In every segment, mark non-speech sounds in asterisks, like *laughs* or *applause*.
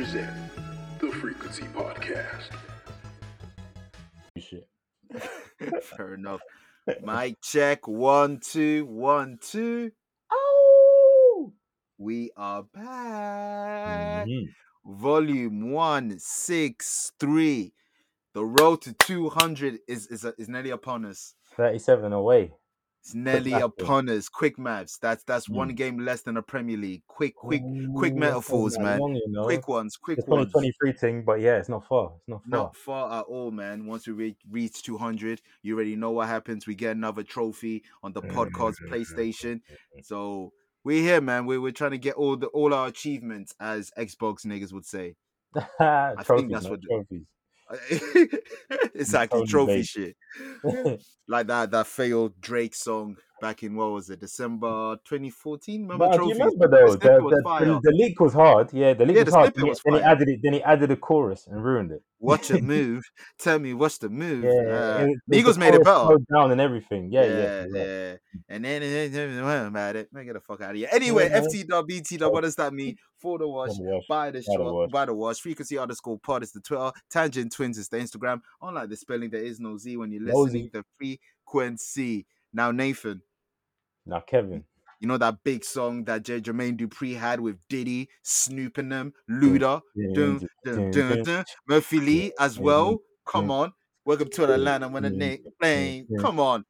present the Frequency Podcast. Shit. *laughs* Fair enough. Mic check. One, two, one, two. We are back. Mhm. Volume one, six, three. The road to 200 is, is, is nearly upon us. 37 away. It's nearly maths. upon us. Quick maps. That's that's one Mm. game less than the Premier League. Quick, quick, quick metaphors, man. long, you know. Quick ones, quick It's ones. 2023 thing, but yeah, it's not far. It's not far. Not far at all, man. Once we re- reach 200, you already know what happens. We get another trophy on the podcast PlayStation. So we're here, man. We're, we're trying to get all the all our achievements, as Xbox niggas would say. *laughs* trophies, think that's what trophies. *laughs* *laughs* exactly, Tony trophy shit. Like that that failed Drake song back in what was it, December 2014? Remember But you remember though? The The, the, the, leak was hard. Yeah, the leak Yeah, was hard. Then he- was then he added it. Then he added a chorus and ruined it. Watch it *laughs* move. Tell me what's the move. Yeah, Uh, the Eagles made it better. down and everything. Yeah, yeah, yeah, yeah. And then about it. Man, get the fuck out of here. Anyway, Yeah. FT dot What does that mean? For the wash, by the By the shot, wash. by the wash. Frequency underscore pod is the Twitter. Tangent Twinz is the Instagram. Unlike the spelling, there is no Z when you're No listening. Z. The frequency. Now, Nathan, Now, Kevin. you know that big song that J. Jermaine Dupri had with Diddy, Snoop and them, Luda, dun, dun, dun, dun. Murphy Lee as well. Come on. Welcome to Atlanta when the Nick playing. Come on.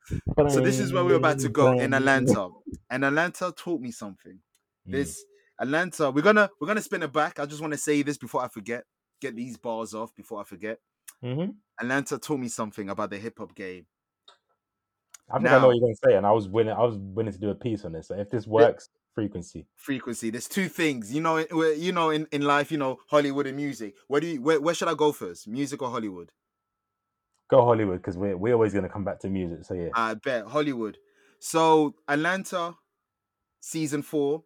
So this is where we're about to go in Atlanta. And Atlanta taught me something. Mm. This Atlanta, we're gonna we're gonna spin it back. I just want to say this before I forget. Get these bars off before I forget. Mhm. Atlanta taught me something about the hip hop game. I think I know what you're going to say, and I was willing. I was willing to do a piece on this. So if this works, frequency. Frequency. There's two things. You know, in- you know, in, in life, you know, Hollywood and music. Where do you where, where should I go first? Music or Hollywood? Go Hollywood because we're we're always going to come back to music. So yeah. I bet Hollywood. So Atlanta, season four,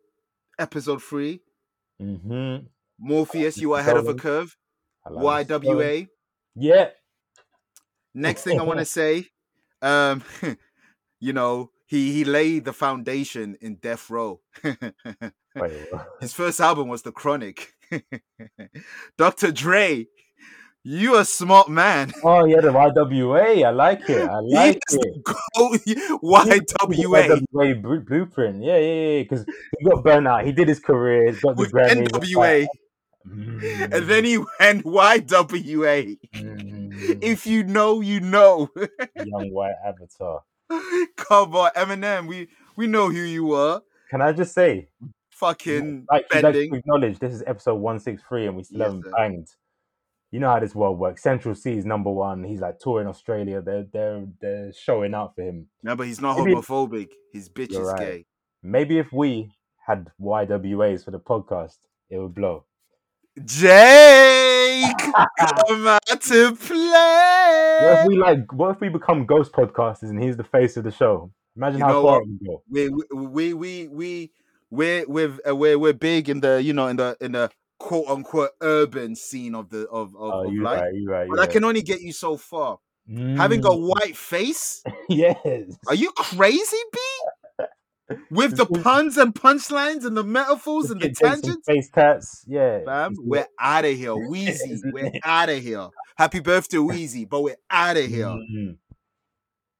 episode three. Mm-hmm. Morpheus, you are ahead of a curve. Like. YWA. Yeah. Next thing I want to *laughs* say, um, *laughs* you know, he he laid the foundation in Death Row. *laughs* His first album was The Chronic. *laughs* Dr. Dre, you a smart man. oh yeah, the YWA. I like *laughs* it. I like it. YWA. YWA blueprint. Yeah, yeah, yeah. Because he got burnt out. He did his career. He's got the Grammys. NWA, Mm, and then he went YWA. mm, If you know, you know. young white avatar. *laughs* Come on, Eminem, we we know who you were. Can I just say, Fucking like, like bending. to acknowledge this is episode one six three, and we still Yes, haven't sir. banged. You know how this world works. Central Cee is number one. He's like touring Australia. They're they're they're showing out for him. No, but he's not Maybe- homophobic. His bitch is right. gay. Maybe if we had YWAs for the podcast, it would blow. Jake, *laughs* come out to play. What if we like? What if we become ghost podcasters and he's the face of the show? Imagine You how far would go. We we we we we're we're uh, we're we're big in the you know in the in the quote unquote urban scene of the of of, Oh, of life. right, you right, But right. can only get you so far. Having a Mm, white face? *laughs* yes. Are you crazy, B? With the puns and punchlines and the metaphors and the Get- get some tangents? face tats, yeah. Fam, we're out of here. *laughs* Weezy, we're out of here. Happy birthday, Weezy, but we're out of here. Mm.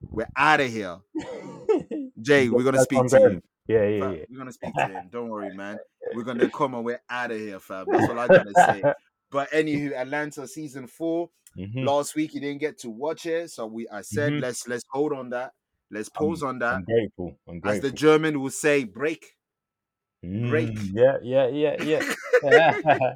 We're out of here. *laughs* Jay, we're gonna speak to you. Yeah, yeah, Fam, yeah. We're gonna speak to him. Don't worry, man. We're gonna *laughs* come and We're out of here, fam. That's all I gotta say. But anywho, Atlanta season four. Mhm. Last week you didn't get to watch it, so we I said Mhm. let's let's hold on that. Let's pause on that. I'm grateful. I'm As the German will say, break. break. Mm, yeah, yeah, yeah, yeah.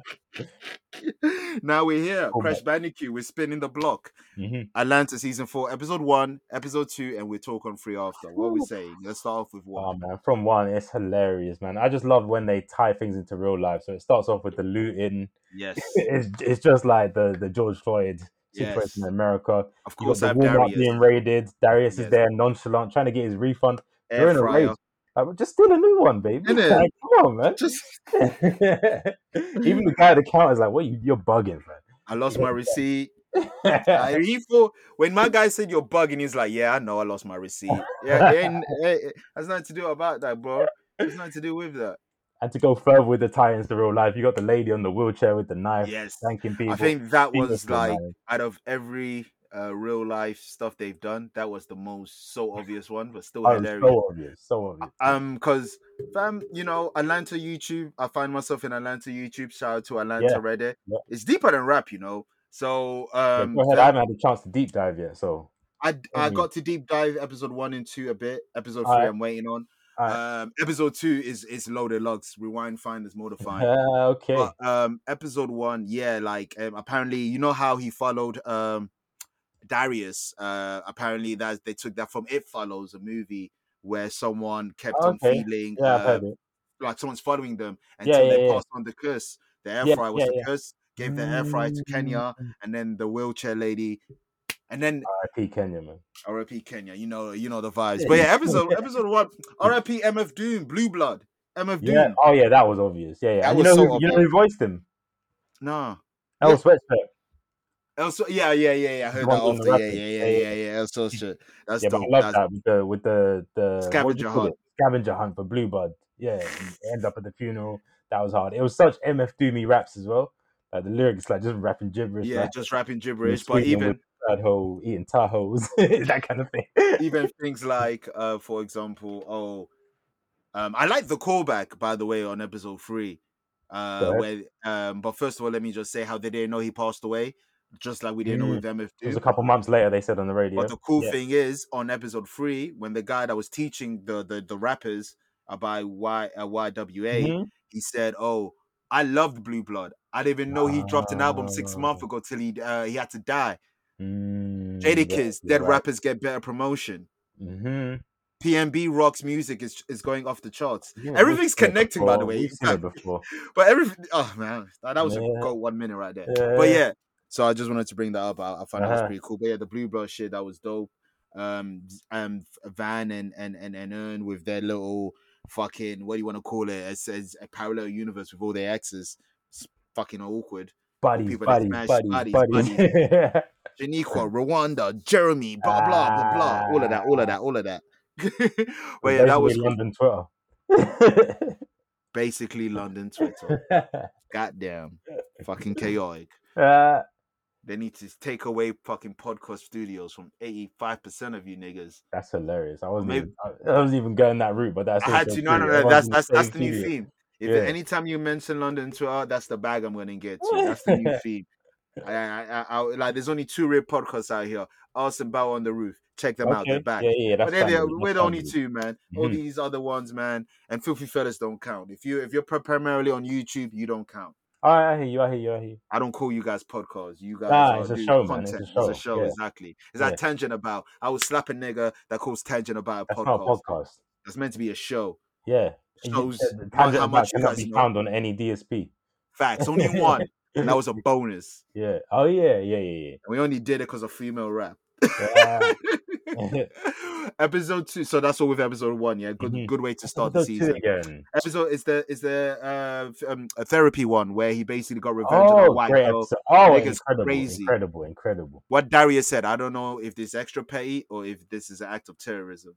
*laughs* now we're here. Oh, Crash Bandicoot. We're spinning the block. Mhm. Atlanta season four, episode one, episode two, and we'll talk on three after. What are we saying? Let's start off with Oh one. man, from one, it's hilarious, man. I just love when they tie things into real life. So it starts off with the looting. Yes. *laughs* It's it's just like the the George Floyd situation Yes. in America. Of course, the Walmart Darius. being raided. Darius Yes. is there, nonchalant, trying to get his refund. Air in a race. Like, just steal a new one, baby. Like, come on, man. Just *laughs* Even the guy at the counter is like, "What? You, you're bugging, man." I lost my receipt. man." Uh, thought when my guy said you're bugging, he's like, yeah, I know, I lost my receipt. Yeah, it ain't, it, it has nothing to do about that, bro. It's nothing to do with that. And to go further with the tie-ins to real life, you got the lady on the wheelchair with the knife, Yes, thanking people. I think that was like man. out of every uh, real life stuff they've done, that was the most so obvious one, but still Oh, hilarious. so obvious, so obvious. Um, because fam, you know, Atlanta YouTube. I find myself in Atlanta YouTube. Shout out to Atlanta Yeah, Reddit. yeah. It's deeper than rap, you know. So Yeah, um, go ahead. the- I haven't had a chance to deep dive yet, so I I got to deep dive episode one and two a bit. Episode three, Alright. I'm waiting on. Um, episode two is is loaded logs. Rewind, finders, is *laughs* modifying. Uh, okay. But um, episode one, yeah, like um, apparently, you know how he followed um Darius. Uh, apparently that they took that from It Follows, a movie where someone kept on feeling yeah, uh, like someone's following them until yeah, they yeah. passed on the curse. The air fryer was the curse. Gave the air fryer to Kenya, Mm. and then the wheelchair lady, and then R.I.P. Kenya, man. R.I.P. Kenya. You know, you know the vibes. But yeah, episode *laughs* episode one. R.I.P. MF Doom, Blue Blood. MF Doom. Yeah. Oh yeah, that was obvious. Yeah, yeah. You know, so who, you know who voiced him? Nah. That Yeah. Sweatshirt. Also, yeah, yeah, yeah, yeah. I heard that after. Yeah, yeah, yeah, Yeah, yeah, so shit. That's Yeah, but. I love That's, that with the with the the what do you Scavenger hunt. Scavenger hunt for Blue Blood. Yeah, end up at the funeral. That was hard. It was such MF Doomy raps as well. Like the lyrics, like just rapping gibberish. yeah, like, just rapping gibberish. But even hole, eating Tahoes, *laughs* that kind of thing. even *laughs* things like, uh, for example, oh, um, I like the callback by the way on episode three. Uh, where um, but first of all, let me just say how they didn't know he passed away, just like we didn't know Mm. with MF It was a couple months later. They said on the radio. But the cool Yeah. thing is, on episode three, when the guy that was teaching the the, the rappers about Y uh, YWA, Mhm. he said, "Oh, I loved Blue Blood. I didn't even know he dropped an album six months ago till he uh, he had to die." Mm, yeah, dead right. rappers get better promotion. hmm PNB Rock's music is is going off the charts. Yeah, Everything's connecting, by the way. We've seen it before. *laughs* But everything, oh man, that, that was Yeah. a go one minute right there. Yeah. But yeah, so I just wanted to bring that up. I, I found that was Uh-huh. pretty cool. But yeah, the Blue Blood shit that was dope. Um, um, Van and and and and Earn with their little fucking what do you want to call it? It says a parallel universe with all their exes. It's fucking awkward. buddies, people that buddies, smash buddies, buddies, buddies. *laughs* Janiqua, Rwanda, Jeremy, blah blah blah blah. All of that, all of that, all of that. *laughs* but yeah, that was Basically London Twitter. *laughs* basically London Twitter. *laughs* Goddamn, fucking chaotic. uh, They need to take away fucking podcast studios from eighty-five percent of you niggas. that's hilarious. I wasn't, Maybe- even, I, wasn't even going that route, but that's I had to. No, no, no. That's that's that's the new theme. If Yeah. anytime you mention London Twitter, that's the bag I'm gonna get to. That's the new theme. I, I, I, like, there's only two real podcasts out here. Us and Bow on the Roof. Check them out. They're back. Yeah, yeah, but they're, they're- we're the only two, man. All Mhm. these other ones, man, and Filthy Fellas don't count. If you if you're primarily on YouTube, you don't count. All right, I hear you. I hear you. I hear you. I don't call you guys podcasts. You guys Nah, are it's a show, man. It's a show, It's a show, yeah. exactly. Is that Yeah. tangent about? I would slap a nigga that calls tangent about a That's podcast. not a podcast. That's meant to be a show. Yeah. You Shows said tangent how about much you guys be know. found on any DSP. Facts. Only *laughs* one. And that was a bonus. Yeah. Oh yeah. Yeah. Yeah. And we only did it because of female rap. Yeah. *laughs* episode two. So that's all with episode one. Yeah, good Mhm. good way to start the Episode two season. again. Episode is the is the uh um, a therapy one where he basically got revenge on a Oh, white girl. Oh, incredible, crazy. incredible, incredible. What Darius said, I don't know if this extra petty or if this is an act of terrorism.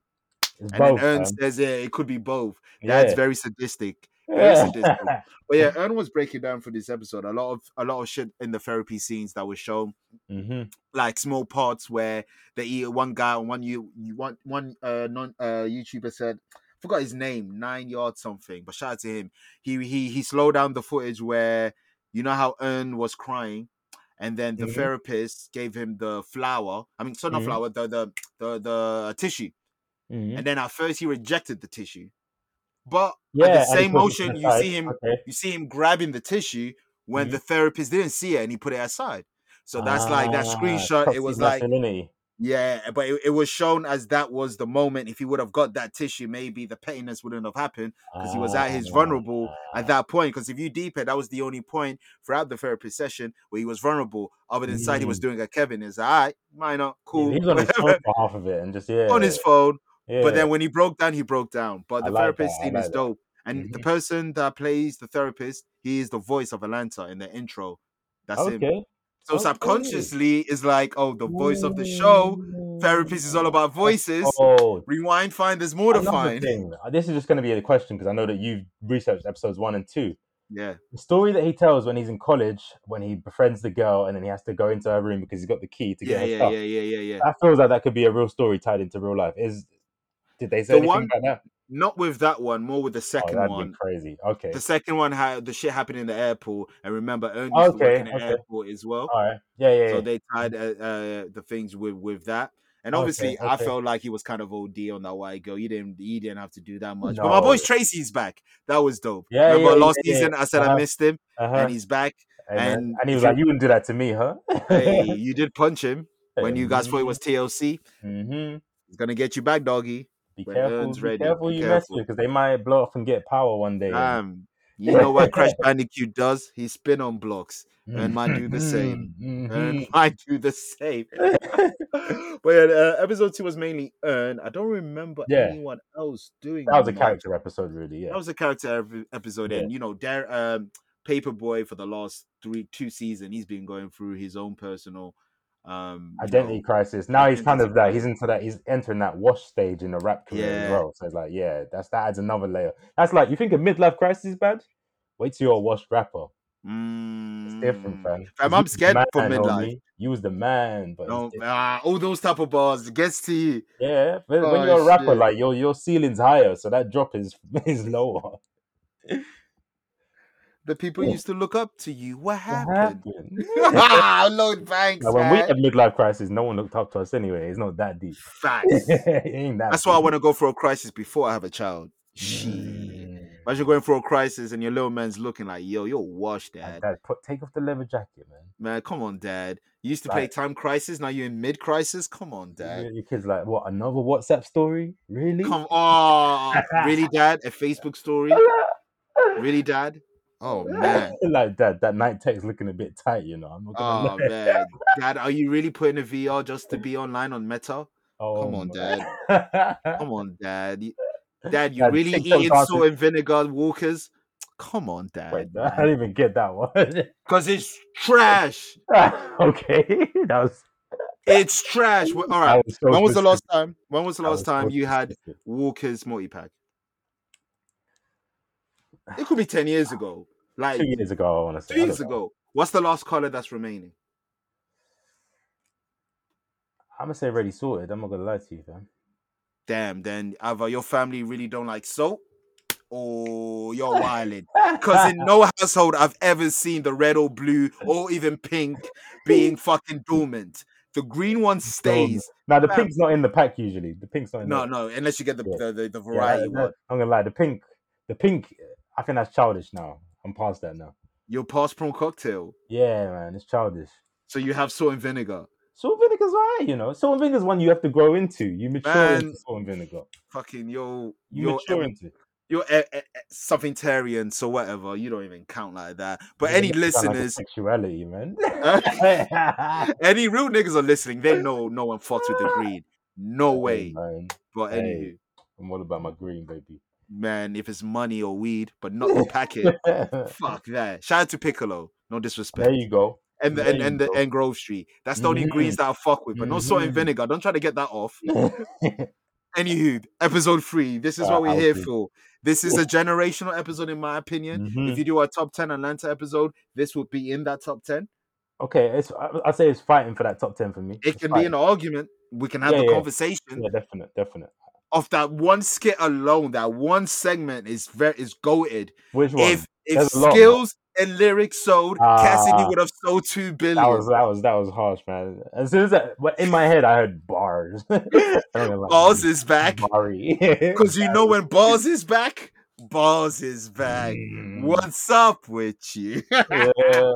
It's And both. then Earn man. says, yeah, it could be both. That's Yeah. very sadistic. Yeah. *laughs* But yeah, Earn was breaking down for this episode a lot of a lot of shit in the therapy scenes that was shown. hmm like small parts where they eat one guy on one you one one uh non uh YouTuber said forgot his name nine yard something but shout out to him he he he slowed down the footage where you know how Earn was crying and then the Mhm. therapist gave him the flower I mean so not Mhm. flower the the the, the tissue hmm and then at first he rejected the tissue but Yeah. at the same motion you see him Okay. you see him grabbing the tissue when Mhm. the therapist didn't see it and he put it aside so that's like that Ah, screenshot it was like yeah, but it, it was shown as that was the moment. If he would have got that tissue, maybe the pettiness wouldn't have happened because he was at his vulnerable at that point. Because if you deep it, that was the only point throughout the therapy session where he was vulnerable. Other than side he was doing a Kevin is all right, minor, Yeah, cool, he was on his phone for half of it and just yeah. on his phone. Yeah. But then when he broke down, he broke down. But the like therapist that, scene like is that. dope. And the Mhm. person that plays the therapist, he is the voice of Atlanta in the intro. That's him. So Okay. subconsciously, it's like, oh, the voice of the show. Therapist is all about voices. Oh, Rewind, find. There's more to another find. thing. Uh, This is just going to be a question because I know that you've researched episodes one and two. Yeah. The story that he tells when he's in college, when he befriends the girl, and then he has to go into her room because he's got the key to Yeah, get her yeah, stuff. yeah, yeah, yeah, yeah. That feels like that could be a real story tied into real life. Is did they say The anything one- about that? Not with that one, more with the Oh, second that'd one. be crazy. Okay. The second one had the shit happened in the airport, and remember, Ernie used Okay, work in the okay. airport as well. All right. Yeah, yeah. So yeah. they tied uh, uh, the things with with that. And Okay, obviously, I felt like he was kind of OD on that white girl. He didn't, he didn't have to do that much. But my boy Tracy's back. That was dope. Yeah, Remember yeah, last yeah, season, I said I Uh-huh. missed him, uh-huh. and he's back. Hey, and and he was like, you- "You wouldn't do that to me, huh?" hey, you *laughs* did punch him when you guys thought it was TLC. hmm It's gonna get you back, doggy. Be When careful. Be ready, careful. be you mess with because they might blow up and get power one day. Um, you know what Crash *laughs* Bandicoot does? He spin on blocks. and might do the same. Mhm. Earn might do the same. *laughs* but yeah, uh, episode two was mainly Earn. I don't remember Yeah. anyone else doing that was a much. character episode, really. Yeah. That was a character episode, Yeah. and you know, Dar- um, Paper Boi for the last three two season, he's been going through his own personal um Identity know, crisis. Now he's kind of like he's into that. He's entering that wash stage in the rap career as well. So it's like, yeah, that's that adds another layer. That's like you think a midlife crisis is bad. Wait till you're a washed rapper. It's different, Mm. fam. Fam, I'm scared for man, midlife. homie. You was the man, but No, ah, all those type of bars gets to you. yeah. When, when Oh, you're a rapper, shit. like your your ceiling's higher, so that drop is *laughs* is lower. The people Yeah. used to look up to you. What What happened? happened? *laughs* ah, Lord *laughs* Banks, Like, when we had midlife crisis, no one looked up to us anyway. It's not that deep. Facts. *laughs* ain't that. That's why I want to go for a crisis before I have a child. Shit. Mm. Imagine going for a crisis and your little man's looking like, yo, you're washed, dad. Dad, put take off the leather jacket, man. Man, come on, dad. You used to play Time Crisis, now you're in mid crisis. Come on, dad. your kid's like, what? Another WhatsApp story? Really? Come on. really, dad? A Facebook story? Really, dad? Oh, *laughs* man. like that. That night text looking a bit tight, you know. I'm not gonna *laughs* Oh, lie. man. Dad, are you really putting a VR just to be online on Meta? Oh, Come on, man. Come on, dad. You- Dad, you Dad, really eating salt and vinegar walkers? Come on, dad. Wait, *laughs* I didn't even get that one. Because it's trash. okay, that was. It's trash. All right. was so When was the last time? When was the last was so time you had. Walker's multi pack? It could be ten *sighs* years ago. Like two years ago? I want to say. two years know. ago. What's the last color that's remaining? I'm gonna say ready salted. I'm not gonna lie to you, fam. Damn. Then either your family really don't like soap, or you're wilding. *laughs* Because in no household I've ever seen the red or blue or even pink being fucking dormant. The green one stays. now the pink's not in the pack usually. The pink's not in. No, the, no, unless you get the Yeah. the, the, the variety one. I'm gonna lie. The pink, the pink. I think that's childish now. I'm past that now. Your past prawn cocktail. Yeah, man, it's childish. So you have salt and vinegar. Salt and vinegar's alright, you know. Salt and vinegar's one you have to grow into. You mature Man, into salt and vinegar. Fucking yo, You you're mature into. it. you're e- e- something Tarian, so whatever. You don't even count like that. But Yeah, any sound like listeners, sexuality, man. *laughs* *laughs* any real niggas are listening. They know no one fucks with the green. No Hey, way. man. But Hey. anywho, I'm all about my green, baby. Man, if it's money or weed, but not the *laughs* packet, fuck that. Shout out to Piccolo. No disrespect. There you go. and the, there and, and the go. and Grove Street. That's the only greens Mhm. that I fuck with, but no salt and Mhm. vinegar. Don't try to get that off. *laughs* Anywho, episode three. This is Uh, what we're I'll here see. for. This is a *laughs* generational episode, in my opinion. If Mhm. you do a top ten Atlanta episode, this would be in that top ten. okay, it's, I- say it's fighting for that top 10 for me. It It's can be an argument. We can have Yeah, the yeah. conversation Yeah, definite, definite. Of that one skit alone. That one segment is very is goated. Which one? If if There's skills and lyrics sold, Cassidy Ah. would have sold two billion. That was that was that was harsh, man. As soon as that, in my head, I heard bars. *laughs* I don't know, like, *laughs* Balls is back. Because *laughs* you know when Balls is back, Balls is back. Mm. What's up with you? Yeah.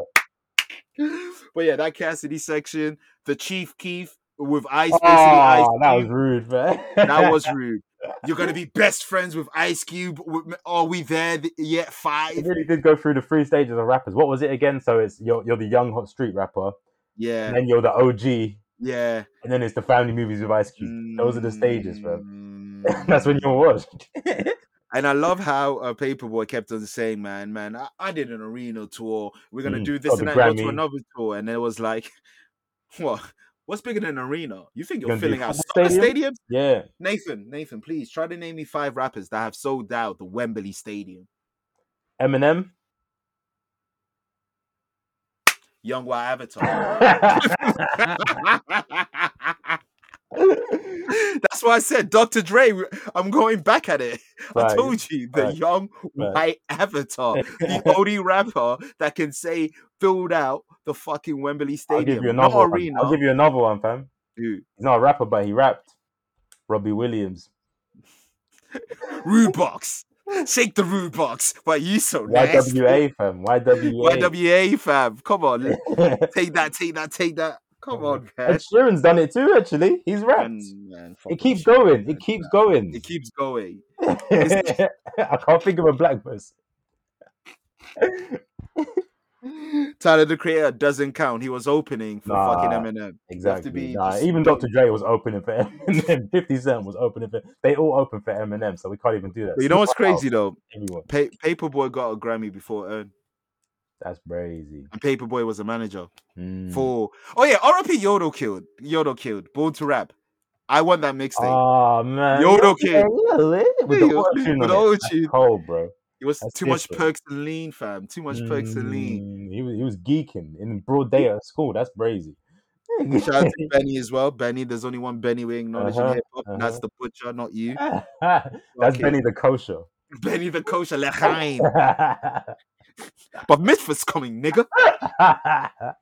but yeah, that Cassidy section, the Chief Keef with Ice, basically Ice Oh, that was rude, man. that was *laughs* rude. You're gonna be best friends with Ice Cube. Are we there th- yet? It Five. really did go through the three stages of rappers. What was it again? So it's you're you're the young hot street rapper, Yeah, and then you're the OG, yeah. and then it's the family movies with Ice Cube. Those are the stages, bro. Mm, *laughs* That's when you're watched. *laughs* And I love how uh, Paper Boi kept on saying, "Man, man, I, I did an arena tour. We're gonna Mm, do this and that. Go to another tour." And it was like, "What? What's bigger than an arena? You think you're filling out soccer stadium? stadiums?" yeah. Nathan, Nathan, please try to name me five rappers that have sold out the Wembley Stadium. Eminem. Young Wild Avatar. *laughs* *laughs* *laughs* *laughs* That's why I said Dr. Dre. I'm going back at it. I told you the Right. young Right. white avatar, the *laughs* only rapper that can say filled out the fucking Wembley Stadium. I'll give you not another one. arena. I'll give you another one, fam. Who? He's not a rapper, but he rapped. Robbie Williams. *laughs* Rudebox. Shake the Rudebox. Why you so nasty. YWA, fam. YWA. YWA fam. Come on. Take that, take that, take that. Come on, *laughs* man. Ed Sheeran's done it too, actually. He's rapped. Man, man, It keeps shit, going. man. It keeps going. It keeps going. *laughs* I can't think of a black person. *laughs* Tyler the Creator doesn't count. He was opening for fucking Eminem. Exactly. be Nah, just even Dr. Dre was opening for Eminem. 50 Cent was opening for. They all open for Eminem, so we can't even do that. But you know what's crazy though? Everyone. Pa- Paper Boi got a Grammy before Earn, That's crazy. and Paper Boi was a manager Mm. for. Oh yeah, R.I.P. Yodo killed. Yodo killed. Born to Rap. I want that mixtape. Oh man, Yodo yeah, with the auto-tune with the cold, bro. it was that's too much different. perks and lean, fam. Too much perks and lean. Mm, He was he was geeking in broad day at school. That's crazy. Shout out to *laughs* Benny as well. Benny, there's only one Benny we acknowledge Uh-huh, in hip hop. That's uh-huh. the butcher, not you. *laughs* That's Okay. Benny the kosher. *laughs* Benny the kosher lechaim. But Misfits coming, nigga. *laughs*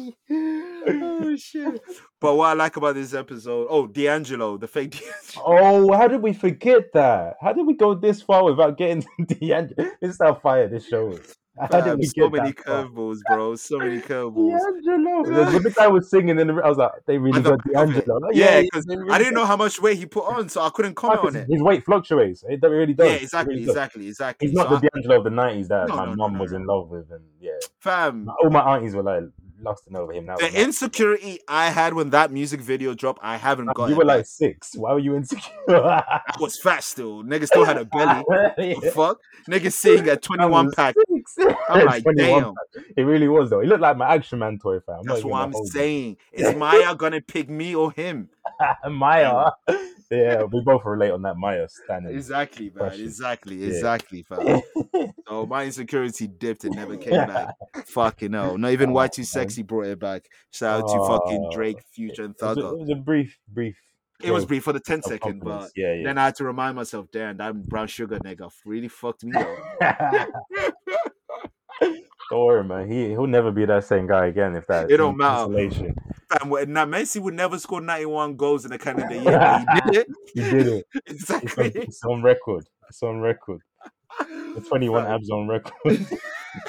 oh shit! But what I like about this episode, oh D'Angelo, the fake D'Angelo. oh, how did we forget that? How did we go this far without getting *laughs* D'Angelo? This is how fire this show is. How did Fam, we so get many that curveballs, bro. So many *laughs* curveballs. D'Angelo. When the guy was singing, in the, I was like, they really got back. D'Angelo. Like, Yeah, because they really I didn't know how much weight he put on, so I couldn't comment on it. His weight fluctuates. It really does. Yeah, exactly, really does. exactly, exactly. He's not So the D'Angelo of the nineties that No, my no, no, mum no, was in love with, and yeah, fam, all my aunties were like lusting over him. Now the insecurity I had when that music video dropped, I haven't got. you were like six. Why were you insecure? I was fat still. Nigga *laughs* still had a belly. *laughs* The fuck, nigga seeing a twenty-one pack. *laughs* I'm like, damn. It really was though. He looked like my Action Man toy fam. That's what I'm saying. Is *laughs* Maya gonna pick me or him? *laughs* Maya. yeah, we both relate on that Maya standing. Exactly, man. Question. Exactly, Yeah. exactly, fam. So my insecurity dipped and never came back. Fucking hell. Not even Oh, Y Too. Sexy brought it back. Shout out to fucking Oh. Drake, Future, and it, was a, it was a brief, brief. It was brief for the 10 of but yeah, yeah. then I had to remind myself, damn, that brown sugar nigga really fucked me up. *laughs* Don't worry, man. He he'll never be that same guy again if that. It don't matter. Now Messi would never score 91 goals in a calendar *laughs* year, he did it. He did it. *laughs* It's on, Exactly. it's on record. It's on record. The 21 abs on record. *laughs* *laughs*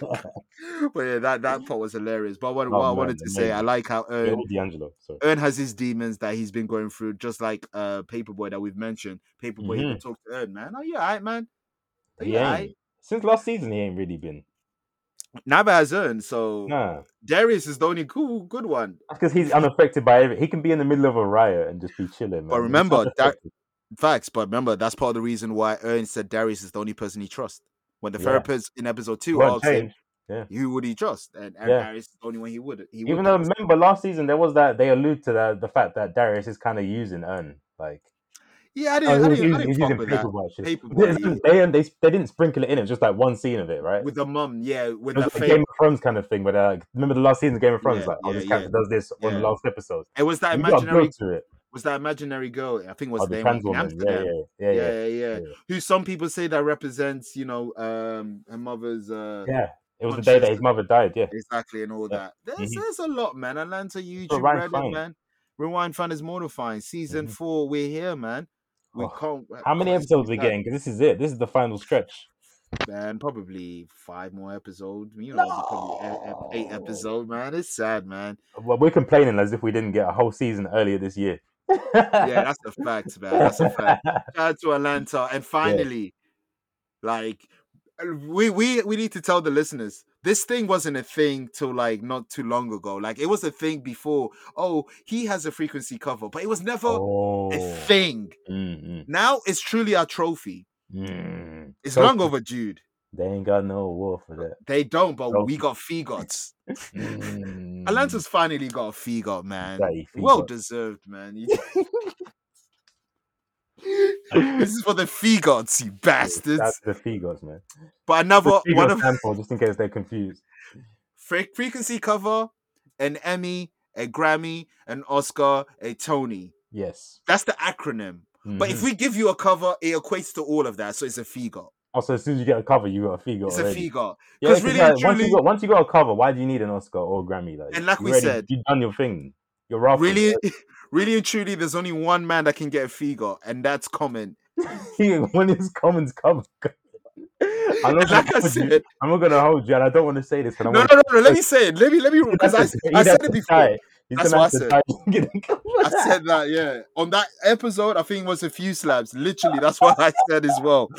but yeah, that, that part was hilarious. But what, Oh, what I wanted to say, I like how Earn, D'Angelo. Sorry. Earn has his demons that he's been going through, just like uh Paper Boi that we've mentioned. Paper Boi even Mhm. talk to Earn, man. Are you alright, man? Are He you alright? Since last season, he ain't really been. Never has Earn, so Nah. Darius is the only cool good one. That's because he's unaffected by everything. He can be in the middle of a riot and just be chilling. But man. He's remember, that-. Facts, but remember that's part of the reason why Earn said Darius is the only person he trusts. When the Yeah. therapist in episode two asked him, change. who would he trust? And, and Yeah. Darius is the only one he would. He Even would though trust. remember last season there was that they allude to that the fact that Darius is kind of using Earn like yeah, I oh, didn't, I didn't, I didn't he's fuck using with that. Paper Boi shit. *laughs* They, they, they didn't sprinkle it in. It was just like one scene of it, right? with the mum, yeah, with It was the like. Game of Thrones kind of thing, but uh, like, remember the last season of Game of Thrones? Yeah, like, oh, yeah, this character yeah. does this on the last episode. It was that You imaginary. to it. Was that imaginary girl? I think was Oh, the name trans woman. Yeah, yeah, yeah, yeah, yeah, yeah, yeah. Who some people say that represents, you know, um, her mother's. Uh, Yeah, it was the day that his mother died. Yeah, Exactly, and all that. There's, Mhm. there's a lot, man. Atlanta YouTube, Rewind Reddit, Fine. man. Rewind Fun is mortifying. Season Mhm. four, we're here, man. We Oh, can't. how many episodes we getting? Because this is it. This is the final stretch. Man, probably five more episodes. You know, probably eight, eight No. episodes, man. It's sad, man. Well, we're complaining as if we didn't get a whole season earlier this year. Yeah, that's a fact, man. That's a fact. *laughs* Shout out to Atlanta, and finally, like, we we we need to tell the listeners this thing wasn't a thing till like not too long ago. Like it was a thing before. Oh, he has a frequency cover, but it was never Oh. a thing. Mm, Now it's truly our trophy. mm. It's So- long overdue. They ain't got no award for that. They don't, but we got Figots. Mm. Atlanta's finally got a Figot, man. Bloody Well deserved, man. *laughs* This is for the Figots, you bastards. That's the Figos, man. But another one of for, just in case they're confused. fre- frequency cover, an Emmy, a Grammy, an Oscar, a Tony. Yes. That's the acronym. But if Mhm. we give you a cover, it equates to all of that. So it's a Figot. Oh, also as soon as you get a cover, you got a Figo It's already. a Figot. Yeah, 'Cause 'cause really like, and once you truly- got once you got a cover, why do you need an Oscar or Grammy? Like, And like we already- said- you've done your thing. You're rough. Really, *laughs* really and truly, there's only one man that can get a Figot, and that's Common. *laughs* when his comments come. *laughs* I'm not, Like gonna I hold you. said, I'm not gonna hold you, and I don't want to say this. I no, no, no, no. Let me say it. Let me, let me, because I, I said it before. That's what I to die to get a cover. I said that, yeah. On that episode, I think it was a few slabs. Literally, that's what I said as well.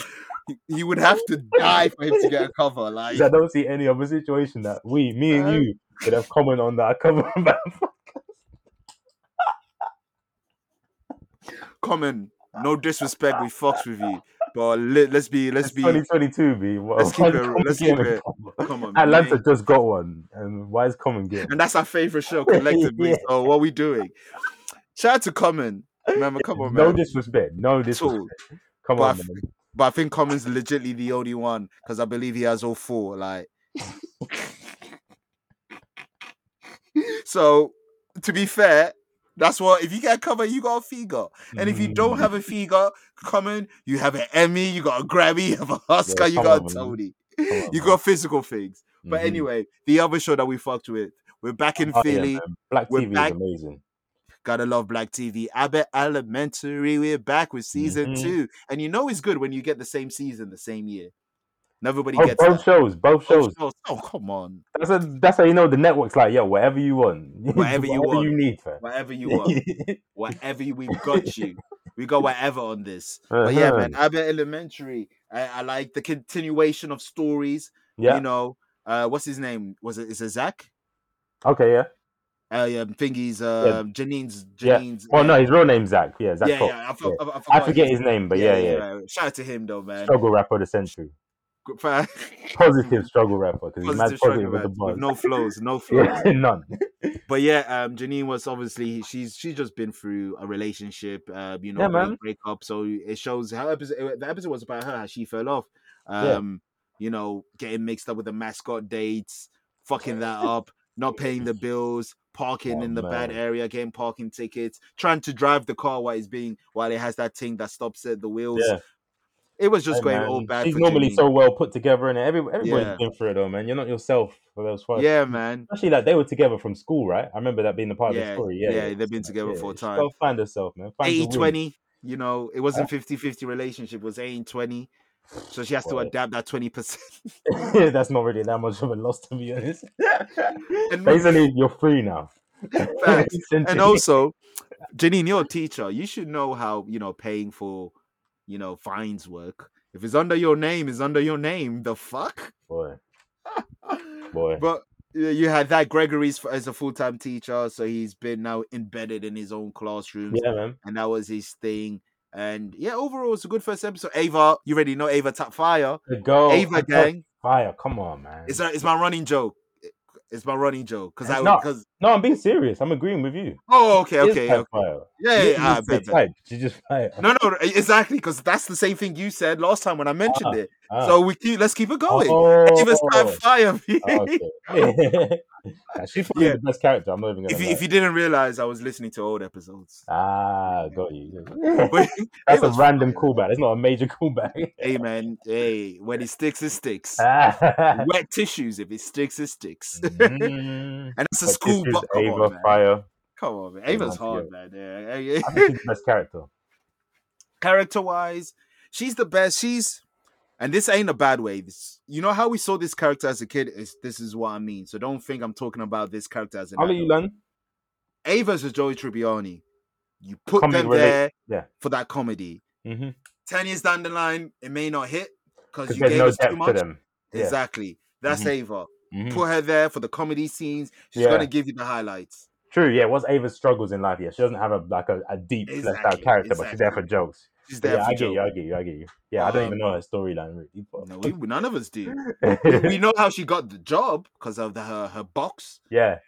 *laughs* He, would have to *laughs* die for him to get a cover. Like I don't see any other situation that we, me and Um, you, could have comment on that cover. *laughs* common. No disrespect, we fucks with you, but let, let's be, let's It's be. 2022, B. What- let's keep it- let's keep it- Come on, Atlanta man. just got one, and why is Common getting? and that's our favorite show collectively. Yeah. So what are we doing? Shout out to Common. Remember, come on, no man. disrespect, no disrespect. Come But on, man. But I think Common's legitimately the only one because I believe he has all four. Like, *laughs* so to be fair, that's what if you get a cover, you got a Figo. And if you don't Mm. have a Figo, Common, you have an Emmy, you got a Grammy, you have a Oscar, you got on, a. Tony. *laughs* On, You got physical things. But Mhm. anyway, the other show that we fucked with, we're back in Oh, Philly. man. Black we're TV back- is amazing. Gotta love Black TV. Abbott Elementary. We're back with season Mhm. two. And you know it's good when you get the same season the same year. Nobody Oh, gets both that. shows, both shows. Oh, come on. That's a, that's how you know the network's like, yo, whatever you want, *laughs* Whatever you want. you need, fam. Whatever you want. *laughs* Whatever you, we've got you. We got whatever on this. But yeah, Uh-huh. man, Abbott Elementary. I, I like the continuation of stories. Yeah. You know, uh, what's his name? Was it? Is it Zack? okay. Yeah. Uh, yeah, thingy's uh, Janine's Yeah. Janine's. Well, no, his real name's Zack. Yeah, Zack. yeah, Fox. yeah. I, for- Yeah. I, I, I forget his name, but yeah, yeah. Shout out to him though, man. Struggle rapper of the century. *laughs* Positive struggle rapper because he's mad positive with the buzz. no flows, no *laughs* flows. yeah, none. But yeah, um, Janine was obviously she's she's just been through a relationship, uh, you know, Yeah, breakup. So it shows how episode the episode was about her how she fell off. Yeah. Um, you know, getting mixed up with the mascot dates, fucking that up, not paying the bills, parking Oh, in the bad area, getting parking tickets, trying to drive the car while it's being while it has that thing that stops at the wheels. Yeah. It was just Hey, going man. all bad. She's normally Janine. so well put together, and every everybody's Yeah. been through it though, man. You're not yourself for those five. Yeah, man. Especially like they were together from school, right? I remember that being the part of Yeah, the story. Yeah, yeah, they've been together for a time. Go find yourself, man. Find 80 20, you know it wasn't ah. 50 50 relationship it was 80 20 so she has to adapt that 20% *laughs* That's not really that much of a loss, to be honest. And- *laughs* Basically, you're free now. *laughs* And also janine you're a teacher. You should know how you know paying for you know fines work. If it's under your name it's under your name. The fuck? Boy, boy. but you had that gregory's as a full-time teacher so he's been now embedded in his own classrooms yeah, man. and that was his thing and yeah overall it's a good first episode ava you already know ava tap fire The girl, ava gang fire. Come on, man. It's a, it's my running joke. It's my running joke because I because no, I'm being serious. I'm agreeing with you. oh okay She okay, okay. yeah yeah, yeah I just say bet, bet. type. She just fire. no no exactly because that's the same thing you said last time when I mentioned Ah, it. Ah. So we keep let's keep it going. Oh, Ava's type fire. oh, *laughs* okay. She's probably Yeah. the best character. I'm not even if you if you didn't realize, I was listening to old episodes. Ah, got you. *laughs* *laughs* That's a random fire. callback. It's not a major callback. Hey man, hey, when it sticks, it sticks. Ah. Wet tissues, if it sticks, it sticks. Mm. and it's a school is. Ava on. Fire. Come on, man. Ava's hard, man. I Yeah. think she's the best character. character wise, she's the best. She's and this ain't a bad way. This you know how we saw this character as a kid is this is what I mean. So don't think I'm talking about this character as an I'll you learn. Ava's a Joey Tribbiani. You put Comedy them there Yeah. for that comedy. Mm-hmm. Ten years down the line, it may not hit because you gave no us too much. them. Yeah. Exactly. That's Mhm. Ava. Mhm. Put her there for the comedy scenes. She's Yeah. gonna give you the highlights. True, yeah. What's Ava's struggles in life? Yeah, she doesn't have a like a, a deep fleshed out Exactly, character, but she's there for jokes. She's there yeah, for I get you. I get you, I get you. Yeah, I don't even Um, know her storyline really. but- No, we, none of us do. *laughs* we know how she got the job because of the, her her box. yeah,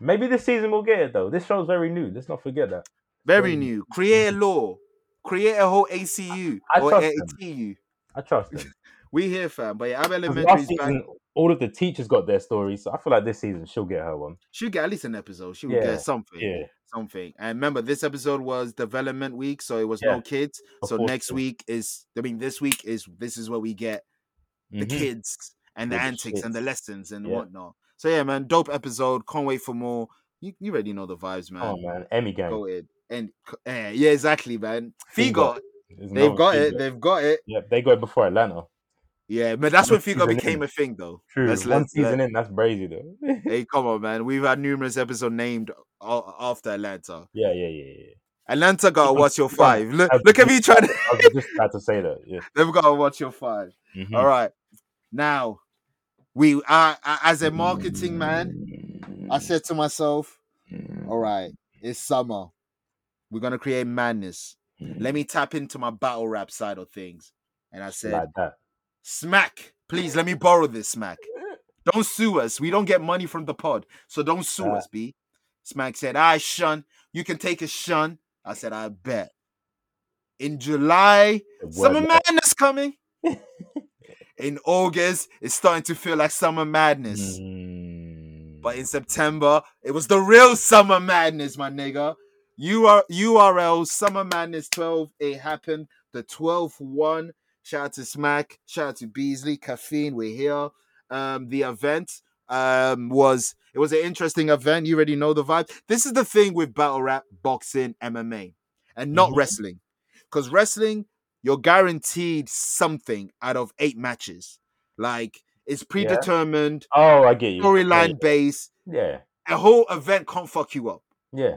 maybe this season we'll get it though. This show's very new. Let's not forget that. Very new. Create a law. Create a whole ACU I or trust a- them. ATU. I trust them. We here, fam. But yeah, Ab 'Cause Elementary season, all of the teachers got their stories, so I feel like this season she'll get her one. She'll get at least an episode. She will Yeah, get something. Yeah, Something. And remember, this episode was development week, so it was no kids. of So next so. week is, I mean, this week is this is where we get the Mhm. kids and the With antics and the lessons and Yeah. whatnot. So yeah, man, dope episode. Can't wait for more. You, you already know the vibes, man. Oh man, Emmy gang. Go ahead. And eh, yeah, exactly, man. Figo. Figo, they've got Figo. it. They've got it. Yeah, they got it before Atlanta. Yeah, but that's when Figo became in. a thing, though. True. Let's- One let's- season let- in, that's crazy though. *laughs* Hey, come on, man. We've had numerous episodes named after Atlanta. yeah, yeah, yeah. Atlanta got to Yeah, watch your five. Look, I've look at me trying to. *laughs* I was just about to say that. Yeah. *laughs* They've got to watch your five. Mhm. All right. Now, we I, I, as a marketing man, I said to myself, all right, it's summer. We're gonna create madness. Let me tap into my battle rap side of things. And I said, like that. Smack, please let me borrow this smack. Don't sue us. We don't get money from the pod. So don't sue us, B. Smack said, I shun. You can take a shun. I said, I bet. In July, summer madness coming. *laughs* in August, it's starting to feel like summer madness. Mm. But in September, it was the real summer madness, my nigga. UR, URL Summer Madness 12. It happened the 12th one. Shout out to Smack. Shout out to Beasley. Caffeine. We're here. Um, the event um was it was an interesting event. You already know the vibe. This is the thing with battle rap, boxing, MMA, and not Mhm. wrestling. Because wrestling, you're guaranteed something out of eight matches. Like it's predetermined, oh, I get you. storyline based. Yeah, A whole event can't fuck you up. yeah.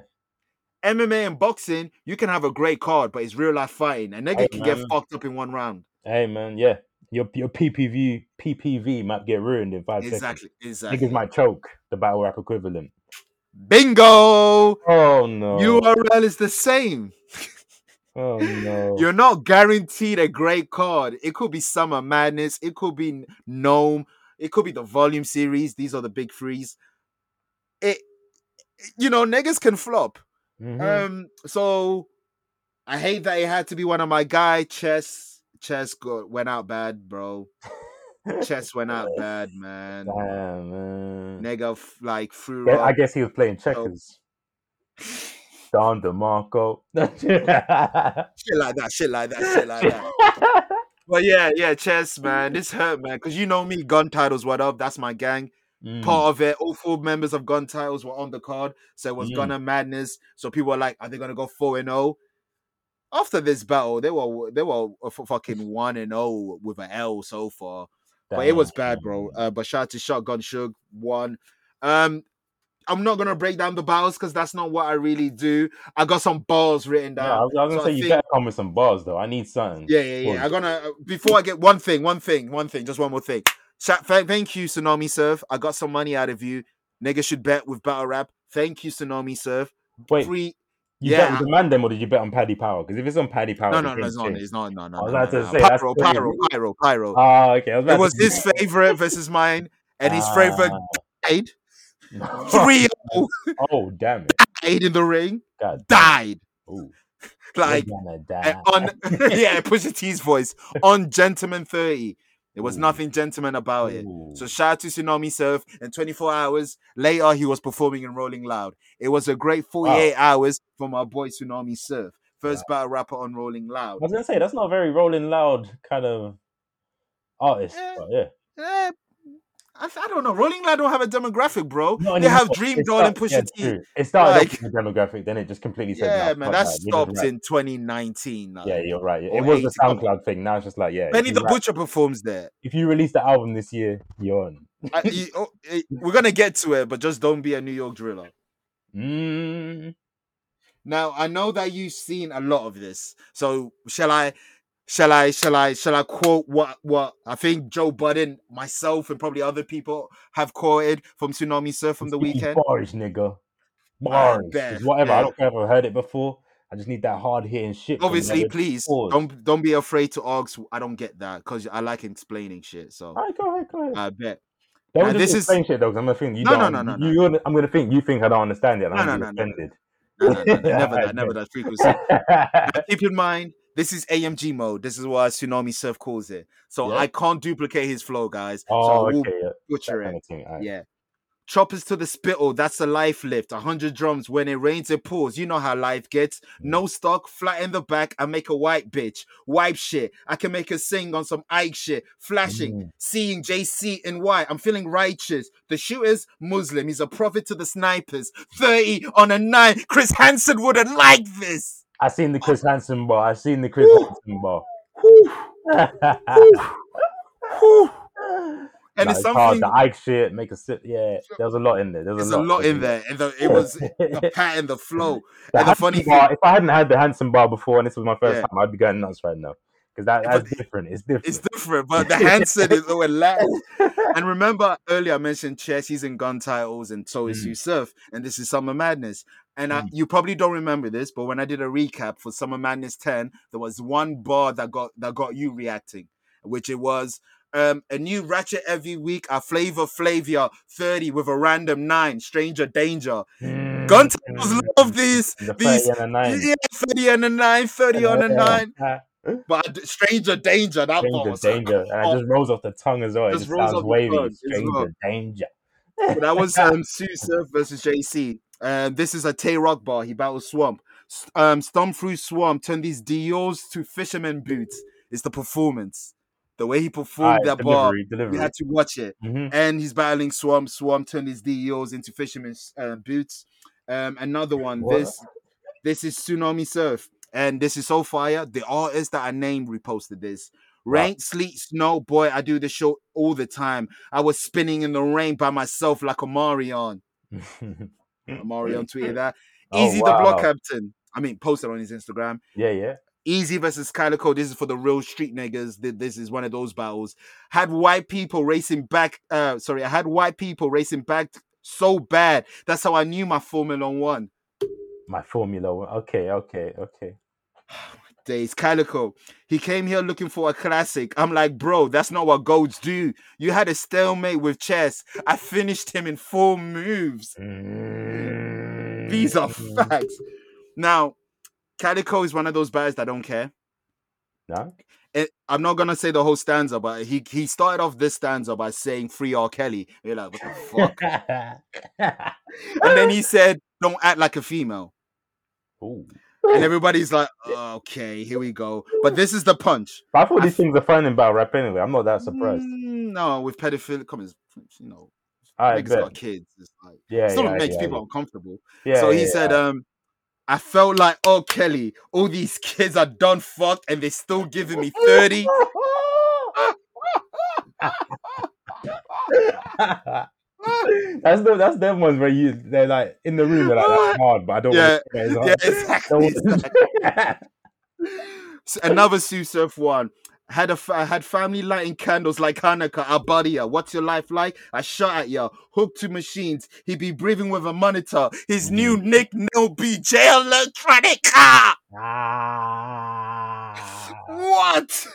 MMA and boxing, you can have a great card, but it's real life fighting. A nigga Hey, can get fucked up in one round. Hey man, yeah. Your your PPV PPV might get ruined in five seconds. Exactly. Exactly. Niggas might choke. The battle rap equivalent. Bingo! Oh no. URL is the same. *laughs* Oh no. You're not guaranteed a great card. It could be Summer Madness. It could be NOME. It could be the Volume Series. These are the big threes. It, you know, niggas can flop. Mhm. Um, so I hate that it had to be one of my guy. Chess, chess got went out bad, bro. Chess went out *laughs* bad, man. Damn man. Nigga, like threw Yeah, I guess he was playing checkers. Don DeMarco. *laughs* shit like that, shit like that, shit like that. But yeah, yeah, chess, man. This hurt, man, because you know me, gun titles, what up? That's my gang. Mm. Part of it, all four members of gun titles were on the card, so it was Mm. Gunner Madness. So people were like, "Are they gonna go four and zero?" After this battle, they were they were a f- fucking *laughs* one and zero with an L so far. but it was bad, bro. Uh, but shout out to Shotgun Suge one. Um, I'm not gonna break down the battles because that's not what I really do. I got some bars written Yeah, I down. was, I was gonna So I say you think- better come with some bars though. I need something. Yeah, yeah, yeah. I'm gonna uh, before I get one thing, one thing, one thing, just one more thing. Thank, thank you, Tsunami Surf. I got some money out of you. Niggas should bet with battle rap. Thank you, Tsunami Surf. Wait, Free. You yeah, bet with the man then, or did you bet on Paddy Power? Because if it's on Paddy Power, No, no, no, it's not. It's not. No, no, I was about no, to no. say, Pyro, pyro, pyro, pyro. Ah, okay. I was about it was his favorite versus mine, and his favorite Ah. died. *laughs* Three oh damn it! *laughs* died in the ring. God, Died. Ooh, Like die. on *laughs* yeah, Pusha T's voice on Gentleman 30. There was Ooh. nothing gentleman about it. So shout out to Tsunami Surf. And 24 hours later, he was performing in Rolling Loud. It was a great 48 hours for my boy Tsunami Surf. First battle rapper on Rolling Loud. I was gonna say that's not a very Rolling Loud kind of artist, Eh, but yeah. Eh, I, I don't know. Rolling Loud don't have a demographic, bro. Not they have. Dreamdoll and Pusha yeah, T. true. It started Like- off with the demographic, then it just completely said, Yeah, "Nah, man, that that, we just stopped rap." in 2019. now. Yeah, you're right. It was the 80, come. SoundCloud thing. Now it's just like, yeah. Benny the rap- Butcher performs there. If you release the album this year, you're on. I- you- *laughs* oh, eh, we're gonna get to it, but just don't be a New York driller. Mm, Now I know that you've seen a lot of this, so shall I? Shall I shall I shall I quote what what I think Joe Budden, myself, and probably other people have quoted from Tsunami Surf from the weekend? Bars, nigga. Bars. bet, It's whatever. I don't care if I've heard it before. I just need that hard hitting shit. Obviously, please pause. don't don't be afraid to ask. I don't get that because I like explaining shit. So All right, go ahead, go ahead. I bet. Don't uh, this is- explain shit though, 'cause I'm gonna think you No, no, don't. no, no, you, you, I'm gonna think you think I don't understand it. No, I'm no, no, no, no. No, no, no, never *laughs* that, never that frequency. *laughs* Keep in mind, this is AMG mode. This is what Tsunami Surf calls it. So Yeah. I can't duplicate his flow, guys. oh, so okay, butcher it. kind of right. Yeah. Choppers to the spittle, that's a life lift. Hundred drums when it rains, it pours. You know how life gets. No stock, flat in the back, I make a white bitch. Wipe shit. I can make her sing on some Ike shit. Flashing, Mm. seeing JC in white. I'm feeling righteous. The shooter's Muslim. He's a prophet to the snipers. 30 on a nine. Chris Hansen wouldn't like this. I seen the Chris Hansen bar. I seen the Chris Woo. Hansen bar. And Like, it's something. the Ike shit, make a sip. Yeah, there was a lot in there. There was There's a lot in there. And the, it was the *laughs* pattern, the flow. The And the funny bar, thing- if I hadn't had the Hansen bar before and this was my first Yeah. time, I'd be going nuts right now. Because that, But that's different. It's different. It's different, but the Hansen is *laughs* the last. And *laughs* remember earlier I mentioned chess, he's in gun titles, and so is Mm. Yusuf, and this is Summer Madness. And I, Mm. you probably don't remember this, but when I did a recap for Summer Madness 10, there was one bar that got that got you reacting, which it was um, a new ratchet every week, a flavor Flavia 30 with a random nine, Stranger Danger. Mm, Gun titles mm, love these. The these 30 and a 9. yeah, 30 on a 9, 30 on a 9. But Stranger Danger, that Stranger was danger. And oh. it just rolls off the tongue as well. It Just just rolls sounds wavy. Stranger well. danger. But that was *laughs* um, Tsu Surf versus JC. Um, this is a Tay Roc bar. He battles Swamp. Um, Stomp through Swamp, turn these Dior's to fisherman boots. It's the performance. The way he performed Alright, that bar, delivery, delivery. we had to watch it. Mhm. And he's battling Swamp. Swamp turned his Dior's into fisherman's uh, boots. Um, another one. What? This this is Tsunami Surf. And this is so fire. The artist that I named reposted this. Wow. Rain, sleet, snow, boy, I do this show all the time. I was spinning in the rain by myself like a Marion. *laughs* Marion tweeted that. *laughs* Oh, Eazy the block captain. I mean, posted on his Instagram. yeah, yeah. Eazy versus Calicoe. This is for the real street niggas. This is one of those battles. Had white people racing back. Uh, sorry, I had white people racing back so bad. That's how I knew my Formula One My Formula One. Okay, okay, okay. *sighs* *sighs* *sighs* days. Calicoe. He came here looking for a classic. I'm like, bro, that's not what goats do. You had a stalemate with chess. I finished him in four moves. These are facts. Now, Calicoe is one of those guys that don't care. No? it, eh, I'm not gonna say the whole stanza, but he he started off this stanza by saying "Free R. Kelly." You're like, what the fuck? *laughs* and then he said, "Don't act like a female." Ooh. And *laughs* everybody's like, "Okay, here we go." But this is the punch. But I thought I these things are fun in battle rap anyway. I'm not that surprised. Mm, no, with pedophile, come on, you know, I niggas bet. got kids. It's like Yeah, it still yeah, makes yeah, people yeah. uncomfortable. Yeah, so he yeah, said, yeah. um, I felt like, oh Kelly, all these kids are done fucked and they're still giving me 30. *laughs* *laughs* *laughs* that's the that's them ones where you they're like in the room they're like that's hard, but I don't Yeah, want to *laughs* yeah, exactly. exactly. *laughs* S- Another Sue one. Had a fa- had family lighting candles like Hanukkah. I body ya. What's your life like? I shot at ya. Hooked to machines. He be breathing with a monitor. His new nick no BJ Electronica. Ah. What?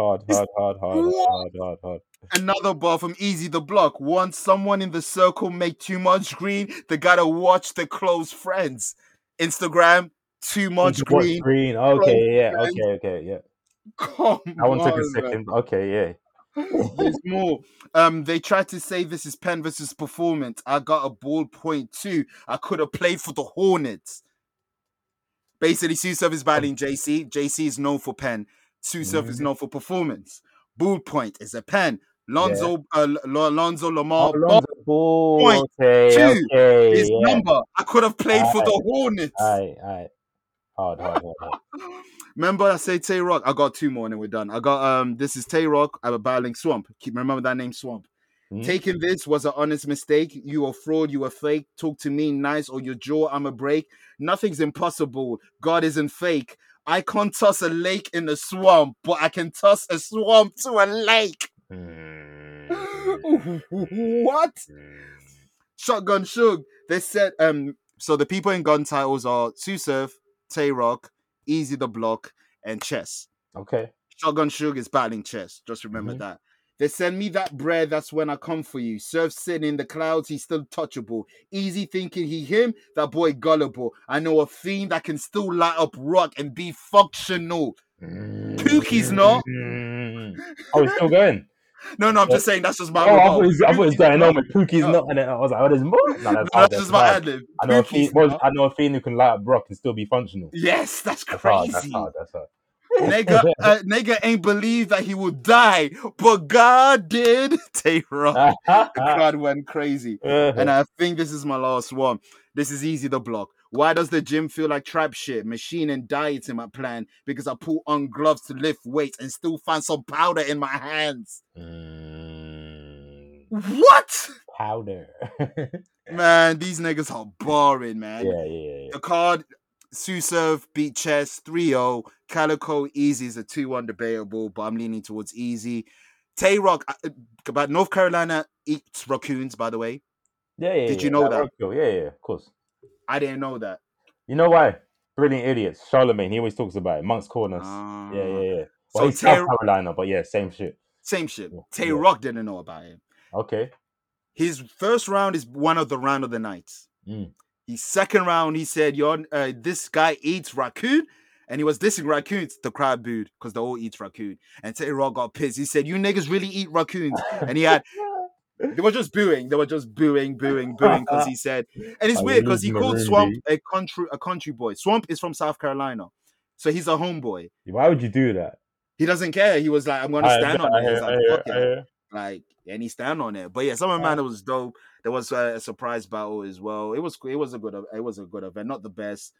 Hard, hard, hard, hard, hard, hard, hard. Another bar from Eazy the Block. Once someone in the circle make too much green, they gotta watch their close friends. Instagram, too much Too much green. green. Okay, yeah, friends. okay, okay, yeah. Come That one took a on, man. second. Okay, yeah. *laughs* There's more. Um, they tried to say this is pen versus performance. I got a ball point too. I could have played for the Hornets. Basically, Tsu Surf is battling JC. JC is known for pen. Tsu Surf is known for performance. Bull point is a pen. Lonzo, uh, Lonzo Lamar, Oh, Lonzo Ball. point Okay, two okay. his yeah. number. I could have played for the Hornets. Aye, aye. Hard, hard, hard, hard. *gasps* Remember, I say Tay Roc. I got two more and then we're done. I got um. This is Tay Roc. I'm a battling Swamp. Keep remember that name, Swamp. Mhm. Taking this was an honest mistake. You a fraud. You a fake. Talk to me nice or your jaw. I'm a break. Nothing's impossible. God isn't fake. I can't toss a lake in a swamp, but I can toss a swamp to a lake. Mm, *laughs* what? mm. Shotgun Suge. They said um so the people in gun titles are Tsu Surf, Tay Roc, Eazy the Block, and Chess. Okay. Shotgun Suge is battling Chess. Just remember Mhm. that. They send me that bread, that's when I come for you. Surf sitting in the clouds, he's still touchable. Eazy thinking he him, that boy gullible. I know a fiend that can still light up rock and be functional. Pookie's not. Mm. Oh, it's still going. No, no, I'm just saying that's just my Oh, I rebuttal. thought it was, I thought it was Pookie's going not. on with Pookie's No. not, and then I was like, oh, there's more. No, No, that's, that's just my bad. ad lib. I know, a fiend, well. I know a fiend who can light up rock and still be functional. Yes, that's That's hard. That's crazy. hard. That's hard. Nigga, uh, nigga ain't believe that he would die, but God did. *laughs* The *laughs* crowd went crazy. And I think this is my last one. This is Eazy the Block. Why does the gym feel like trap shit? Machine and diet in my plan because I put on gloves to lift weights and still find some powder in my hands. Mm, What? powder. *laughs* Man, these niggas are boring, man. yeah, yeah, yeah. The card Tsu Surf beat Chess 3-0. Calicoe Eazy is a 2-1 debatable, but I'm leaning towards Eazy. Tay Roc, uh, about North Carolina eats raccoons, by the way. Yeah, yeah. Did yeah. you know that? Rockville, Yeah, yeah, of course. I didn't know that. You know why? Brilliant idiots. Charlemagne, he always talks about it. Moncks Corners. Ah. yeah, yeah, yeah. So Well, he's Tay, South Carolina, but yeah, same shit. same shit. Yeah, Tay yeah. Rock didn't know about him. Okay. His first round is one of the round of the nights. Mm. His second round, he said, "Yo, uh, this guy eats raccoon," and he was dissing raccoons. The crowd booed because they all eat raccoon. And Tay got pissed. He said, "You niggas really eat raccoons," and he had. *laughs* They were just booing. They were just booing, booing, booing because he said, and it's Oh, weird because he called Swamp a country a country boy. Swamp is from South Carolina, so he's a homeboy. Why would you do that? He doesn't care. He was like, "I'm gonna stand I on it." hear- I like, hear- "Fuck I it." like and he stand on it. But yeah, Summer Man it was dope. There was a, a surprise battle as well. It was it was a good it was a good event, not the best.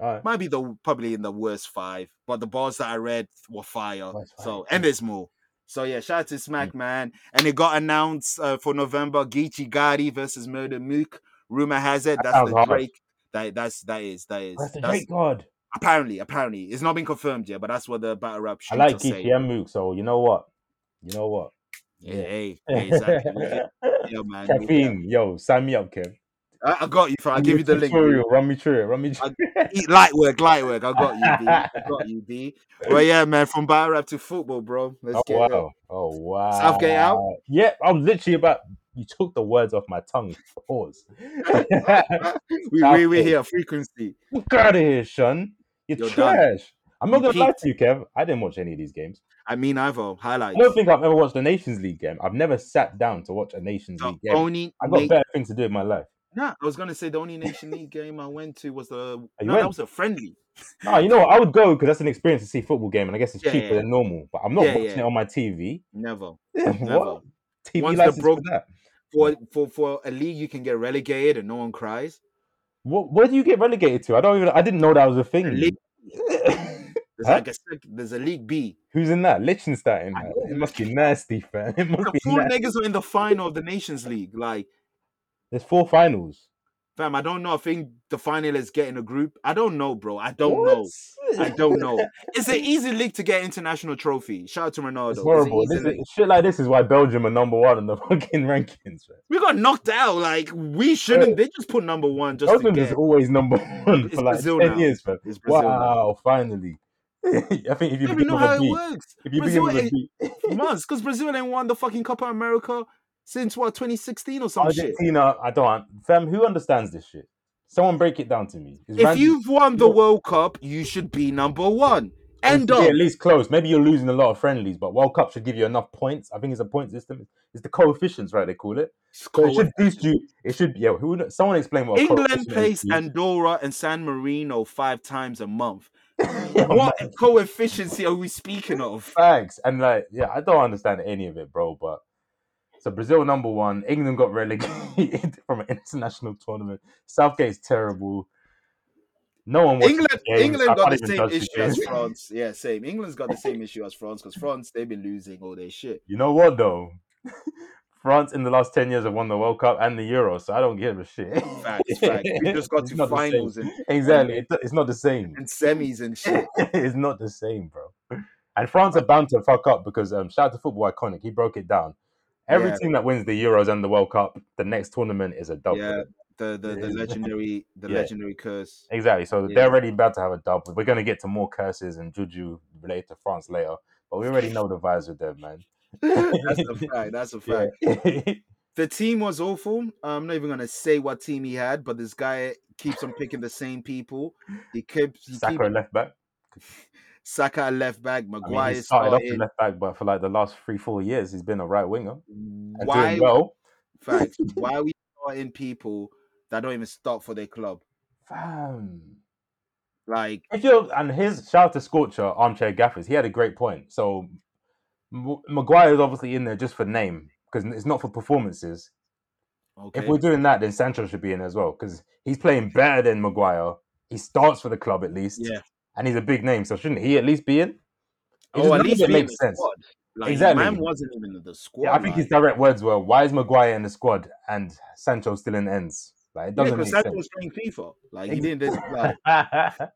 Alright. Might be the probably in the worst five, but the bars that I read were fire. Was So fire. and there's more. So yeah, shout out to Mm. Smack Man, and it got announced uh, for November. Geechee Gotti versus Murder Mook. Rumor has it that's sounds the hard. Drake. That that's that is that is That's the that's, Drake God. apparently apparently it's not been confirmed yet, but that's what the battle rap. I like. Geeky and Mook, so you know what? You know what? Yeah, hey, *laughs* hey, exactly. Yeah, man. Caffeine, yo, sign me up, Kev. I, I got you, fam. I'll give you the link. Tutorial, Run me through it. Run me through it. Eat light work, light work. I got you, B. *laughs* I got you, B. Well, yeah, man. From battle rap to football, bro. Let's Oh get it. wow! Oh wow! Southgate out? Yeah, I'm literally about. You took the words off my tongue. Pause. *laughs* We, we, we're here. Frequency. Get out of here, son. You're, You're done. trash. I'm not You gonna lie to you, Kev. I didn't watch any of these games. I mean, Ivo highlights. I don't think I've ever watched a Nations League game. I've never sat down to watch a Nations the League game. only. I've got na- better things to do in my life. Nah, I was gonna say the only Nation League game I went to was the. Oh, no, went? that was a friendly. No, you know what? I would go because that's an experience to see football game, and I guess it's Yeah, cheaper yeah. than normal. But I'm not Yeah, watching yeah. it on my TV. Never. what? Never. TV Once license broke- for that? For for for a league, you can get relegated and no one cries. What? Where do you get relegated to? I don't even. I didn't know that was a thing. league- *laughs* There's Huh? like a there's a League B. Who's in that? Liechtenstein. I man. know. It must be nasty, *laughs* fam. It must The be four nasty. niggas are in the final of the Nations League. Like, There's four finals. fam, I don't know. I think the final is getting a group. I don't know, bro. I don't know. I *laughs* don't know. It's an easy league to get international trophy. Shout out to Ronaldo. It's horrible. This is, shit like this is why Belgium are number one in the *laughs* fucking rankings. Man. We got knocked out. Like we shouldn't. They just put number one just Belgium is always number one It's for like Brazil ten now. years, man. It's Brazil. now. Wow, finally. *laughs* I think if you don't even know how it B, works. if you Brazil begin with a B, *laughs* Months, because Brazil ain't won the fucking Copa America since what 2016 or some shit. Argentina, I don't. Fam, who understands this shit? Someone break it down to me. It's If random- you've won the World Cup, you should be number one. End of. at least close. Maybe you're losing a lot of friendlies, but World Cup should give you enough points. I think it's a point system. It's the coefficients, right? They call it. So it should boost you. It should. Yeah. Who? Someone explain what England plays. Andorra and San Marino five times a month. Yeah, What man. coefficiency are we speaking of? Thanks. And like, yeah, I don't understand any of it, bro. But so Brazil number one. England got relegated *laughs* from an international tournament. Southgate's terrible. No one England, England got the same the issue as. *laughs* France. Yeah, same. England's got the same issue as France because France they've been losing all their shit. You know what though? *laughs* France in the last ten years have won the World Cup and the Euro, so I don't give a shit. Facts, facts. We just got *laughs* to not the same. finals and, *laughs* Exactly, It's- it's not the same. and semis and shit. *laughs* it's not the same, bro. And France are bound to fuck up because um, shout out to football iconic. He broke it down. Every Yeah. team that wins the Euros and the World Cup, the next tournament is a dub. Yeah, the the, the legendary the Yeah. legendary curse. Exactly. So Yeah. they're already about to have a dub. We're going to get to more curses and juju related to France later, but we already know the vibes with them, man. *laughs* That's a fact. That's a fact. Yeah. The team was awful. I'm not even gonna say what team he had, but this guy keeps on picking the same people. He keeps he Saka keep left back. Saka left back, I mean, Maguire he started off the left back, but for like the last three, four years, he's been a right winger Why? doing well. Facts. *laughs* Why are we starting people that don't even start for their club? Fam. Like, If you're and his shout out to Scorcher, armchair gaffers, he had a great point. So Maguire is obviously in there just for name because it's not for performances. okay, If we're doing that, then Sancho should be in as well because he's playing better than Maguire. He starts for the club at least, yeah. and he's a big name. So shouldn't he at least be in? It Oh, at least it makes sense. Like, Exactly. Man wasn't even in the squad. Yeah, I think his direct words were, "Why is Maguire in the squad and Sancho still in ends?" Like it doesn't because make Sancho was sense. playing FIFA. Like he didn't. Like, *laughs*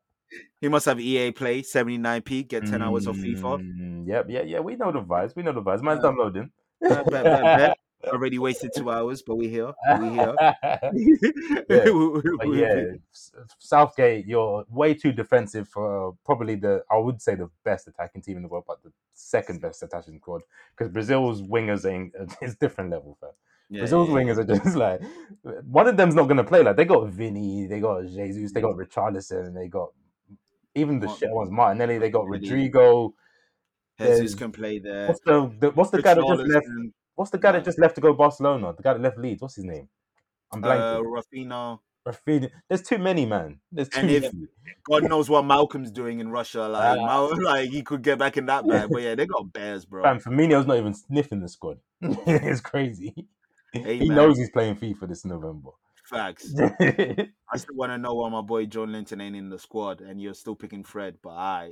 he must have EA Play 79p. Get 10 hours of FIFA. Mm, Yep, yeah, yeah. We know the vibes. We know the vibes. Man's Uh, downloading. Bet, bet, bet. Already wasted two hours, but we here. We here. *laughs* Yeah, We- *laughs* But we- yeah, Southgate, you're way too defensive for probably the I would say the best attacking team in the world, but the second best attacking squad because Brazil's wingers ain't *laughs* it's different level. Fam. yeah, Brazil's yeah, wingers are just like one of them's not gonna play. Like they got Vinny, they got Jesus, they got Richarlison, they got even the shit ones Martinelli. They got Rodrigo. Jesus can play there. What's the, the what's the guy that just left? What's the guy that just left to go Barcelona? The guy that left Leeds. What's his name? I'm Uh, blanking. Rafinha. Rafinha. There's too many, man. There's too And if- many. God knows what Malcom's doing in Russia. Like, Ah. Mal, *laughs* like he could get back in that bag. But yeah, they got bears, bro. Fam, Firmino's not even sniffing the squad. *laughs* it's crazy. Hey, he man. knows he's playing FIFA this November. Facts. *laughs* I still want to know why my boy John Linton ain't in the squad, and you're still picking Fred. But I,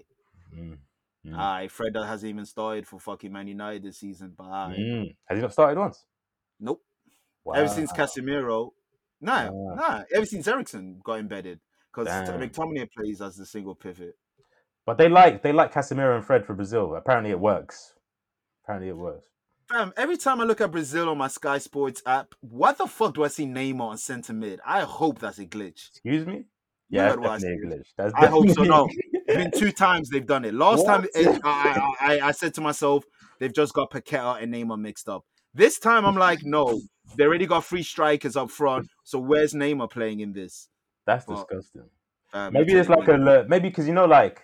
Mm, mm, I Fred that hasn't even started for fucking Man United this season. But I, mm. Has he not started once? nope. Wow. Ever since Casemiro, nah, Wow. nah. Ever since Eriksen got embedded, because. McTominay plays as the single pivot. But they like they like Casemiro and Fred for Brazil. Apparently it works. Apparently it works. Every time I look at Brazil on my Sky Sports app, what the fuck do I see Neymar on centre mid? I hope that's a glitch. Excuse me? You Yeah, that's definitely a glitch. That's I hope so. No, it's been two times they've done it. Last time, it, I, I, I, said to myself, they've just got Paqueta and Neymar mixed up. This time, I'm like, no, they already got three strikers up front. So where's Neymar playing in this? That's Well, disgusting. Fam, Maybe it's like a maybe because you know like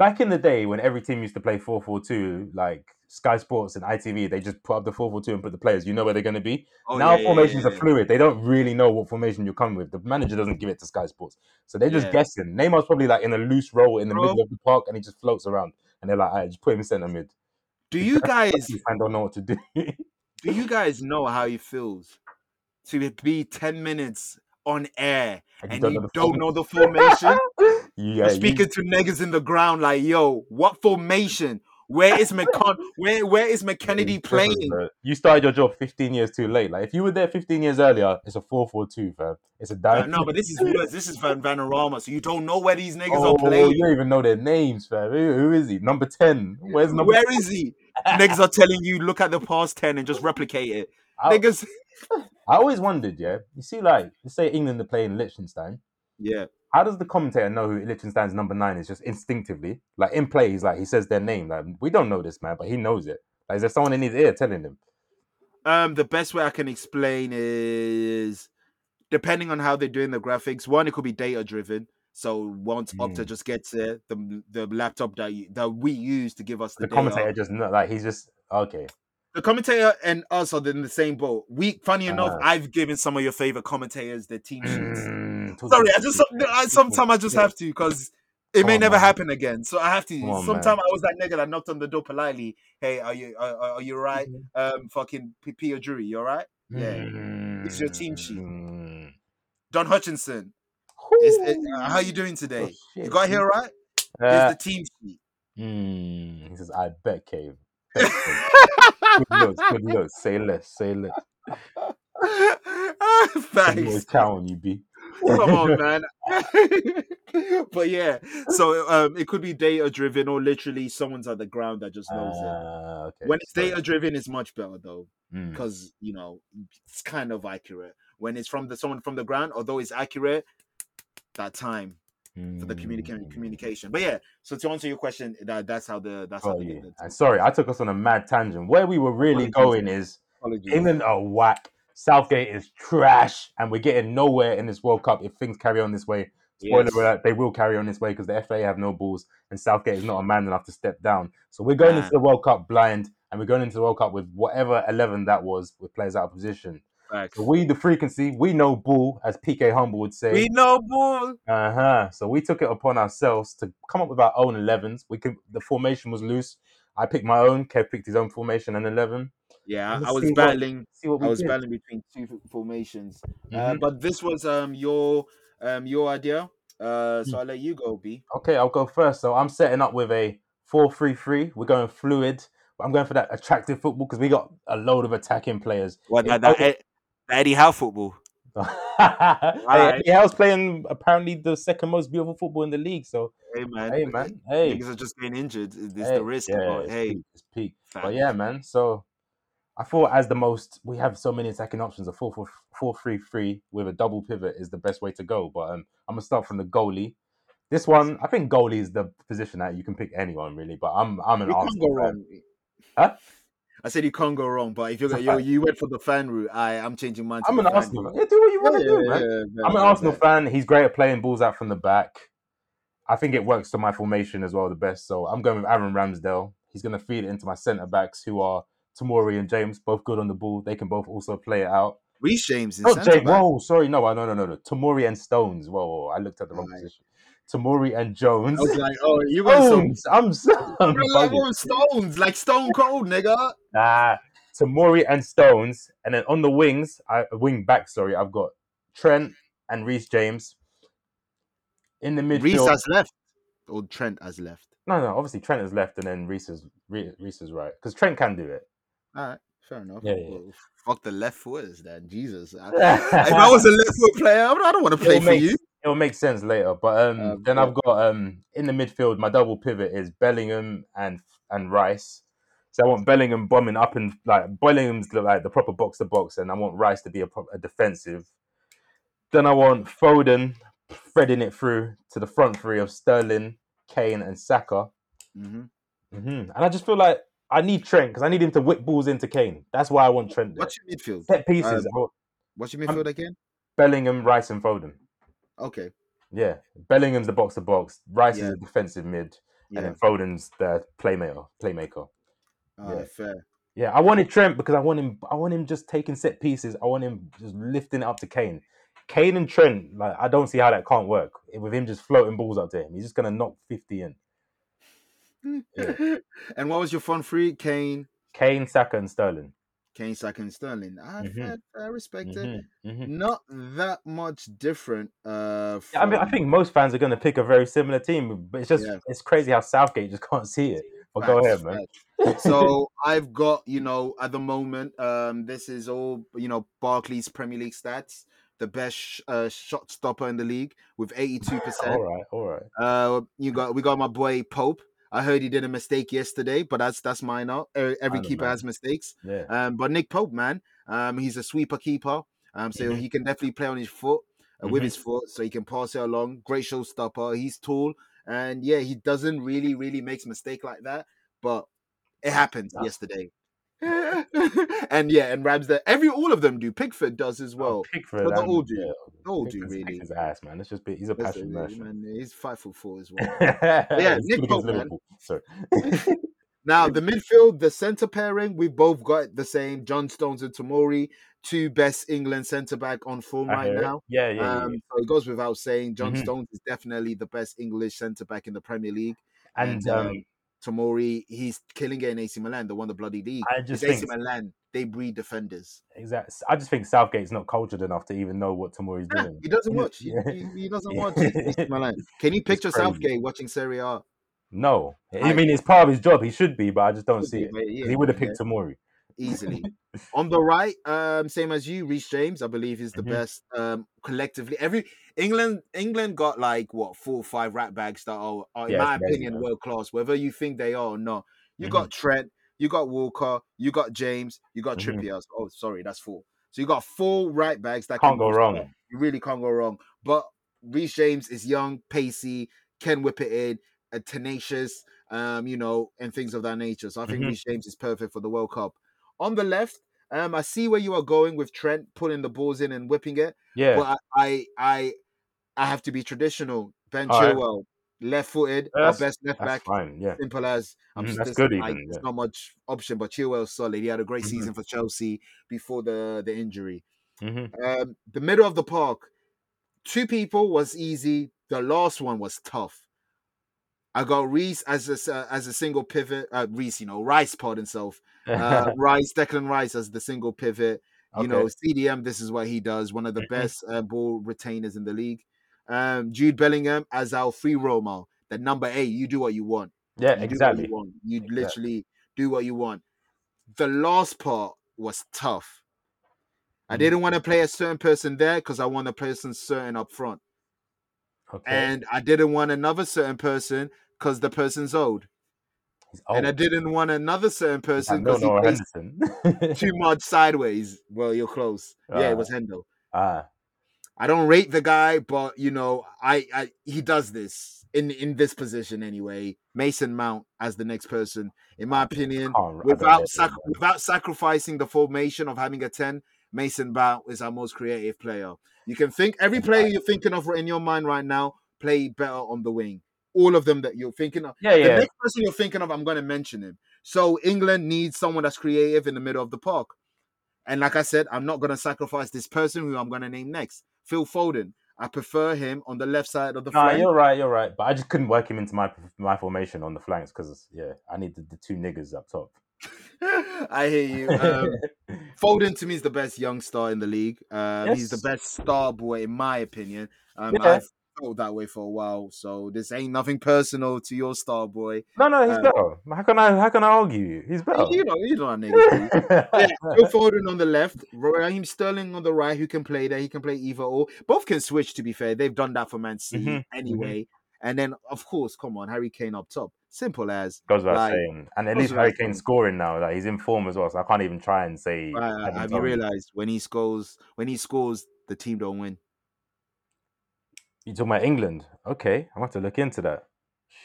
back in the day when every team used to play 4-4-2 like Sky Sports and ITV they just put up the 4-4-2 and put the players. You know where they're going to be? Oh, now yeah, yeah, formations yeah, are fluid. They don't really know what formation you're coming with. The manager doesn't give it to Sky Sports. So they're just Yeah. guessing. Neymar's probably like in a loose role in the Bro. middle of the park and he just floats around. And they're like I just put him in centre mid. Do you guys, I don't know what to do. Do you guys know how he feels to be 10 minutes on air and you the don't know the formation? Yeah you- speaking to niggas in the ground like, yo, what formation? Where is McCon? *laughs* Where where is McKennedy playing? You started your job 15 years too late. Like if you were there 15 years earlier, it's a 4-4-2, fam. It's a Uh, direct. no, but this is this is Van Vanarama, so you don't know where these niggas oh, are playing. you don't even know their names, fam. Who, who is he? Number 10. Where's number? Where is he? *laughs* niggas are telling you look at the past ten and just replicate it. I, Niggas, *laughs* I always wondered, yeah. You see, like, let's say England are playing Liechtenstein. yeah. How does the commentator know who Liechtenstein's number nine is? Just instinctively, like in play, he's like he says their name. Like we don't know this man, but he knows it. Like is there someone in his ear telling him? Um, the best way I can explain is depending on how they're doing the graphics. One, it could be data driven. So once Opta Mm. just gets it, the the laptop that you, that we use to give us the, The commentator just know, like he's just okay. the commentator and us are in the same boat. We, funny enough, Ah. I've given some of your favorite commentators their team sheets. Sorry, I just I, sometimes I just have to because it may on, never man. happen again. So I have to. On, Sometimes I was that nigga that knocked on the door politely. Hey, are you are, are you right? Mm-hmm. Um, fucking P- P. Drury, you all right? Yeah. It's your team sheet. Mm. Don Hutchison, uh, how you doing today? Oh, you got here right? Uh, It's the team sheet. mm, he says, "I *laughs* bet, Cave." Good looks, good looks. Say less, say less. *laughs* Thanks. count on you, B. Come on, *laughs* man. *laughs* but yeah, so um, it could be data driven or literally someone's at the ground that just knows it. Ah, okay. When it's data driven, it's much better though, Mm. because you know it's kind of accurate. When it's from the someone from the ground, although it's accurate, that time for the communica- Mm. communication. But yeah, so to answer your question, that that's how the that's how Oh they yeah. get the And sorry, I took us on a mad tangent. Where we were really Apologies. going is apologies. England are whack. Southgate is trash, and we're getting nowhere in this World Cup if things carry on this way. Spoiler Yes. alert: they will carry on this way because the FA have no balls, and Southgate is not a man enough to step down. So we're going Nah. into the World Cup blind, and we're going into the World Cup with whatever eleven that was with players out of position. So we, the frequency, we know ball, as PK Humble would say. We know ball. Uh huh. So we took it upon ourselves to come up with our own 11s. We could. The formation was loose. I picked my own. Kev picked his own formation and 11. Yeah, I was see what- battling. What I was did. battling between two formations, uh, Mhm. but this was um your um your idea. Uh, so I'll let you go, B. Okay, I'll go first. So I'm setting up with a 4-3-3. We're going fluid. But I'm going for that attractive football because we got a load of attacking players. What Yeah, that, that, Eddie Howe football? *laughs* hey, Alright. Eddie Howe's playing apparently the second most beautiful football in the league. So Hey man, hey, man, hey, niggas are just getting injured. It's hey, the risk. yeah, but it's hey, peak, it's peak. But yeah, man. So I thought as the most we have so many attacking options, a 4 4 3 3 with a double pivot is the best way to go. But um, I'm gonna start from the goalie. This one, I think goalie is the position that you can pick anyone really, but I'm I'm an you can't Arsenal go fan. wrong. Huh? I said you can't go wrong, but if you're you, you went for the fan route, I I'm changing mine. I'm an Arsenal fan. Yeah, do what you want to Yeah, do, yeah, man. yeah, I'm an Arsenal fan. He's great at playing balls out from the back. I think it works to my formation as well, the best. So I'm going with Aaron Ramsdale. He's going to feed it into my centre backs, who are Tomori and James, both good on the ball. They can both also play it out. Reece James Not oh, centre James. Whoa, sorry, no, no, no, no, no. Tomori and Stones. Whoa, whoa, I looked at the wrong Right. position. Tomori and Jones. I was like, oh, you some. Stones. I'm, so- *laughs* I'm like, stones, like Stone Cold, nigga. Nah, Tomori and Stones, and then on the wings, I wing back. Sorry, I've got Trent and Reece James. In the midfield, Reece has left, or Trent has left. no, no. Obviously, Trent has left, and then Reece is Reece is right because Trent can do it. All right, fair enough. Yeah, yeah. Well, fuck the left footers, then. Jesus. I- *laughs* if I was a left foot player, I don't want to play It'll for make- you. It'll make sense later, but um, Um, then yeah. I've got um in the midfield. My double pivot is Bellingham and and Rice. So I want Bellingham bombing up and like Bellingham's like the proper box to box, and I want Rice to be a, a defensive. Then I want Foden threading it through to the front three of Sterling, Kane, and Saka. hmm hmm And I just feel like I need Trent because I need him to whip balls into Kane. That's why I want Trent there. What's your midfield? Set pieces. Um, What's your midfield again? Bellingham, Rice, and Foden. Okay. Yeah, Bellingham's the box to box. Rice is Yeah. a defensive mid, Yeah. and then Foden's the playmaker. Playmaker. All right, fair. Yeah, I wanted Trent because I want him. I want him just taking set pieces. I want him just lifting it up to Kane. Kane and Trent, like I don't see how that can't work with him just floating balls up to him. He's just gonna knock fifty in. Yeah. *laughs* and what was your front three? Kane, Kane, Saka, and Sterling. Kane, Saka, and Sterling. I, Mhm. fair, I respect it. Mhm, mhm. Not that much different. Uh, Yeah, I mean, I think most fans are gonna pick a very similar team, but it's just Yeah. it's crazy how Southgate just *laughs* can't see it. But go ahead, man. so I've got, you know, at the moment, um, this is all, you know, Barclays Premier League stats. The best uh, shot stopper in the league with 82%. All right, all right. Uh, you got we got my boy Pope. I heard he did a mistake yesterday, but that's that's minor. Every I know, keeper has mistakes. Yeah. Um, but Nick Pope, man, um, he's a sweeper keeper. Um, so Mhm. he can definitely play on his foot uh, with Mhm. his foot, so he can pass it along. Great showstopper. He's tall, and yeah, he doesn't really really makes mistake like that, but it happened yesterday. *laughs* and yeah, and Ramsdale, every all of them do. Pickford does as well. Oh, Pickford, but they all do. yeah, They all do really. Pickford's ass, man. Let's just be. He's a passion man, he's five foot four as well. yeah, *laughs* Nick Pope, man. Sorry. *laughs* Now the midfield, the centre pairing, we both got the same. John Stones and Tomori, two best England centre back on form I right hear it. now. Yeah, yeah, Um, yeah. so it goes without saying, John Mhm. Stones is definitely the best English centre back in the Premier League. And and, um, Tomori, he's killing it in AC Milan. They won the bloody league. I just It's AC Milan. They breed defenders. exactly. I just think Southgate's not cultured enough to even know what Tomori's Yeah, doing. he doesn't *laughs* watch. He, he, he doesn't *laughs* watch AC Milan. Can you picture. Southgate watching Serie A? No, I I- mean it's part of his job. He should be, but I just don't see be, it. yeah, he would have yeah. picked Tomori. easily. *laughs* On the right, um, same as you, Reece James, I believe is the Mhm. best um collectively. Every England, England got like what four or five rat bags that are, are in Yeah, my opinion, world class, whether you think they are or not. You Mhm. got Trent, you got Walker, you got James, you got Mhm. Trippier. Oh, sorry, that's four. So you got four right backs that Can't can go wrong. You really can't go wrong. But Reece James is young, pacey, can whip it in, uh, tenacious, um, you know, and things of that nature. So I think Mhm. Reece James is perfect for the World Cup. On the left, um, I see where you are going with Trent putting the balls in and whipping it, Yeah, but I, I, I, I have to be traditional. Ben All right. Chilwell, left-footed, our best left back. fine. Yeah, Simple as I'm just that's good like, even, There's yeah. not much option, but Chilwell's solid. He had a great Mhm. season for Chelsea before the the injury. hmm Um, the middle of the park, two people was easy. The last one was tough. I got Reese as a uh, as a single pivot. Uh, Reese, you know, Rice pod himself. *laughs* Uh, Rice, Declan Rice as the single pivot. You know, CDM. This is what he does. One of the Mhm. best uh, ball retainers in the league. Um, Jude Bellingham as our free roamer, the number eight. You do what you want. yeah, You exactly. you want. You Exactly. literally do what you want. The last part was tough. I Mhm. didn't want to play a certain person there because I want a person certain up front. Okay, And I didn't want another certain person because the person's old. He's And I didn't want another certain person no, because he no, plays Henderson. too much sideways. Well, you're close. Yeah, it Ah. was Hendo. ah, I don't rate the guy, but you know, I, I he does this in in this position anyway. Mason Mount as the next person, in my opinion, I don't without sac- without sacrificing the formation of having a ten. Mason Mount is our most creative player. You can think every player you're thinking of in your mind right now play better on the wing. All of them that you're thinking of. yeah, The yeah. next person you're thinking of, I'm going to mention him. So England needs someone that's creative in the middle of the park. And like I said, I'm not going to sacrifice this person who I'm going to name next. Phil Foden. I prefer him on the left side of the Nah, flank. you're right, you're right. But I just couldn't work him into my my formation on the flanks because yeah, I needed the two niggers up top. I hear you. Um, *laughs* Foden to me is the best young star in the league. Um, He's the best star boy in my opinion. Um, Yeah. I've felt that way for a while, so this ain't nothing personal to your star boy. no, no, he's Uh, better. How can I how can I argue you? He's better. You know, you know how niggas do. yeah, *laughs* Phil Foden on the left, Raheem Sterling on the right, who can play there. He can play either or. Both can switch, to be fair. They've done that for Man City Mhm, anyway. And then, of course, come on, Harry Kane up top. Simple as. Goes without Like, saying. And at least Harry Kane's scoring now. Like he's in form as well, so I can't even try and say. Evan have you realized when he scores, when he scores, the team don't win? You talking about England? Okay, I'm have to look into that.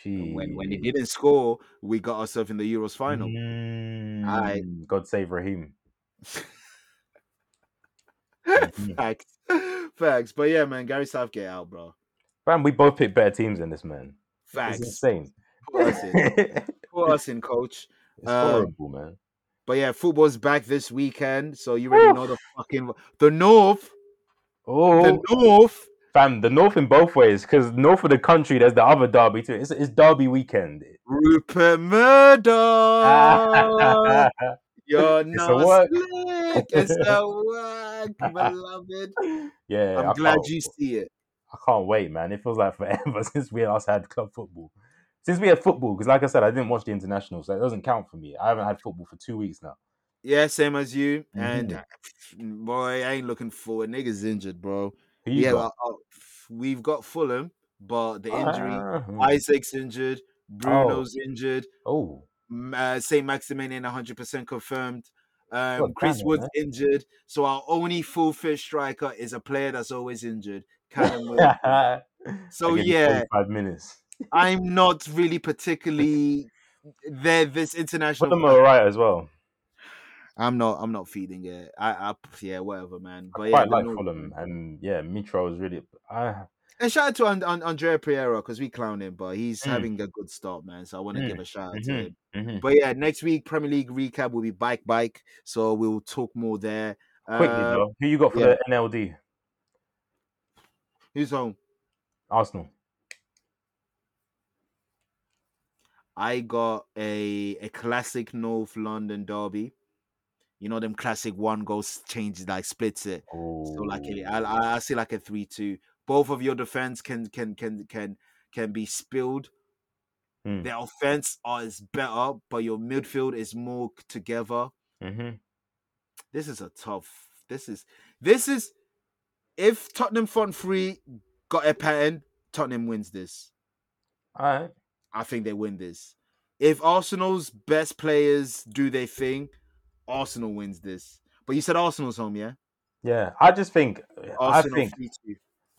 When when he didn't score, we got ourselves in the Euros final. Mm, God save Raheem. Mhm. *laughs* Facts, facts. But yeah, man, Gary Southgate out, bro. Man, we both picked better teams than this man. Facts. It's insane. Put us in, it's put us in, coach. Um, horrible, man. But yeah, football's back this weekend, so you already know the fucking the North, Oh, the North. fam, the North in both ways, because North of the country, there's the other derby too. It's, it's Derby weekend. Rupert Murdoch, *laughs* you're It's a not work. slick. It's a work, *laughs* beloved. yeah, I'm I glad you see it. I can't wait, man. It feels like forever *laughs* since we last had club football. Since we had football, because like I said, I didn't watch the international, so it doesn't count for me. I haven't had football for two weeks now. Yeah, same as you. And Mhm. uh, boy, I ain't looking forward. Niggas injured, bro. Yeah, got? well, uh, we've got Fulham, but the injury. Hmm. Isak's injured. Bruno's injured. oh, Uh, Saint-Maximin 100% confirmed. Um, Chris Wood's man. injured. So our only full fit striker is a player that's always injured. Callum. *laughs* So I give you yeah, five minutes. I'm not really particularly there this international. Fulham are alright as well. I'm not. I'm not feeding it. I, I yeah, whatever, man. But I yeah, quite the like Fulham, and yeah, Mitro is really. I And shout out to and- and Andreas Pereira because we clown him, but he's Mm. having a good start, man. So I want to Mm, give a shout out to mhm, him. mhm. But yeah, next week Premier League recap will be bike bike, so we'll talk more there. Quickly, Uh, though, who you got for yeah. the NLD? who's home? Arsenal. I got a a classic North London derby. You know them classic one goal changes like splits it. So like a, I, see like a three two. Both of your defense can can can can can be spilled Mm. Their offense is better, but your midfield is more together. hmm This is a tough. This is this is if Tottenham front three got a pattern, Tottenham wins this. All right. I think they win this. If Arsenal's best players do their thing, Arsenal wins this. But you said Arsenal's home, yeah? Yeah, I just think I think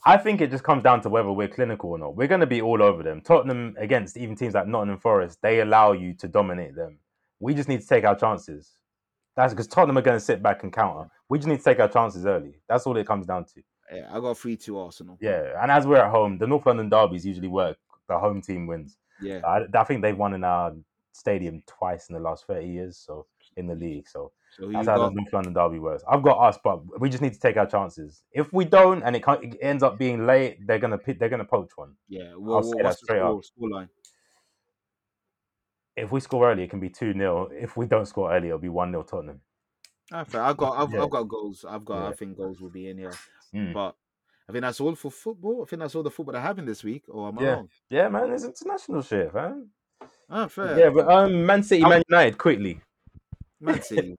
I think it just comes down to whether we're clinical or not. We're going to be all over them. Tottenham against even teams like Nottingham Forest, they allow you to dominate them. We just need to take our chances. That's because Tottenham are going to sit back and counter. We just need to take our chances early. That's all it comes down to. Yeah, I got 3-2 Arsenal. Yeah, and as we're at home, the North London derbies usually work. The home team wins. Yeah. I, I think they've won in our stadium twice in the last thirty years. So in the league, so So that's how got the North London derby works. I've got us, but we just need to take our chances. If we don't, and it, can't, it ends up being late, they're gonna they're gonna poach one. yeah. Well, say what's that straight score, up. score line? If we score early, it can be two 0 If we don't score early, it'll be one 0 Tottenham. I've got I've, Yeah. I've got goals. I've got I think goals will be in here. Mm. But I think that's all for football. I think that's all the football that happened this week. Or am I Yeah. wrong? Yeah, man, it's international shit, man. Ah, fair. Yeah, but um, Man City, Man United, quickly. Man *laughs* City.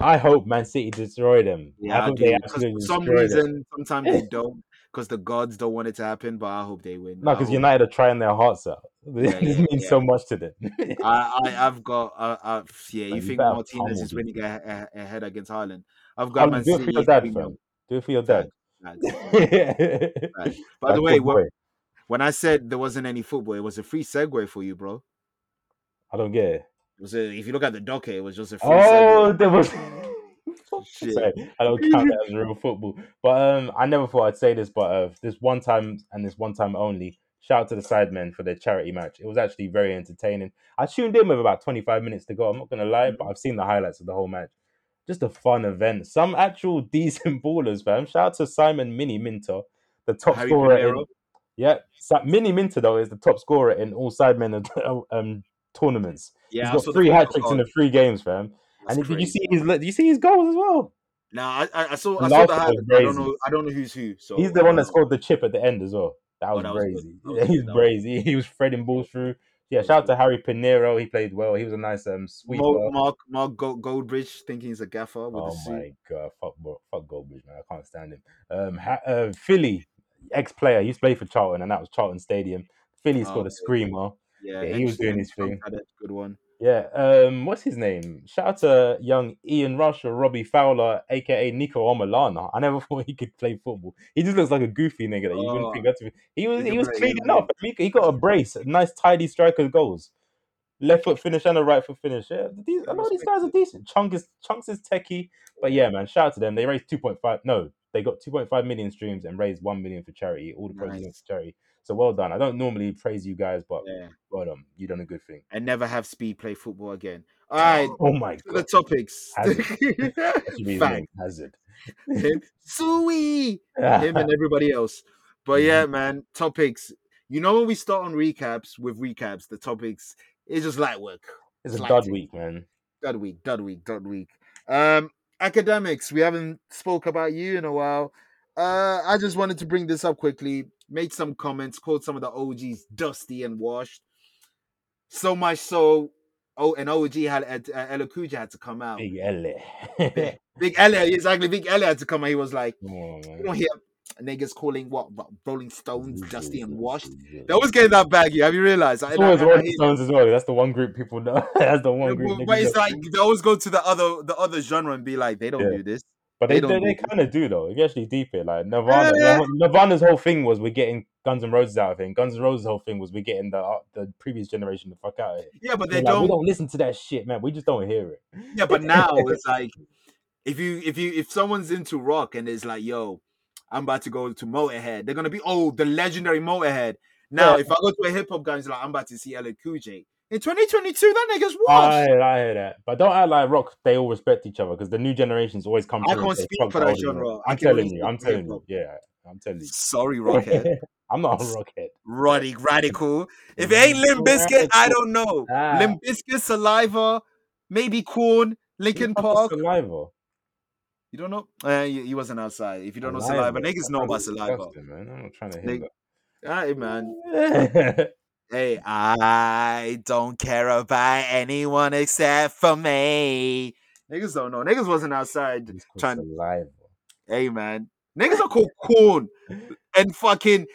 I hope Man City destroy them. Yeah, I I hope do. they absolutely for some destroy them. reason, sometimes they don't, because the gods don't want it to happen. But I hope they win. No, because United are trying their hearts out. *laughs* This Yeah, yeah, means yeah. so much to them. I, I, *laughs* I've got. Uh, uh, yeah, you you think better Martinez is winning a, a, ahead against Haaland? I've got Alan, Man do it City. for your dad, fam. Do it for your dad. That's *laughs* By the way, when, when I said there wasn't any football, it was a free segue for you, bro. I don't get it. It was a, if you look at the docket, it was just a free Oh, *laughs* there was. *laughs* Shit. Sorry, I don't count that as real football. But um, I never thought I'd say this, but uh, this one time and this one time only. Shout out to the Sidemen for their charity match. It was actually very entertaining. I tuned in with about 25 minutes to go. I'm not gonna lie, but I've seen the highlights of the whole match. Just a fun event. Some actual *laughs* decent ballers, fam. Shout out to Simon Miniminter, the top Harry scorer. In, yeah, Miniminter though is the top scorer in all Sidemen *laughs* um, tournaments. Yeah, He's got three hat tricks in the three games, fam. That's and did you see his? Did you see his goals as well? Nah, I, I, saw. I saw last the one was highlights. I don't know. I don't know who's who. So He's the one that scored the chip at the end as well. That Oh, was that was crazy. That was Yeah, he's crazy. *laughs* He was threading balls through. Yeah, shout out to Harry Pinero. He played well. He was a nice um sweet. Mark Mark Gold, Goldbridge thinking he's a gaffer with oh the suit. my god, fuck, fuck Goldbridge, man. I can't stand him. Um, ha- uh, Philly, ex-player, he used to play for Charlton, and that was Charlton Stadium. Philly scored Oh, a screamer. Yeah, Yeah, he was doing his thing. Had a good one. Yeah. Um, what's his name? Shout out to young Ian Rush or Robbie Fowler, aka Niko Omilana. I never *laughs* thought he could play football. He just looks like a goofy nigga that you wouldn't Oh, think that to be. He was he was clean enough. He, he got a brace, nice tidy striker goals. Left foot finish and a right foot finish. Yeah, these, a lot of these guys are decent. Chunk is Chunkz is techie, but yeah, man, shout out to them. They raised two point five. No, they got two point five million streams and raised one million for charity. All the proceeds Nice. for charity. So well done. I don't normally praise you guys, but Yeah, well done. You done a good thing. and never have speed play football again. All right, Oh my to the topics. Hazard. That should be his Fact. Hazard. Him, *laughs* Sui, him and *laughs* everybody else. But yeah, man, topics. You know when we start on recaps with recaps, the topics is just light work. It's a dud week, man. Dud week, dud week, dud week. Um, Akademiks. We haven't spoke about you in a while. Uh, I just wanted to bring this up quickly. Made some comments, called some of the OGs dusty and washed. So much so, oh, an OG had uh, LL Cool J had to come out. Big L. Big, *laughs* Big exactly. Big Elliot had to come out. He was like, on, you don't hear niggas calling what, what Rolling Stones dusty and washed. They always getting that baggy. Have you realized? I, It's always Rolling Stones as well. That's the one group people know. *laughs* That's the one group. but, but it's like they always go to the other the other genre and be like, they don't Yeah. do this. But they they, they, they kind of do though. If you actually deep it, like Nirvana, Yeah. Nirvana's whole thing was we're getting Guns N' Roses out of it. Guns N' Roses' whole thing was we're getting the uh, the previous generation the fuck out of it. Yeah, but They're they like, we don't. don't listen to that shit, man. We just don't hear it. Yeah, but now *laughs* it's like if you if you if someone's into rock and it's like, yo, I'm about to go to Motorhead, they're gonna be oh the legendary Motorhead. Now, Yeah. if I go to a hip hop guy, and it's like I'm about to see LL Cool J. In 2022, that nigga's washed. I, I hear that, but don't act like rock. They all respect each other because the new generations always come. I can't speak "Fuck for the that genre. generation." I I'm can telling you. I'm telling you. Yeah, I'm telling you. Sorry, Rockhead. *laughs* I'm not a rockhead. Roddy Radical. *laughs* If it ain't Limp Bizkit, I don't know. Ah. Limp Bizkit, Saliva, maybe Korn, Linkin Fuck is Park. Saliva. You don't know? Uh, he, he wasn't outside. If you don't know Saliva. Saliva, niggas That know about Saliva. Man. I'm not trying to Nigga- hear All right, man. *laughs* Hey, I don't care about anyone except for me. Niggas don't know. Niggas wasn't outside trying. saliva. Hey, man. Niggas are called Korn and fucking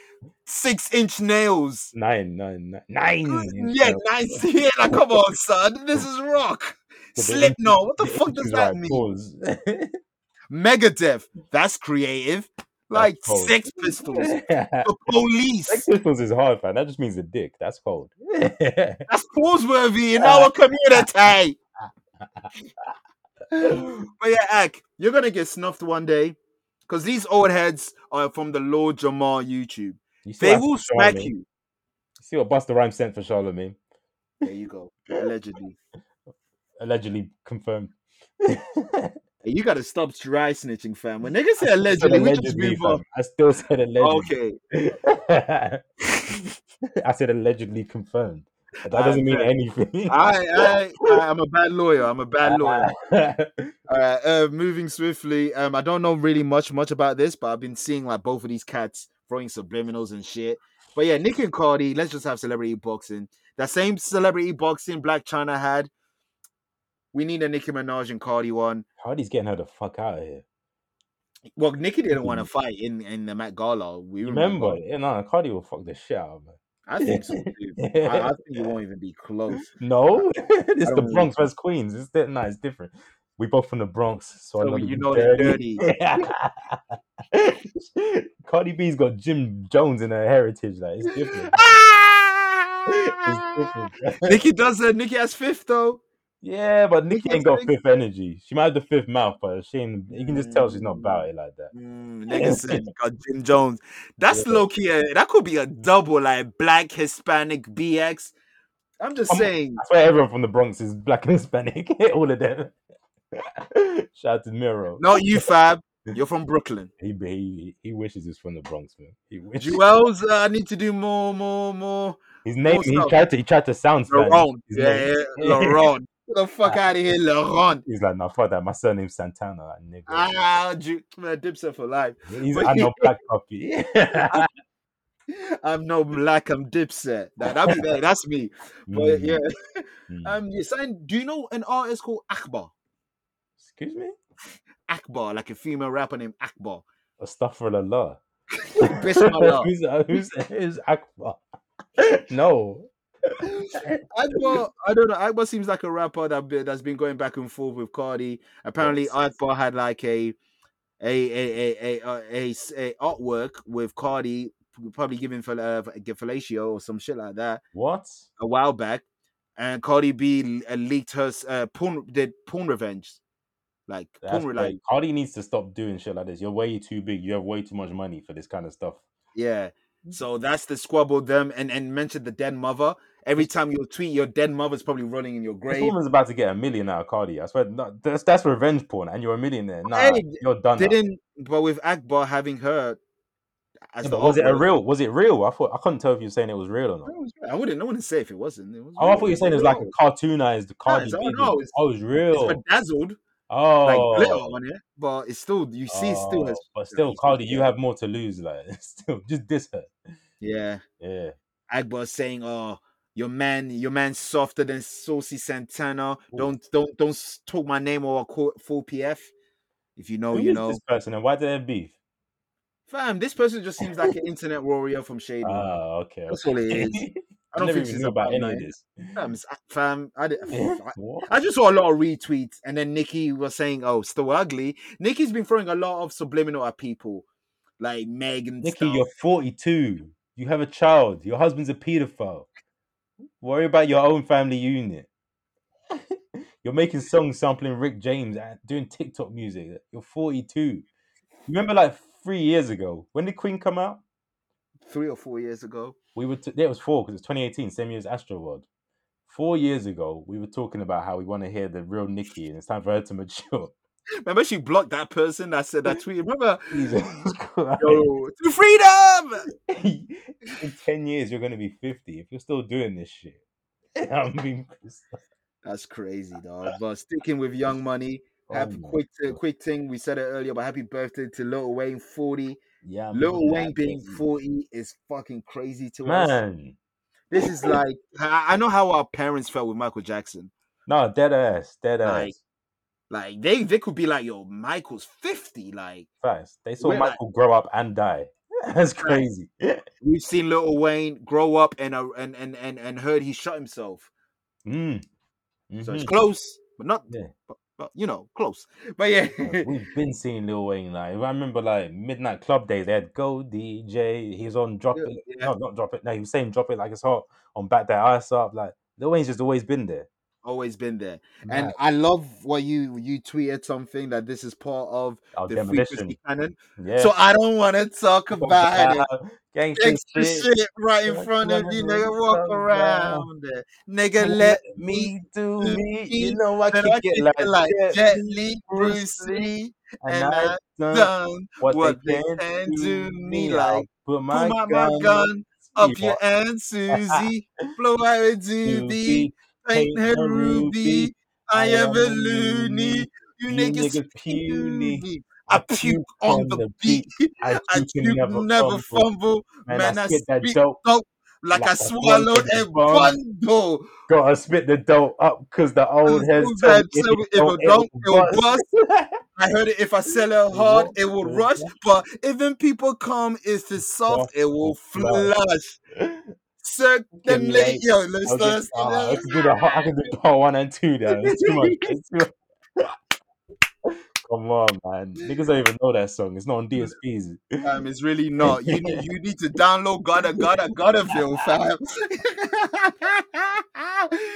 six inch nails. Nine, nine, nine, nine. Yeah, *laughs* nice. Yeah, like, come on, son. This is rock. *laughs* Slipknot. What the fuck does that mean? *laughs* Megadeth. That's creative. Like cold. Sex Pistols. *laughs* The police. Sex Pistols is hard, fam. That just means a dick. That's cold. *laughs* That's *laughs* pause-worthy in our community. but yeah, Ak, you're gonna get snuffed one day. Because these old heads are from the Lord Jamar YouTube. You They will smack Charlemagne? you. See what Busta Rhymes sent for Charlemagne? There you go. Allegedly. Allegedly confirmed. You gotta stop dry snitching, fam. When niggas say allegedly, we just move fam. on. I still said allegedly. Okay. *laughs* I said allegedly confirmed. That doesn't mean anything. *laughs* I, I, I, I'm a bad lawyer. I'm a bad *laughs* lawyer. All right, uh, moving swiftly. Um, I don't know really much much about this, but I've been seeing like both of these cats throwing subliminals and shit. But yeah, Nick and Cardi, let's just have celebrity boxing. That same celebrity boxing Blac Chyna had. We need a Nicki Minaj and Cardi one. Hardy's getting her the fuck out of here. Well, Nicki didn't want to fight in in the Met Gala. We remember. remember? Yeah, no, Cardi will fuck the shit out of her. I think so *laughs* too. I, I think it won't even be close. No, it's *laughs* the Bronx versus Queens. It's di- no, it's different. We both from the Bronx, so, I So know you know they're dirty. *laughs* Cardi B's got Jim Jones in her heritage. Like it's different. it's different. bro. Nicki does it. Nicki has fifth though. Yeah, but Nicki ain't got fifth energy. She might have the fifth mouth, but she ain't. You can just tell she's not about it like that. Mm, *laughs* nigga said got Jim Jones. That's Yeah. low key. A, that could be a double, like black Hispanic BX. I'm just Um, saying. I swear everyone from the Bronx is black and Hispanic. *laughs* All of them. *laughs* Shout out to Miro. Not you, Fab. You're from Brooklyn. He, he he wishes he's from the Bronx, man. He wishes. Juelz, uh, I need to do more, more, more. His name. He tried to. He tried to sound Spanish. Laurent. Yeah, yeah, Laurent. Get the fuck out of here, Laurent. He's like, no, fuck that. My surname's Santana, like, nigga. Ah, Ju- man, Dipset for life. He's but- I know black puppy. *laughs* *laughs* I'm no black, I'm Dipset. That, that'd be that. That's me. But Mm, yeah. *laughs* mm. Um, yeah, sign, do you know an artist called Akbar? Excuse me. Akbar, like a female rapper named Akbar. Astaghfirullah. Bismillah. who's who's who's Akbar? no. Akbar, I don't know. Akbar seems like a rapper that be, that's been going back and forth with Cardi. Apparently, Yes. Akbar had like a a a a a, a, a, s- a artwork with Cardi, probably giving for uh, fellatio or some shit like that What? a while back, and Cardi B uh, leaked her s- uh, porn did porn revenge, like That's porn re- like. Cardi needs to stop doing shit like this. You're way too big. You have way too much money for this kind of stuff. yeah. So that's the squabble them and and mentioned the dead mother. Every time you tweet, your dead mother's probably running in your This grave. woman's about to get a million out of Cardi. I swear, no, that's that's revenge porn, and you're a millionaire. Nah, Hey, you're done. Didn't but with Akbar having her as was it a real? Was it real? I thought I couldn't tell if you were saying it was real or not. I I wouldn't. I wouldn't say if it wasn't. It was Oh, I thought you were saying it was like a cartoonized Cardi it's- oh, no, it's- oh, it's real. It's bedazzled, oh, like glitter oh. on it, but it's still you see it still Oh, has. But still, Cardi, you have more to lose. Like, *laughs* still, just this her. Yeah, Yeah. Akbar saying, "Oh, your man, your man's softer than Saucy Santana. Don't don't don't talk my name or I'll full PF. If you know, Who you is know, this person, and why do they have beef? fam. This person just seems like an *laughs* internet warrior from Shady. Ah, okay. That's okay. all it is. *laughs* I don't think even knew about about any of this. fam, fam, I, did, *laughs* I, I just saw a lot of retweets, and then Nicki was saying, "Oh, still ugly." Nicki's been throwing a lot of subliminal at people, like Meg and Nikki, stuff. you're 42. You have a child. Your husband's a pedophile. Worry about your own family unit. *laughs* You're making songs sampling Rick James and doing TikTok music. You're 42. Remember like three years ago when did Queen come out? three or four years ago. We were t- yeah, it was four because it's 2018, same year as Astroworld. Four years ago, we were talking about how we want to hear the real Nicki, and it's time for her to *laughs* mature. Remember, she blocked that person that said that tweet. Remember, yo, to freedom. *laughs* In 10 years, you're going to be 50 if you're still doing this shit. *laughs* I'm being. That's crazy, dog. But sticking with Young Money, happy Oh quick God. quick thing. We said it earlier, but happy birthday to Lil Wayne, forty. Yeah, Lil man, Wayne being forty is fucking crazy to us. Man, this is like I, I know how our parents felt with Michael Jackson. No, dead ass, dead ass. Like, Like they they could be like, yo, Michael's 50. Like Facts. They saw we're like- Michael grow up and die. *laughs* That's crazy. *laughs* we've seen Little Wayne grow up and uh, and and and, and heard he shot himself. Mm. So it's Mhm. close, but not Yeah. but, but you know, close. *laughs* But yeah. We've been seeing Lil Wayne. Like, I remember, like midnight club days. They had Go DJ. He's on Drop Yeah, It. yeah. No, not Drop It. No, he was saying Drop It like it's hot on Back That Ice Up. Like Lil Wayne's just always been there. Always been there. And I love what you you tweeted something that this is part of Oh, the demolition. frequency canon. Yeah. So I don't want to talk about it. Gangsta shit. shit right in front of you, nigga. Walk around there. Nigga, let me do me. You know I kick I it like, it like Jet Jet Li, Li, Bruce Lee, and and I I done done what, what they can do me. like. put my Pull my, gun, gun up your aunt Susie. *laughs* Blow out a doobie. Paint her ruby. I am a loony. You niggas puny. I puke on the beat. I I puke never, fumble. Man, I I spit that speak dope. like like I a swallowed a bundle. Gotta spit the dope up because the old heads me if it don't, it don't, it'll it'll bust. I heard it. If I sell it *laughs* hard, it will rush. But if them people come, if it's the soft, it will will flush. Circulate, yo, let's I'll let's just, ah, I can do the I can do part one and two now. It's too much. It's too much. *laughs* Come on, man. Niggas don't even know that song. It's not on DSPs. Um, it's really not. You need you need to download gotta gotta gotta feel fam.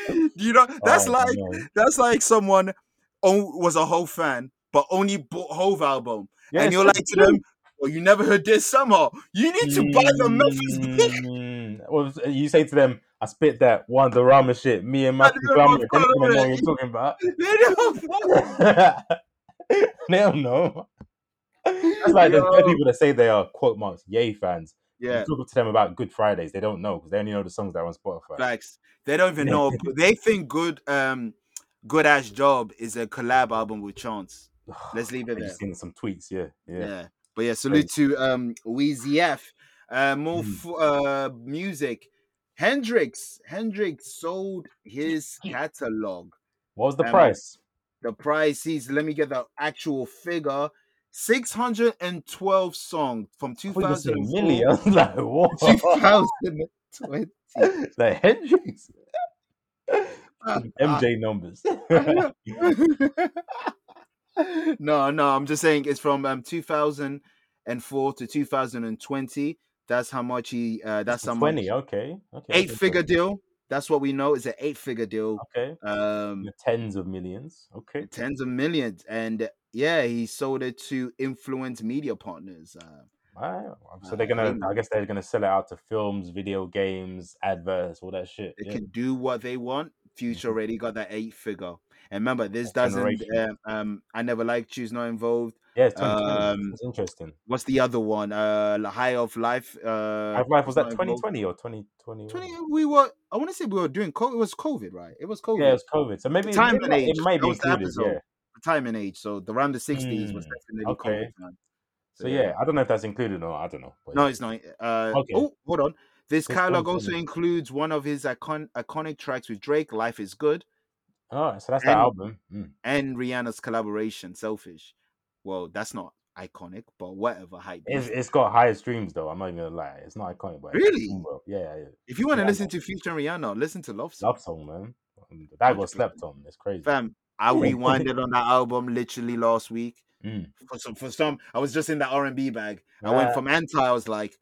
*laughs* you know that's Oh, like that's like someone was a whole fan but only bought Hove album, Yeah, and you're like to them, "Well, you never heard this somehow. You need to buy the Memphis beat." Mm, well, you say to them, I spit that one the Rama shit. Me and I Matthew didn't Grammer, know they don't know what you're talking about. They don't know. they don't know. That's like the people that say they are quote marks yay fans. Yeah, You talk to them about Good Fridays, they don't know because they only know the songs that are on Spotify. facts. They don't even know. *laughs* They think good um good ass job is a collab album with Chance. *sighs* Let's leave it there. just seen some tweets, yeah, Yeah. yeah. But yeah, salute to um Weezy F. Uh more Mm. uh music. Hendrix. Hendrix sold his catalog. What was the Um, price? The price is let me get the actual figure. 612 songs from I thought you were saying 2004 million. *laughs* Like, what? 2020. like *laughs* Hendrix. Ah, *laughs* MJ numbers. no, no, I'm just saying it's from um 2004 to 2020. That's how much he uh that's how much 20, okay. Okay. eight figure deal. That's what we know. It's an eight figure deal. Okay. Um tens of millions. Okay. tens of millions. And yeah, he sold it to influence media partners. Uh, Alright, So Uh, they're gonna hey, I guess they're gonna sell it out to films, video games, adverts, all that shit. they Yeah. can do what they want. Future Mhm. already got that eight figure. And remember, this doesn't um, um I never like choose not involved. Yeah, it's 2020. Um, It's interesting. What's the other one? Uh High Off Life. Uh of Life was that 2020 or 2021? 20 we were I want to say we were doing COVID. It was COVID, right? It was COVID. Yeah, it was COVID. So maybe, time and it age. might be included. episode. Yeah. time and age. So the around the sixties was Mm, definitely okay. COVID time. So yeah, I don't know if that's included or not. I don't know. But No, yeah. it's not. Uh, Okay. Oh, hold on. This This catalog also includes one of his icon- iconic tracks with Drake, "Life Is Good," Oh, so that's the album. Mm. and Rihanna's collaboration, "Selfish." Well, that's not iconic, but whatever. Hype. It's, it's got higher streams though. I'm not even gonna lie. It's not iconic, but Really? well. Yeah, yeah, yeah. If you want to Rihanna. listen to Future and Rihanna, listen to Love Song. Love song, man. Um, That got 100%. slept on. It's crazy. Fam, I *laughs* rewinded on that album literally last week. Mm. For some, for some, I was just in that R and B bag. I went Ah, from anti. I was like,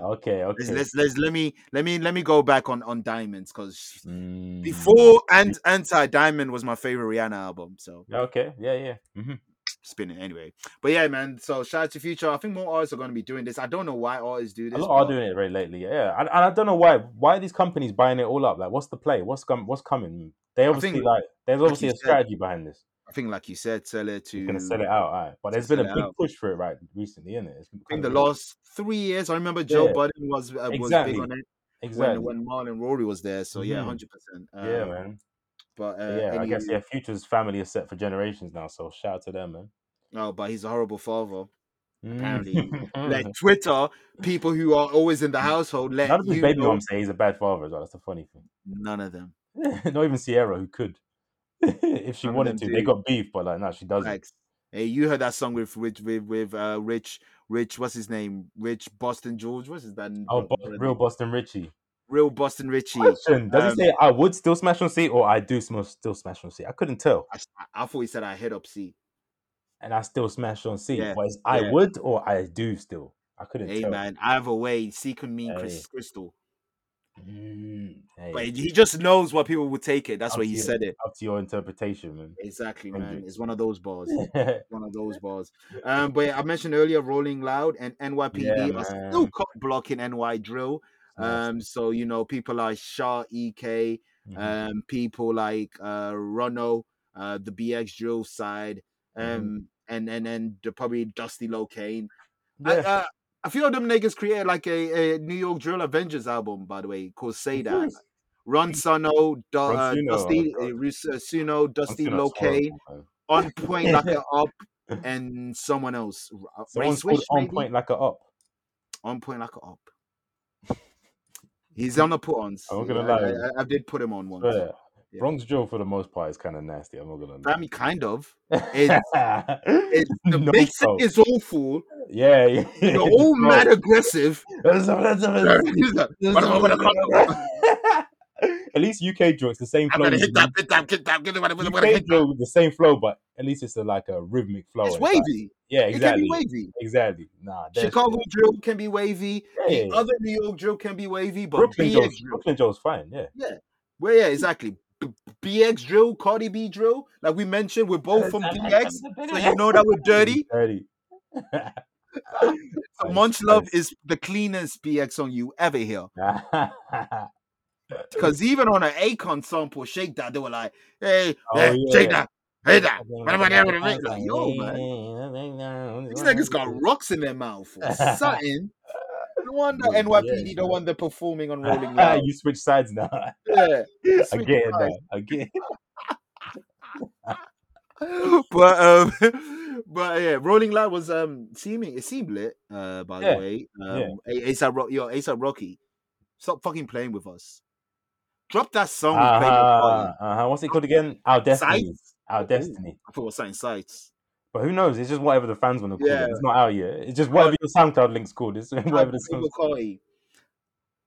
Okay, okay. let's, let's let's let me let me let me go back on on Diamonds because Mm. before and anti Diamond was my favorite Rihanna album. So Okay, yeah, yeah. hmm spinning anyway. But yeah, man. So shout out to Future. I think more artists are going to be doing this. I don't know why artists do this. A lot are doing it very lately. Yeah, and, and I don't know why. Why are these companies buying it all up? Like, what's the play? What's com- what's coming? They obviously think, like. There's obviously you a said, strategy behind this. I think, like you said, sell it to. Gonna sell it out, alright. But there's been a big out. push for it right recently, isn't it? It's I think kind the of last three years, I remember Joe Yeah. Budden was uh, was big on it exactly. when when Mal and Rory was there. So yeah, Mhm. hundred percent. yeah, man. But uh, yeah, I guess yeah, Future's family is set for generations now. So shout out to them, man. Oh, but he's a horrible father. Apparently, like *laughs* Twitter, people who are always in the household let None of his baby know. mom say he's a bad father as well. That's the funny thing. None of them. *laughs* Not even Ciara, who could, *laughs* if she None wanted to. They got beef, but like, no, she doesn't. Hey, you heard that song with with with, with uh, Rich Rich. What's his name? Rich Boston George. What's his that? Oh, Bo- real? Boston Richey. Real Boston Richey. Question: Does Um, he say I would still smash on C or I do still smash on C? I couldn't tell, I, I thought he said I hit up C. and I still smash on C. Yeah, it's I would or I do still. I couldn't tell. Hey tell. man, either way, C can mean Hey. Chris Crystal, Mm, hey, but he just knows what people would take it. That's Up why he you. said it. up to your interpretation, man. Exactly, man. It's one of those bars. *laughs* one of those bars. Um, but yeah, I mentioned earlier, Rolling Loud and NYPD Yeah, are still blocking NY drill. Um, so you know, people like Sha EK, Mhm. um, people like uh Rono, uh, the BX drill side, um, Mhm. and and and the, probably Dusty Locane. yeah. I, uh, a few of them niggas created like a, a New York Drill Avengers album, by the way, called Say That. course. Ron Suno, Du- uh, Dusty, uh, uh, Suno, Dusty Honestly, that's Locane. On Point Like a *laughs* Up, and someone else. Ray Someone's on maybe? point like a up. On Point Like a Up. He's on the put ons. I'm not gonna I, lie. I, I did put him on once. But Yeah. Bronx Joe for the most part is kind of nasty. I'm not gonna lie. I mean, kind of. It's, it's *laughs* the No mixing is awful. yeah, yeah. They're all mad aggressive. At least UK joke, it's the same flow. I'm flow. gonna hit that, hit that, hit that, get it, whatever, whatever, UK hit that. joke, the same flow, but at least it's a, like a rhythmic flow. It's It's like- wavy. yeah, It can exactly. be wavy. Exactly. Nah, that's- Chicago drill can be wavy. Yeah. The other New York drill can be wavy, but Brooklyn BX Joe's, drill. Brooklyn Joe's fine. Yeah. Well, yeah, exactly. B- BX drill, Cardi B drill, like we mentioned, we're both from BX, so you know that we're *laughs* dirty. Dirty. *laughs* So *laughs* Munch Love is the cleanest BX song you ever hear. Because even on an Akon sample, Shake That, they were like, hey, Oh, hey yeah. Shake That, hey that. Like, yo, man. These niggas got rocks in their mouth or something. *laughs* No wonder Yeah, NYPD yeah, the one they're performing on Rolling *laughs* Loud. you switch sides now. *laughs* Yeah. I Switch sides. I but um but yeah rolling loud was um seeming it seemed lit uh by Yeah, the way um yeah. ASAP Rock yo ASAP Rocky stop fucking playing with us drop that song Uh-huh, uh-huh. What's it called again? Our Destiny. Sights? Our Destiny. I thought it was something sights But who knows? It's just whatever the fans want to call Yeah. it. It's not out yet. It's just whatever your SoundCloud link's called. It's *laughs* whatever the song's Carti.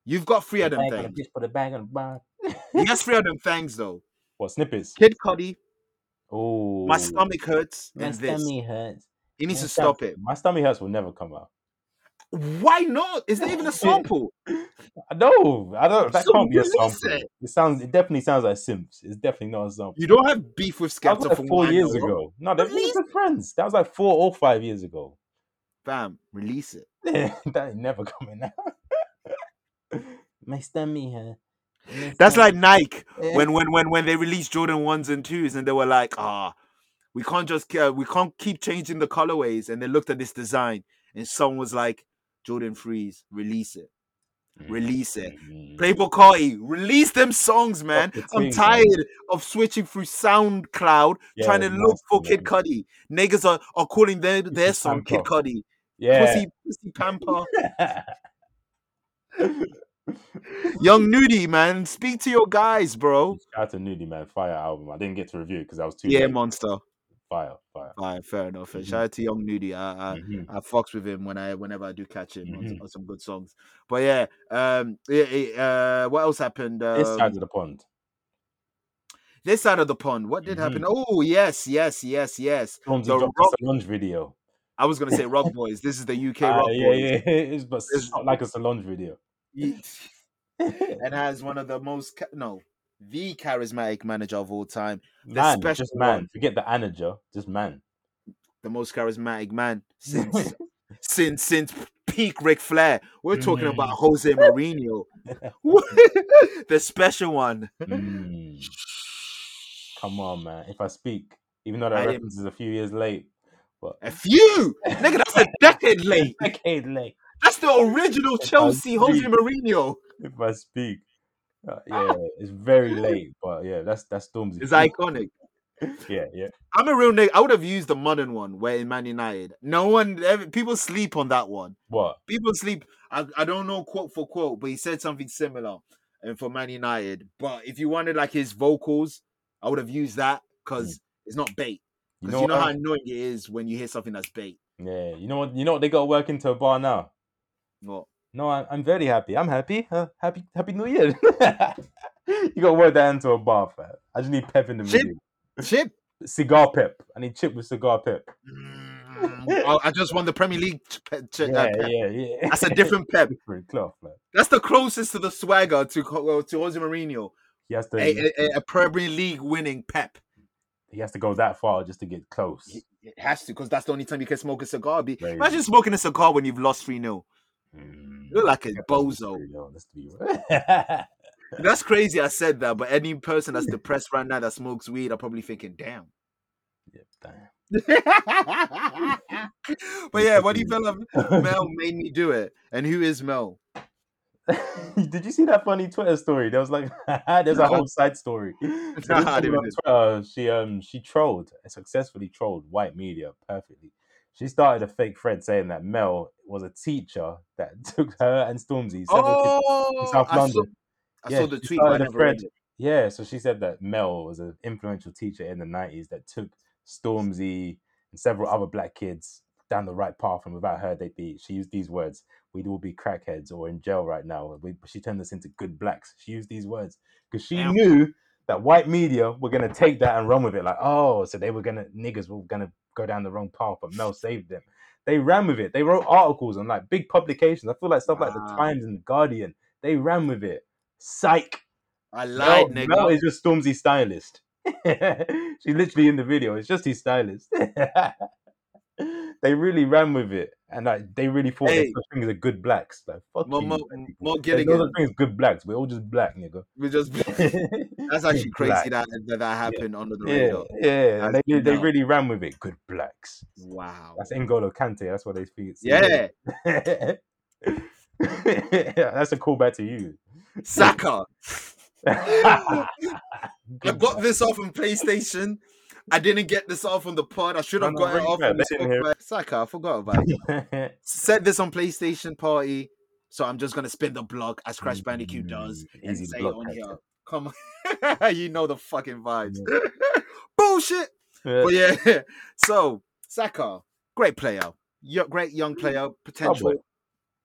you've got three of them things bitch, put a bag on the he has three of them *laughs* things though What snippets? Kid Cudi Oh, my stomach hurts My and this stomach hurts. he needs My to stom- stop it My stomach hurts will never come out. Why not is there even a sample No, I don't. That So can't be a sample. it. It. sounds. It definitely sounds like Simps. It's definitely not a sample. you don't have beef with That was Skepta like from four years know ago. No, they're really Release good friends. That was like four or five years ago. Bam, release it *laughs* that ain't never coming out. *laughs* My stomach hurt. That's like Nike when when when when they released Jordan ones and twos and they were like, ah, we can't just uh, we can't keep changing the colorways. And they looked at this design and someone was like, Jordan threes, release it, release it. Mm. Playboi Carti, release them songs, man. the I'm thing, man. tired of switching through SoundCloud Yeah, trying to it's look for nasty, Kid Cudi. Niggas are, are calling their their Pussy song Kid. Cudi. Yeah. Pussy Pussy Pamper. Young *laughs* Nudy, man. Speak to your guys, bro. Shout out to Nudy Man, Fire album. I didn't get to review it because I was too Yeah, late. monster. Fire, fire. Alright, fair enough. Mhm. Shout out to Young Nudy. I, I, Mhm. I fucks with him when I whenever I do catch him on, Mhm. on some good songs. But yeah, um, yeah, yeah, uh, what else happened? Um, This side of the pond. this side of the pond. What did happen? Mm-hmm. Oh yes, yes, yes, yes. The Rock- Solange video. I was gonna say *laughs* Rock Boys. This is the UK Ah, Rock yeah, Boys. yeah, it's but It's- shot like a Solange video. *laughs* *laughs* And has one of the most no the charismatic manager of all time, man, special just man. one. Forget the manager, just man. the most charismatic man since *laughs* since since peak Ric Flair. We're talking Mm. about Jose Mourinho, *laughs* *laughs* the special one. Mm. Come on, man. If I speak, even though I that am- reference is a few years late, but A few nigga, that's a decade late. decade late. That's the original If I Chelsea Jose. Mourinho. If I speak, uh, *laughs* yeah, it's very late. But yeah, that's that's Stormzy. It's iconic. *laughs* yeah, yeah. I'm a real nigga. I would have used the modern one where in Man United. No one, every, people sleep on that one. What? People sleep. I, I don't know quote for quote, but he said something similar and for Man United. But if you wanted like his vocals, I would have used that because hmm. it's not bait. You Because know, you know how um annoying it is when you hear something that's bait. Yeah, you know what? You know what? They got to work into a bar now. What? No, I'm, I'm very happy. I'm happy. Uh, happy Happy New Year. *laughs* you got to work that into a bar, fam. I just need pep in the Chip? Chip? Cigar pep. I need chip with cigar pep. Mm, I- I just won the Premier League. pe- ch- uh, Yeah, pep. yeah, yeah. That's a different pep. *laughs* different cloth, man. That's the closest to the swagger to uh, to Jose Mourinho. He has to. A, a, a- a Premier League winning pep. he has to go that far just to get close. It has to, because that's the only time you can smoke a cigar. Be imagine smoking a cigar when you've lost 3 0. Mm, You're like a bozo. to be honest with you. That's crazy. I said that, but any person that's *laughs* depressed right now that smokes weed are probably thinking, damn. yeah, damn. *laughs* but yeah, what do you feel of Mel *laughs* made me do it? And who is Mel? Did you see that funny Twitter story? There was like, there's a whole side story. Nah. Twitter, she um she trolled, successfully trolled white media perfectly. She started a fake thread saying that Mel was a teacher that *laughs* took her and Stormzy several kids in Oh, South I saw, London. I Yeah, saw the tweet. I started a never read thread. it. Yeah, so she said that Mel was an influential teacher in the 90s that took Stormzy and several other black kids down the right path, and without her, they'd be, she used these words, we'd all be crackheads or in jail right now. We, she turned us into good blacks. She used these words because she Damn. knew that white media were going to take that and run with it. Like, oh, so they were going to, niggas were going to go down the wrong path, but Mel saved them. They ran with it. They wrote articles on like big publications. I feel like stuff like the Times and the Guardian. They ran with it. Psych. I Mel, lied, nigga. Mel is just Stormzy's stylist. *laughs* She's literally in the video. It's just his stylist. *laughs* they really ran with it, and like they really thought Hey. there's thing as a good blacks. Like fuck More- you, more- more getting it. thing as good blacks. We're all just black, nigga. We just *laughs* that's actually crazy that that, that happened under the Yeah, radar. yeah. yeah. And they they really ran with it. Good blacks. Wow. That's N'Golo Kante. That's what they speak. Yeah, *laughs* That's a callback to you. Saka. *laughs* I got this off on PlayStation. I didn't get this off on the pod. I should have no, got it off back. on the Let him hear Spotify. Saka, I forgot about it. Said this on PlayStation Party, so I'm just gonna spin the block as Crash Bandicoot does Mm, and easy say block, on here. Come on, *laughs* you know the fucking vibes. *laughs* Bullshit. Yeah. But yeah, *laughs* so Saka, great player, great young player, potential.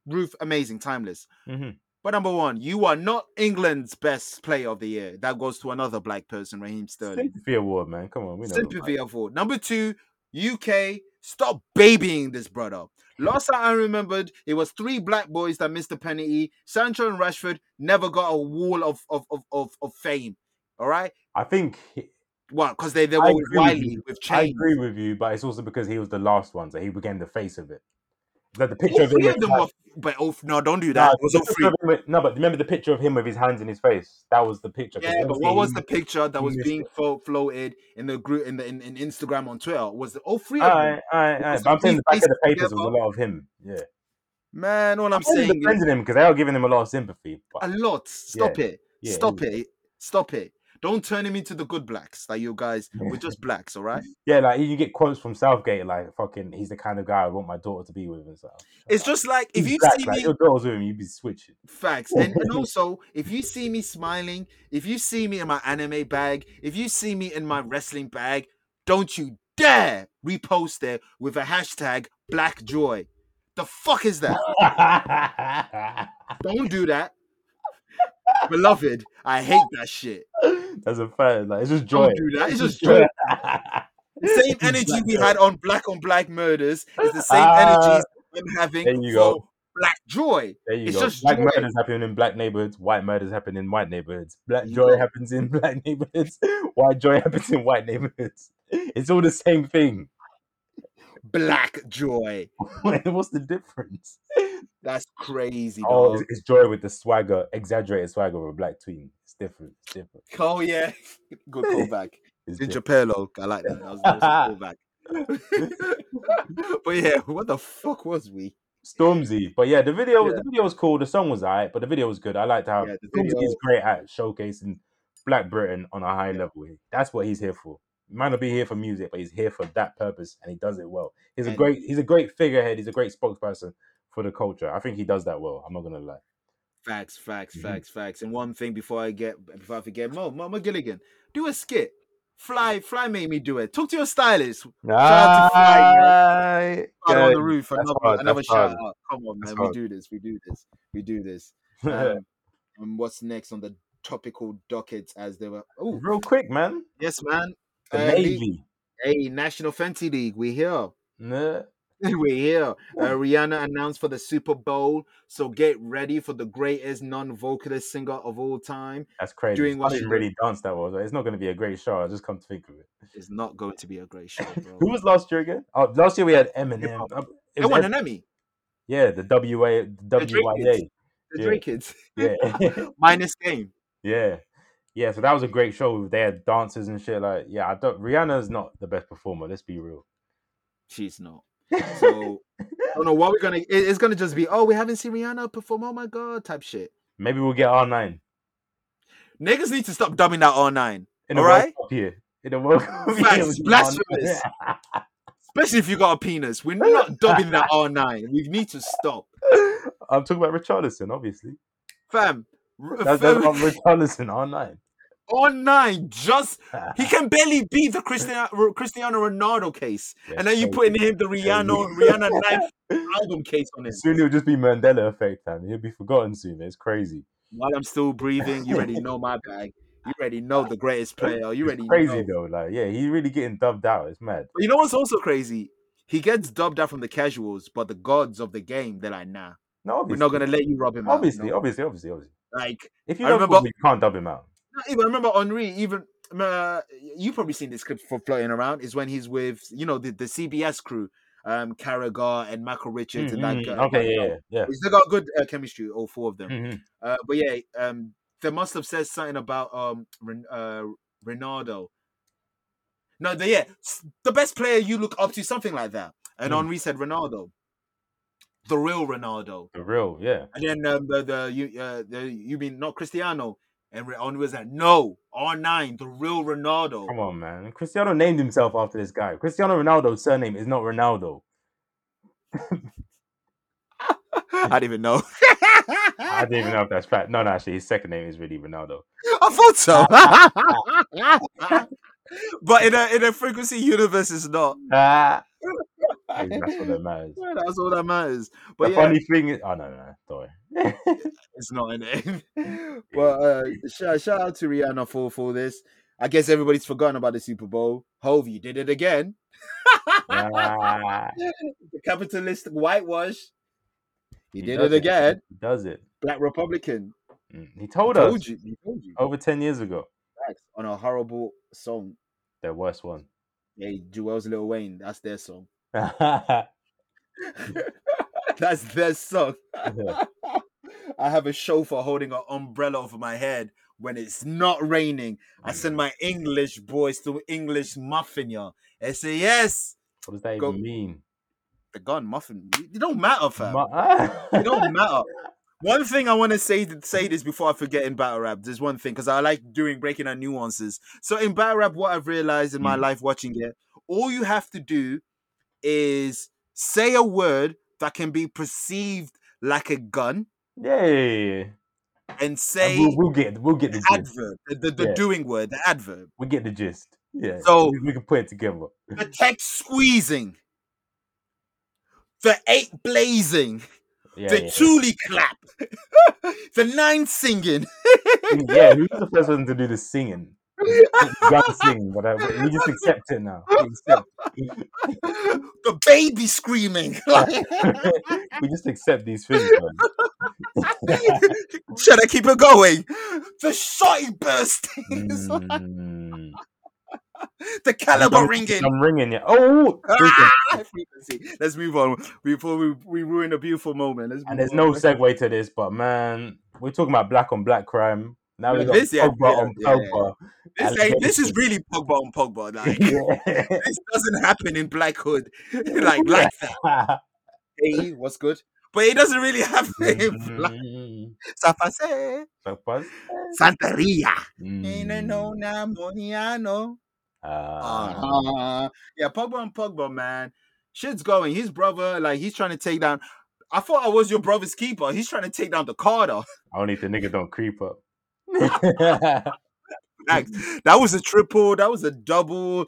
Roof, amazing, timeless. Mhm. But number one, you are not England's best player of the year. That goes to another black person, Raheem Sterling. Sympathy award, man. Come on, we know. Sympathy award. Number two, UK, stop babying this brother. Last time I remembered, it was three black boys that missed the penalty. Sancho and Rashford never got a wall of of of of, of fame. All right, I think he- what? Because they they were with agree with with I agree with you, but it's also because he was the last one, so he became the face of it. That the picture All of him with of them his were, but oh, no, don't do No, that. It was all picture three. of him no, but remember the picture of him with his hands in his face. That was the picture. Yeah, but what was the picture that was being flo- floated in the group in the in, in Instagram on Twitter? Was the, all three of them? Alright, alright, alright. But I'm saying the back of the papers was a lot of him. Yeah, Man, all I'm I'm saying saying is him because they are giving him a lot of sympathy. But a lot. Stop it. yeah, Stop it. Stop it. Don't turn him into the good blacks. Like you guys, *laughs* we're just blacks, all right? yeah, like you get quotes from Southgate, like fucking, he's the kind of guy I want my daughter to be with and stuff. It's just like if you black, see like, me your daughter's with him, you'd be switching. facts, and, and also if you see me smiling, if you see me in my anime bag, if you see me in my wrestling bag, don't you dare repost it with a hashtag Black Joy. The fuck is that? *laughs* Don't do that. Beloved, I hate that shit. That's a fact. Like it's just joy. Don't do that. It's just joy. The same *laughs* energy we had on Black on Black Murders is the same Ah, energies I'm having there you go. Black Joy. There you It's go. just Black joy. murders happen in black neighborhoods. White murders happen in white neighborhoods. Black joy go. happens in *laughs* black neighborhoods. White joy happens in white neighborhoods. It's all the same thing. Black Joy. *laughs* What's the difference? That's crazy, Oh, it's, it's joy with the swagger, exaggerated swagger of a black tween. It's different. It's different. Oh, yeah. *laughs* Good *laughs* callback. It's Ginger different. Perlo. I like that. That was, that was a *laughs* callback. but yeah, what the fuck was we? Stormzy. But yeah, the video Yeah. the video was cool. The song was alright, but the video was good. I liked how Yeah, the Stormzy video- is great at showcasing Black Britain on a high Yeah. level. That's what he's here for. He might not be here for music, but he's here for that purpose, and he does it well. He's a great he's a great figurehead. He's a great spokesperson for the culture. I think he does that well. I'm not gonna lie. Facts, facts, Mhm. facts, facts. And one thing before I get before I forget, Mo, Mo, Mo Gilligan, do a skit. Fly, fly, made me do it. Talk to your stylist. out to Fly, on the roof. That's Another, hard, another shout hard. out. Come on, That's man. We hard. do this. We do this. We do this. *laughs* Um, and what's next on the topical docket as they were? Oh, Real quick, man. yes, man. The Uh, league- Navy. Hey, National Fantasy League. We here. Nah. *laughs* We're here. Uh, Rihanna announced for the Super Bowl, so get ready for the greatest non-vocalist singer of all time. That's crazy. Doing I what didn't she really dance that was. It's not going to be a great show. I just come to think of it. It's not going to be a great show, *laughs* bro. Who was last year again? Oh, last year we had Eminem. Uh, it was won Em- an Emmy. yeah, the WA, The WYA. The Yeah. Drake kids. *laughs* Yeah, Minus game. yeah, yeah. So that was a great show. They had dancers and shit. Like, yeah, I don't. Rihanna's not the best performer. Let's be real. She's not. So I don't know what we're gonna. it- It's gonna just be, oh, we haven't seen Rihanna perform. Oh my god, type shit. Maybe we'll get R nine Niggas need to stop dubbing that R nine. in the right. Here. In the World Cup Facts, blasphemous. Especially if you got a penis. We're not dubbing that R nine. We need to stop, I'm talking about Richarlison, obviously. fam. That's, that's Richarlison R nine. All nine, just *laughs* he can barely beat the Cristiano Cristiano Ronaldo case, and then you put in him the Rihanna *laughs* Rihanna ninth album case on him. Soon it'll just be Mandela effect, man. He'll be forgotten soon. It's crazy. While I'm still breathing, you already know my bag. You already know the greatest *laughs* player. You already Crazy know. though. Like, yeah, he's really getting dubbed out. It's mad. But you know what's also crazy? He gets dubbed out from the casuals, but the gods of the game, they're like, nah, No, we're not gonna let you rub him out. obviously, no. obviously, obviously, obviously. Like, If you I know remember- you can't dub him out. Not even I remember Henry. Even uh, you probably seen this clip for floating around. Is when he's with you know the, the CBS crew, um, Carragher and Micah Richards and that Mhm. guy. Okay, yeah, yeah, yeah. They got good uh, chemistry, all four of them. Mhm. Uh, but yeah, um, they must have said something about um Ren- uh, Ronaldo. No, the, yeah, the best player you look up to, something like that. And Mm. Henry said Ronaldo, the real Ronaldo. The real, yeah. And then um, the the you uh, the you mean not Cristiano? And Re- Henry was like, no, R nine, the real Ronaldo. Come on, man. Cristiano named himself after this guy. Cristiano Ronaldo's surname is not Ronaldo. *laughs* I didn't even know. *laughs* I didn't even know if that's fact. No, no, actually, his second name is really Ronaldo. I thought so. *laughs* but in a in a frequency universe, it's not. Ah. That's what that matters. Yeah, That's all that matters. But the yeah, funny thing is, oh no, no, don't worry. *laughs* it's not in it. *laughs* but uh, shout, shout out to Rihanna for for this. I guess everybody's forgotten about the Super Bowl. Hove, you did it again. Ah, *laughs* The capitalist whitewash. He, He did it again. he does it. Black Republican. Mm, He told told us you. He told you. over ten years ago. On a horrible song. Their worst one. Hey, Jewel's Lil Wayne. That's their song. *laughs* *laughs* That's their song. *laughs* I have a chauffeur holding an umbrella over my head when it's not raining. I send my English boys to English muffin, y'all. They say yes. What does that Go- even mean? The gun muffin. It don't matter, fam. It don't matter. One thing I want to say say this before I forget in battle rap. There's one thing because I like doing breaking down nuances. So in battle rap, what I've realized in my Mm. life watching it, all you have to do is say a word that can be perceived like a gun, yeah. and say And we'll, we'll get we'll get the gist. adverb, the, the, the Yeah. doing word, the adverb, We get the gist. Yeah. So- we, can put it together. the text squeezing, the eight blazing, Yeah. the yeah. Thule clap, *laughs* the nine singing, yeah, who's the first one to do the singing? Gun sing, whatever. We just accept it now. Accept. the baby screaming. *laughs* we just accept these things. Should I keep it going? The shotty bursting, Mm. the caliber I'm- ringing. I'm ringing, yeah. Oh, Ah, frequency. *laughs* Let's move on before we, we ruin a beautiful moment. Let's and there's on. no segue to this, but man, we're talking about black on black crime. Now we got this- Pogba yeah, on yeah, Pogba. This, this is really Pogba on Pogba. Like *laughs* *laughs* this doesn't happen in Blackhood, *laughs* like like that. Hey, what's good? But it doesn't really happen in Black. Safase, Santeria. Mm. Ain't no na moniano. Uh, Uh-huh. Yeah, Pogba and Pogba, man. Shit's going. His brother, like, he's trying to take down. I thought I was your brother's keeper. He's trying to take down the Carter. I only if the nigga don't creep up. *laughs* That was a triple. That was a double.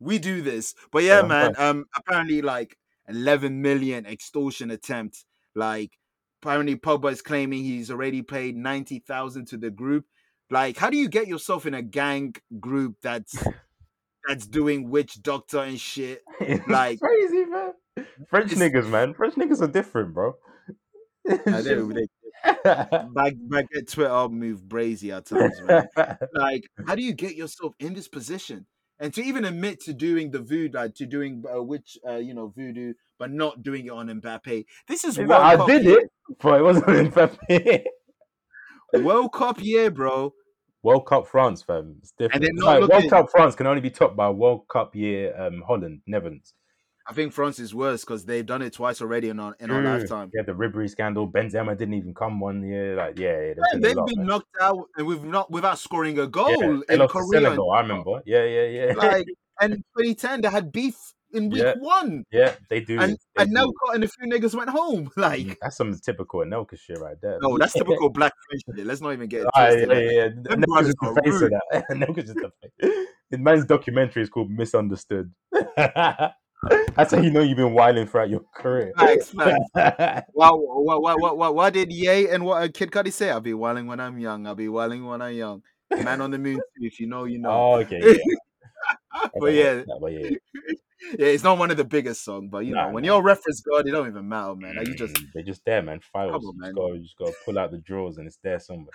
We do this, but yeah, Yeah, man. Um, apparently, like 11 million extortion attempt. Like, apparently, Pogba is claiming he's already paid 90,000 to the group. Like, how do you get yourself in a gang group that's that's doing witch doctor and shit? *laughs* It's Like- crazy, man. French niggas, man. French niggas are different, bro. I know, they- back back at Twitter move brazy at times, man. like how do you get yourself in this position and to even admit to doing the voodoo like to doing uh, which uh, you know voodoo but not doing it on Mbappe this is World I did year. it, but it wasn't in Mbappe. World Cup year bro World Cup France, fam. It's different. like looking- World Cup France can only be topped by World Cup year um, Holland, Netherlands. I think France is worse because they've done it twice already in our in our lifetime Yeah, the Ribery scandal. Benzema didn't even come one year. Like, yeah, yeah there's Man, been they've lot, been man. knocked out and we've not without scoring a goal Yeah, they in lost Korea Senegal. I remember. Yeah, yeah, yeah. like *laughs* and 2010 they had beef in week Yeah. one yeah, they do. and they and do. now and a few niggas went home *laughs* like Mm, that's some typical Anelka shit right there. no that's *laughs* typical black shit let's not even get it Ah, yeah, like yeah, yeah. Just the face of that. Just the face. His man's documentary is called Misunderstood. *laughs* That's how you know you've been wilding throughout your career. Facts. Wow, what, what, what, what, what did Ye and what uh, Kid Cudi say? I'll be wilding when I'm young. I'll be wilding when I'm young. Man on the moon, too, if you know, you know. oh, okay. Yeah. *laughs* but yeah, but yeah. *laughs* yeah, it's not one of the biggest songs, but you Nah, know, when nah. you're a reference god, it don't even matter, man. Like, you just Mm, they're just there, man. Files. On, just man. gotta, you just gotta pull out the drawers and it's there somewhere.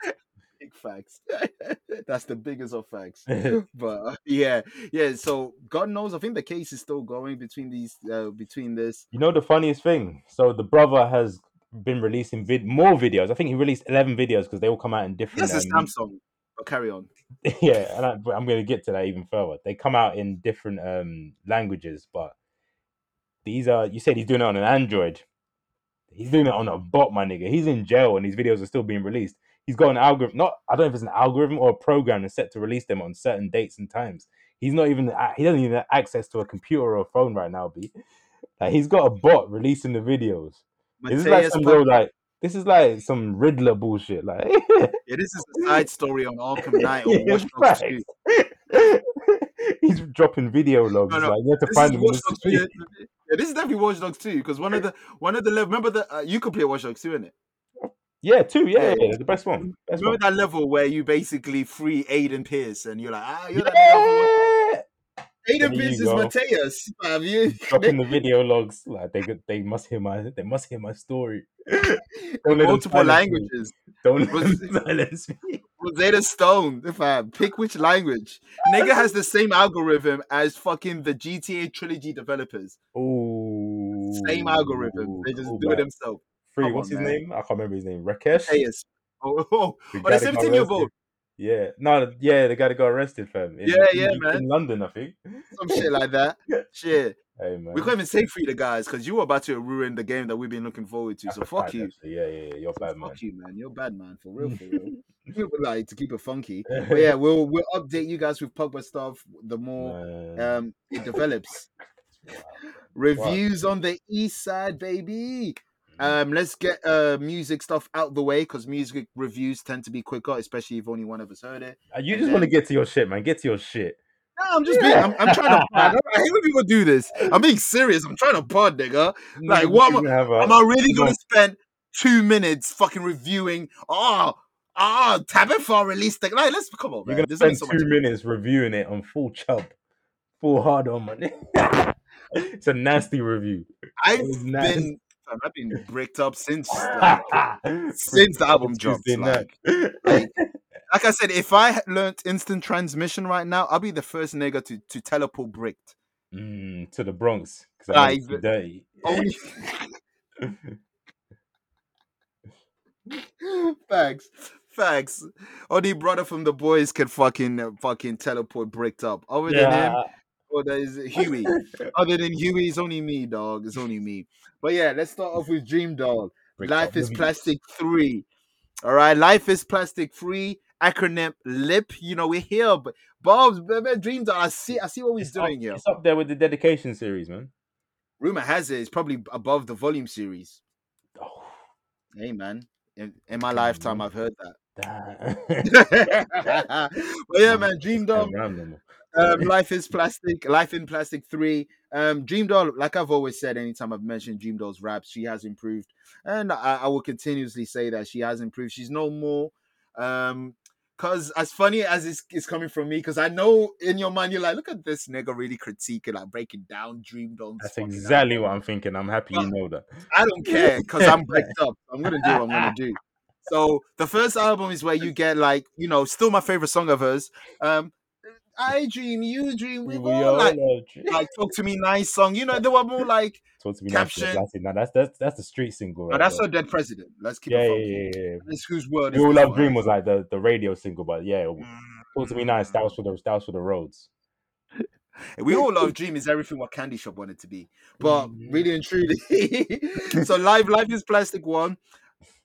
Big facts. *laughs* That's the biggest of facts. *laughs* but uh, yeah, yeah. So God knows, I think the case is still going between these, uh, between this. You know the funniest thing? So the brother has been releasing vid- more videos. I think he released eleven videos because they all come out in different. Yes, a um, Samsung. But carry on. *laughs* yeah, and I, I'm going to get to that even further. They come out in different um, languages, but these are. You said he's doing it on an Android. He's doing it on a bot, my nigga. He's in jail, and these videos are still being released. He's got an algorithm. Not, I don't know if it's an algorithm or a program that's set to release them on certain dates and times. He's not even. He doesn't even have access to a computer or a phone right now. B. Like he's got a bot releasing the videos. This is like some real like. This is like some Riddler bullshit. Like yeah, this is a side story on Arkham Knight or *laughs* Yeah, Watch Dogs 2. *laughs* He's dropping video logs. No, no, Like you have to This find is them in Watch Dogs street. 2. Yeah, this is definitely Watch Dogs 2 because one of the one of the. Remember the uh, you could play Watch Dogs 2 in it. Yeah, two. Yeah, Yeah, yeah, the best one. Best Remember one. that level where you basically free Aiden Pearce and you're like, ah, you're? Yeah, Aiden Pearce is go. Mateus. Have you? *laughs* dropping the *laughs* video logs. Like they they must hear my they must hear my story. *laughs* multiple silence me. languages. Don't Was- silence me. Rosetta Stone, if I pick which language. Nigga has the same algorithm as fucking the GTA trilogy developers. Ooh, Same algorithm. They just do it themselves. Free. Come What's on, his man. name? I can't remember his name. Rakesh. Mateus. *laughs* Oh, oh, The oh guy the 17 year old. Yeah, no, yeah, the guy that got arrested, fam. In, Yeah, yeah, in, man. In London, I think. Some shit like that. *laughs* Shit. Hey, man. We can't even say free the guys because you were about to ruin the game that we've been looking forward to. That's So fuck you. actually. Yeah, yeah, yeah. You're bad, man. Fuck you, man. You're bad, man. For real, for real. *laughs* We would like to keep it funky. But yeah, we'll we'll update you guys with Pogba stuff the more Man. um it develops. Reviews on the east side, baby. Um, let's get uh music stuff out the way because music reviews tend to be quicker, especially if only one of us heard it. Uh, you and just want to get to your shit, man. Get to your shit. No, I'm just being. I'm, I'm trying *laughs* to. I hate when people do this. I'm being serious. I'm trying to pod, nigga. Like, what am Am I really gonna spend two minutes fucking reviewing? Oh, oh, Tabitha released the like. Let's come on, You're man. gonna There's spend so two much. minutes reviewing it on full chub, full hard on, money. *laughs* it's a nasty review. I've It nice. been, fam, I've been bricked up since, like, *laughs* since the album dropped. Like, like, like I said, if I learnt instant transmission right now, I'll be the first nigga to to teleport bricked. Mm, to the Bronx because I Like, dirty. Only *laughs* facts, facts. Only brother from the boys can fucking fucking teleport bricked up. Other than him, Yeah, Oh, that is Huey. Other than Huey, it's only me, dog. It's only me. But yeah, let's start off with Dreamdoll. Bricked Life is. Plastic 3. All right, Life is Plastic 3 acronym LIP. You know, we're here, but Bob's Dreamdoll. I see, I see what we're doing up, here. it's up there with the dedication series, man. Rumor has it it's probably above the volume series. Oh, Hey, man. In, in my lifetime. I've heard that. *laughs* but yeah, man, Dreamdoll. Can't rhyme no more. um, Life is Plastic, Life in Plastic 3. Um, Dreamdoll, like I've always said, anytime I've mentioned Dreamdoll's raps, she has improved. And I, I will continuously say that she has improved. She's no more. Um, Cause as funny as it's, it's coming from me, because I know in your mind you're like, look at this nigga really critiquing, like breaking down Dream Doll's. That's exactly album. what I'm thinking. I'm happy you know that. I don't care because I'm *laughs* bricked up. I'm gonna do what I'm gonna do. So the first album is where you get like, you know, still my favorite song of hers. Um, I dream, you dream, we We all like, like talk to me nice song. You know, they were more like, Talk to me nice, caption. that's it. Now that's that's that's the street single. no, that's a dead president. Let's keep yeah, it yeah, yeah, yeah. This whose word We all love? Dream was like the, the radio single, but yeah, talk to me nice. That was for the that was for the roads. We all love Dream is everything what Candy Shop wanted to be. But Mhm. really and truly, *laughs* so live life is plastic one.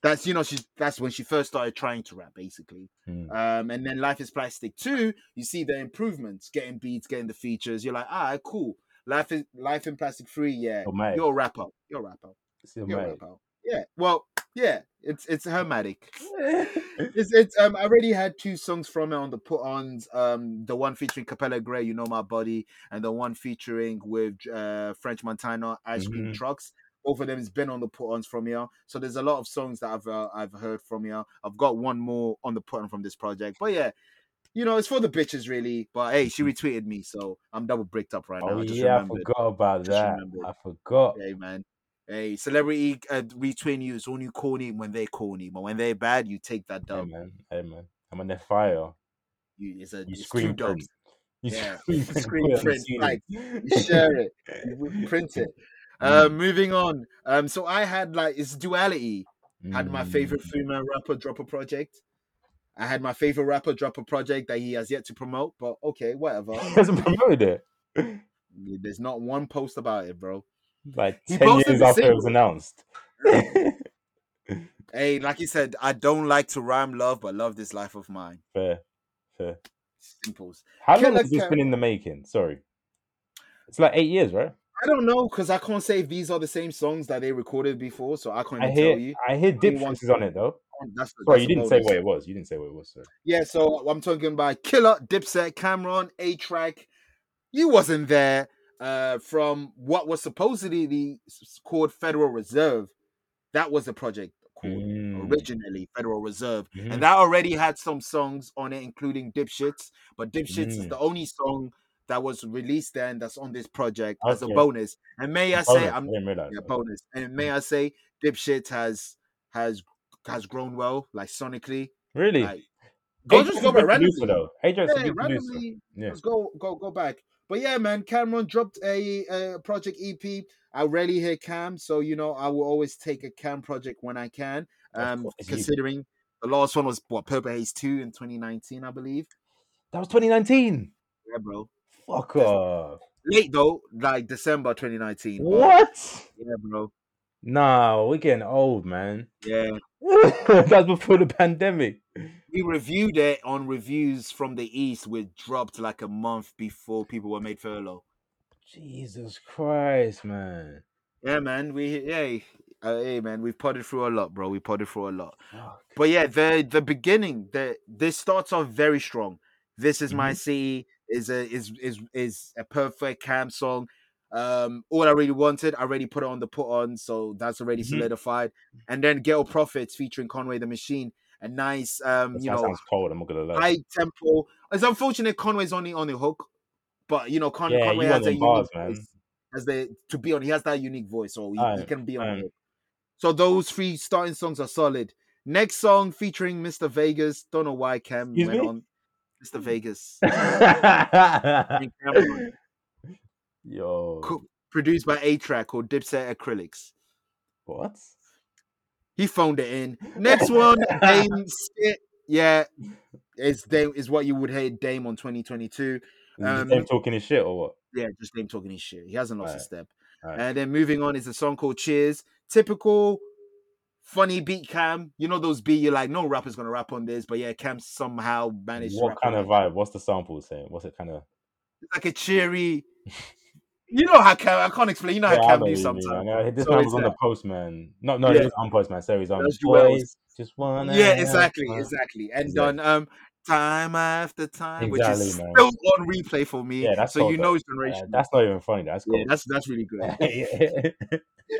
That's you know she's that's when she first started trying to rap basically. Mm. Um, and then life is plastic two. You see the improvements, getting beats, getting the features. You're like, ah, cool. Life is life in plastic three. Yeah, Oh, mate. you're a rapper. You're a rapper. Still, You're a rapper. Yeah. Well, yeah. It's it's hermatic. *laughs* It's it's um I already had two songs from it on the put ons. Um the one featuring Capella Grey, You Know My Body, and the one featuring with uh French Montana, Ice Cream Mhm. Trucks. Both of them has been on the put ons from here. So there's a lot of songs that I've uh, I've heard from here. I've got one more on the put on from this project. But yeah, you know, it's for the bitches really. But hey, she retweeted me, so I'm double bricked up right now. Oh I just yeah, I forgot about Just that. remembered. I forgot. Hey man. Hey, celebrity uh, retweeting you is only corny when they're corny, but when they're bad, you take that Hey dub. man, hey man. I'm on their fire. You, it's a You it's two print. dubs. You Yeah. screen *laughs* print. Screen put it on the print, ceiling. like, You share it, you *laughs* print it. Mm. Uh, moving on. Um, so I had like it's duality. Had my favorite Mm. female rapper drop a project. I had my favorite rapper drop a project that he has yet to promote, but okay, whatever. *laughs* He hasn't promoted it. There's not one post about it, bro. Like He ten years after it was announced. *laughs* Hey, like he said, I don't like to rhyme love, but love this life of mine. fair, fair. Simples. How long has this been in the making? Sorry, it's like eight years, right? I don't know because I can't say if these are the same songs that they recorded before, so I can't I hear, tell you. I hear Dipshits on it though. That's the, Sorry, that's you didn't say what it was. You didn't say what it was. Sorry. Yeah, so I'm talking about Killa, Dipset, Cam'ron, A Track. You wasn't there. Uh, from what was supposedly the called Federal Reserve, that was the project called Mm, originally Federal Reserve, mhm. and that already had some songs on it, including Dipshits. But Dipshits is Mm. the only song that was released then that's on this project as a bonus. And may I say, Bonus, I I'm yeah, that. bonus. And may I say, Dipshit has has has grown well, like sonically. Really? Like, go Adrian's just go back randomly. though. Adrian's Yeah, randomly. Yeah. Let's go go go back. But yeah, man, Cam'ron dropped a, a project EP. I rarely hear Cam, so you know I will always take a Cam project when I can. Um, course, you considering the last one was what Purple Haze two in 2019, I believe. That was 2019. Yeah, bro. Fuck That's- off. Late though, like December 2019. but What? Yeah, bro. Nah, we're getting old, man. Yeah. *laughs* That's before the pandemic. We reviewed it on reviews from the East, which dropped like a month before people were made furlough. Jesus Christ, man. Yeah, man. We yeah, uh, hey man, we've potted through a lot, bro. We potted through a lot. Fuck. But yeah, the the beginning, the this starts off very strong. This is my Mhm. city is a is is is a perfect camp song. Um, all I really wanted, I already put it on the put on, so that's already Mhm. solidified. And then Ghetto Prophets featuring Conway the Machine, a nice um, That you know, sounds cold. I'm not gonna lie. high tempo. It's unfortunate Conway's only on the hook, but you know, Con- Yeah, Conway has a them unique man. voice. As the to be on, he has that unique voice, so he, he can be on aye. the. So those three starting songs are solid. Next song featuring Mr. Vegas. Don't know why Cam Excuse went me? on Mr. Vegas. *laughs* Yo, co- produced by A-Trak called Dipset Acrylics. what? He phoned it in. *laughs* Next one, Dame Skit. Yeah, is Dame is what you would hear Dame on 2022. Is Um, um, talking his shit or what? Yeah, just Dame talking his shit. He hasn't lost a step. alright. And then moving on is a song called Cheers. Typical funny beat Cam. You know those beat you're like, no rapper's gonna rap on this, but yeah, Cam somehow managed What kind of it. vibe? What's the sample saying? What's it kind of? It's like a cheery. *laughs* You know how Cam I can't explain, you know how Yeah, I Cam do. Sometimes. know. This So man was on the that. Postman. No, no, Yeah. it was on Postman. So he's on Boys. Just wanna. Yeah, exactly, exactly. And Exactly. done um time after time, which is man. still on replay for me. Yeah, that's so you dope. know it's Uh, generational. that's not even funny. That's yeah, that's that's really good.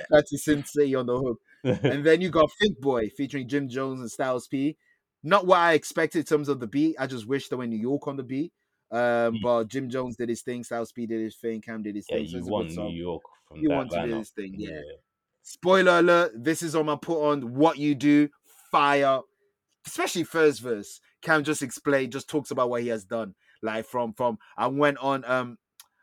That's Sin City on the hook. And then you got Think Boy featuring Jim Jones and Styles P. Not what I expected in terms of the beat. I just wish there were New York on the beat. Um, Mm. but Jim Jones did his thing, Styles P did his thing, Cam did his yeah, thing. So you it's a won New. York from You that want to do his thing, yeah. Spoiler alert, this is on my put on what you do, fire, especially first verse. Cam just explained, just talks about what he has done. Like from from I went on um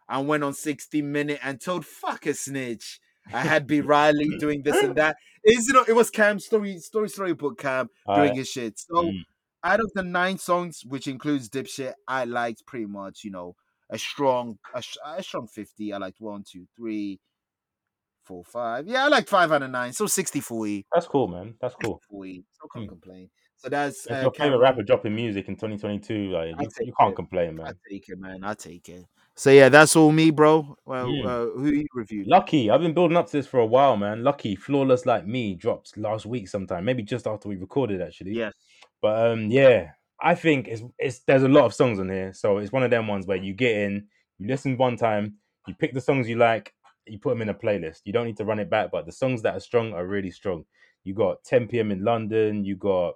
I went on 60 minute and told fuck a snitch. I had B *laughs* Riley doing this and that. Is you know it was Cam story story storybook Cam doing Alright. his shit. So Mm. out of the nine songs, which includes Dipshit, I liked pretty much, you know, a strong a, a strong 50. I liked one, two, three, four, five. Yeah, I liked five out of nine. So 60 40. That's cool, man. That's cool. 40. So can't Mm. complain. So that's uh, your favorite Cam'ron. rapper dropping music in 2022, like you, you can't it. complain, man. I take it, man. I take it. So yeah, that's all me, bro. Well, uh, who you reviewed? LUCKI, I've been building up to this for a while, man. LUCKI, flawless like me dropped last week sometime, maybe just after we recorded actually. Yes. But um, yeah, I think it's it's there's a lot of songs on here, so it's one of them ones where you get in, you listen one time, you pick the songs you like, you put them in a playlist. You don't need to run it back, but the songs that are strong are really strong. You got 10 p.m. in London. You got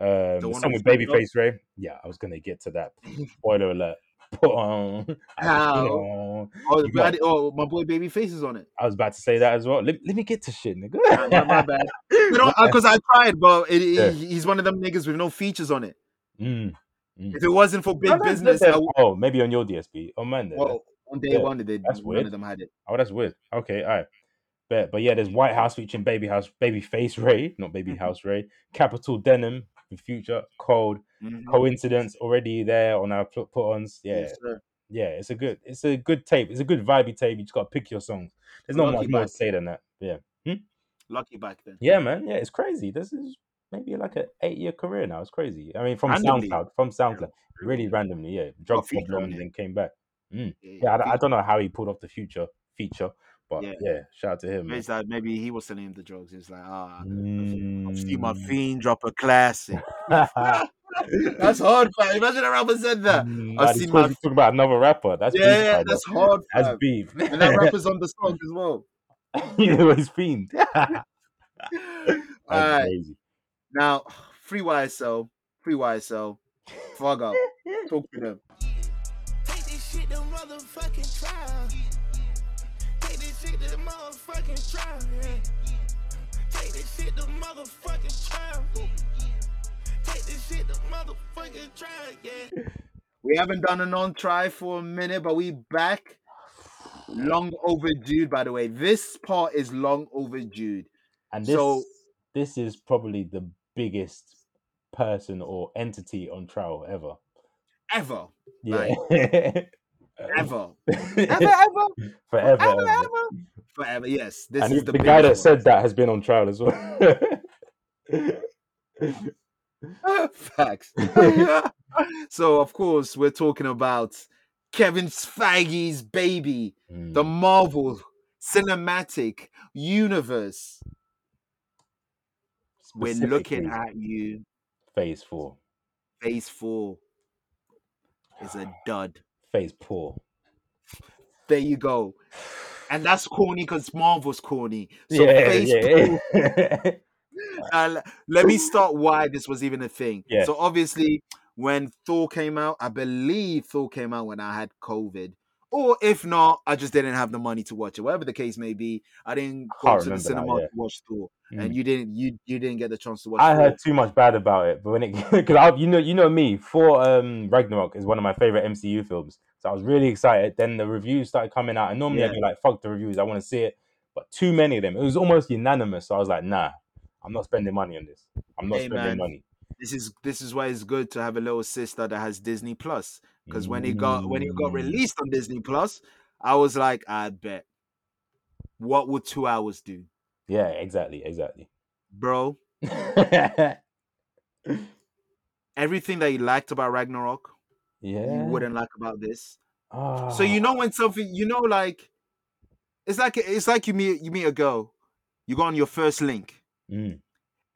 um, the, one song with Babyface Ray. Yeah, I was gonna get to that. *laughs* Spoiler alert. *laughs* Put on. Put How? on. Oh, You got- oh, my boy Babyface is on it. I was about to say that as well. Let, let me get to shit, nigga. My, my, bad. *laughs* Because I tried, but it, Yeah. he's one of them niggas with no features on it. Mm, mm. If it wasn't for big No, no, no, business, there's- I, w- oh, maybe on your DSP. Oh man, well, on day Yeah, one, they, that's none weird. of them had it. Oh, that's weird. Okay, all right. Bet. But yeah, there's White House featuring Baby House, Baby Face Ray, not Baby Mhm. House Ray. Capital Denim, the future, Cold, Mhm. Coincidence already there on our put ons. Yeah, Yes, yeah, it's a good, it's a good tape. It's a good vibey tape. You just gotta pick your songs. There's not LUCKI much more to say than that. Yeah, LUCKI back then. yeah, man. Yeah, it's crazy. This is maybe like an eight year career now. It's crazy. I mean, from Randomly. SoundCloud, from SoundCloud, really randomly. Yeah, drug problems and came back. Yeah, Yeah, I, don't- I don't know how he pulled off the future feature, but yeah, Yeah. shout out to him. Man. Maybe, that maybe he was selling him the drugs. It's like, ah, Mm. I've seen my fiend drop a classic. *laughs* That's hard, fam. Imagine a rapper said that. Mm, I've seen my- he's talking about another rapper. That's yeah, beef, yeah, that's the- hard, That's fam. beef. And that *laughs* rapper's on the song as well. you know he's fiend. *laughs* That's Alright. crazy. Now, free YSL, free YSL, fuck up. Talk to them. Take this shit to motherfucking trial. Take this shit to motherfucking trial. Yeah. Take this shit to motherfucking trial. Take this shit to motherfucking trial. Yeah. We haven't done an on try for a minute, but we back. Long overdue, by the way. This part is long overdue. And this So- this is probably the biggest person or entity on trial ever. Ever. Yeah. Ever. *laughs* ever, *laughs* Ever, ever. forever, Ever, ever. ever. Forever. Yes. This and is the, the, guy that one. said that has been on trial as well. *laughs* Facts. *laughs* so of course we're talking about Kevin Feige's baby, the Mm. Marvel Cinematic Universe. We're looking at you. phase four, Phase four is a dud. Phase four. There you go. And that's corny because Marvel's corny. So yeah, phase yeah. four *laughs* Uh, let me start why this was even a thing. Yeah. So obviously, when Thor came out, I believe Thor came out when I had COVID, or if not, I just didn't have the money to watch it. Whatever the case may be, I didn't go to the cinema yeah. to watch Thor, Mm. and you didn't. You you didn't get the chance to watch. I Thor. heard too much bad about it, but when it *laughs* because you know you know me for um Ragnarok is one of my favorite MCU films, so I was really excited. Then the reviews started coming out, and normally I'd be like, "Fuck the reviews, I want to see it," but too many of them. It was almost unanimous, so I was like, "Nah, I'm not spending money on this. I'm not Hey, spending man. money." This is this is why it's good to have a little sister that has Disney Plus. Because when it got when it got Mm. released on Disney Plus, I was like, I bet. What would two hours do? Yeah, exactly, exactly. bro. *laughs* Everything that you liked about Ragnarok, yeah. you wouldn't like about this. Ah, So you know when something, you know, like it's like it's like you meet you meet a girl, you go on your first link. Mm.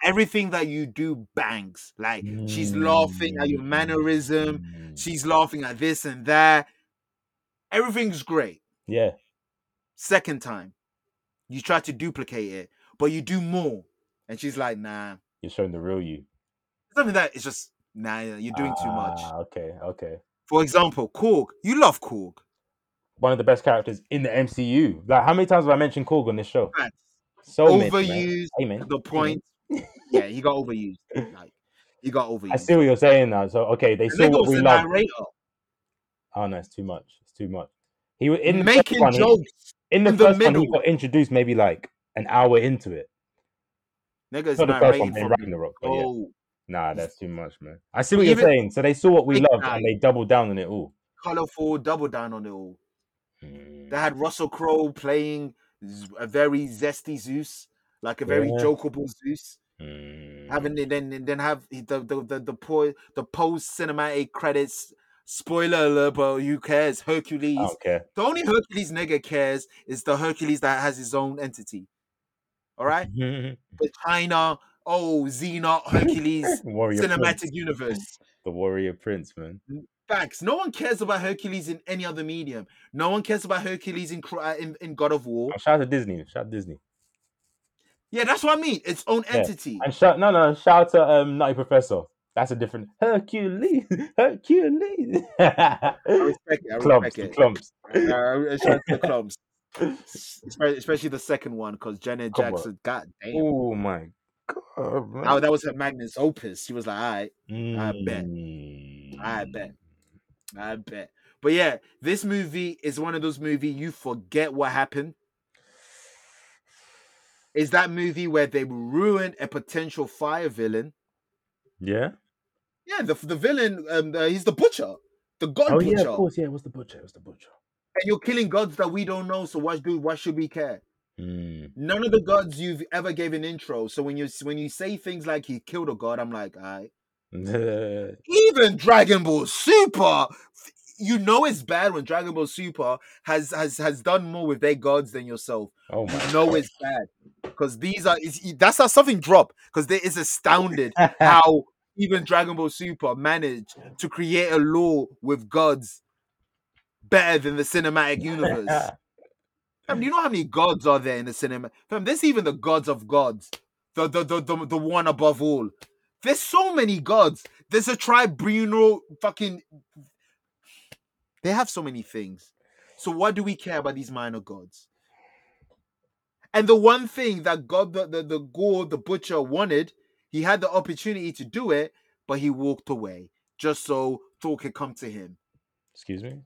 Everything that you do bangs. Like she's laughing at your mannerism. Mm. She's laughing at this and that. Everything's great. Yeah. Second time, you try to duplicate it, but you do more, and she's like, "Nah." You're showing the real you. Something that it's just nah. You're doing too much. Ah, Okay, okay. For example, Korg. You love Korg. One of the best characters in the MCU. Like, how many times have I mentioned Korg on this show? So. Overused to the point. Yeah, he got overused. Like he got *laughs* overused. I see what you're saying now. So okay, they saw what we love. narrator, Oh no, it's too much. It's too much. He was in making first one, he- jokes. in the in the first one, he got introduced maybe like an hour into it. Niggas Not the first one, in Ragnarok. But yeah. oh, Nah, that's too much, man. I see what you're saying. So they saw what we time. and they doubled down on it all. colorful, double down on it all. Mm. They had Russell Crowe playing a very zesty Zeus, like a very Yeah. jokeable Zeus. Mm. Having it then then have the the the the, po- the post cinematic credits. Spoiler alert, but who cares? Hercules. I. The only Hercules nigga cares is the Hercules that has his own entity. All right, the *laughs* the China, oh Xena, Hercules *laughs* cinematic prince. universe. The warrior prince, man. Facts. No one cares about Hercules in any other medium. No one cares about Hercules in uh, in, in God of War. Oh, shout out to Disney. Shout out to Disney. Yeah, that's what I mean. Its own Yeah. entity. And shout no no shout out to um Nutty Professor. That's a different Hercules. *laughs* Hercules. I respect it. I Klumps, respect it. Klumps. Uh, shout out to the *laughs* clubs. Especially, especially the second one, because Janet Come on. Jackson, god damn. Oh my god, man. That, that was her magnus opus. She was like, all right, I bet. Mm. I bet. I bet. But yeah, this movie is one of those movies you forget what happened. Is that movie where they ruined a potential fire villain? Yeah. Yeah, the the villain, um, uh, he's the butcher, the god Oh butcher, yeah, of course. Yeah, it was the butcher. It was the butcher. and you're killing gods that we don't know. So why do why should we care? Mm. None of the gods you've ever gave an intro. So when you when you say things like he killed a god, I'm like, all right. *laughs* Even Dragon Ball Super, you know it's bad when Dragon Ball Super has has has done more with their gods than yourself. oh my. You know it's bad because these are that's how something drop because they is astounded *laughs* how even Dragon Ball Super managed to create a law with gods better than the cinematic universe. *laughs* Fam, do you know how many gods are there in the cinema? Fam, there's even the gods of gods, the the the the, the one above all. There's so many gods. There's a tribunal fucking. They have so many things. So what do we care about these minor gods? And the one thing that God, the the, the God, the butcher wanted, he had the opportunity to do it, but he walked away just so Thor could come to him. Excuse me.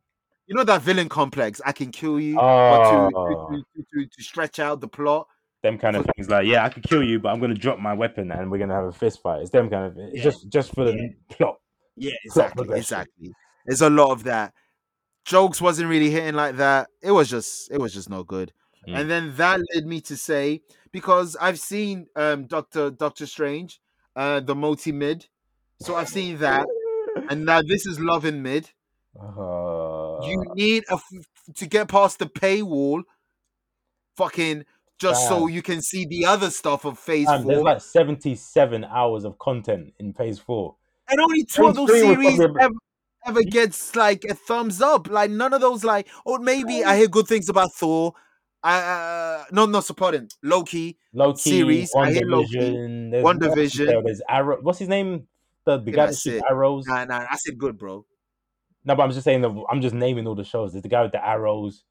You know that villain complex. I can kill you, to, Oh. to, to, to, to stretch out the plot. Them kind of things like, yeah, I could kill you, but I'm gonna drop my weapon and we're gonna have a fist fight. It's them kind of it's Yeah. just just for the Yeah. plot. Yeah, exactly, progression. exactly. There's a lot of that. Jokes wasn't really hitting like that. It was just, it was just no good. Mm. And then that led me to say because I've seen um Doctor Doctor Strange, uh, the multi mid. So I've seen that, and now this is Love in Mid. Uh, You need a f- to get past the paywall, fucking just so you can see the other stuff of Phase fam, there's like 77 hours of content in phase four. and only two of those series probably ever, ever gets like a thumbs up. Like none of those, like, oh, maybe I hear good things about Thor. I uh, no, no, supporting Loki. Loki, Series, One. Division, One what else is Division. there? There's Arrow. What's his name? The the guy that shoots arrows. Nah, nah, I said good, bro. No, but I'm just saying. The, I'm just naming all the shows. There's the guy with the arrows.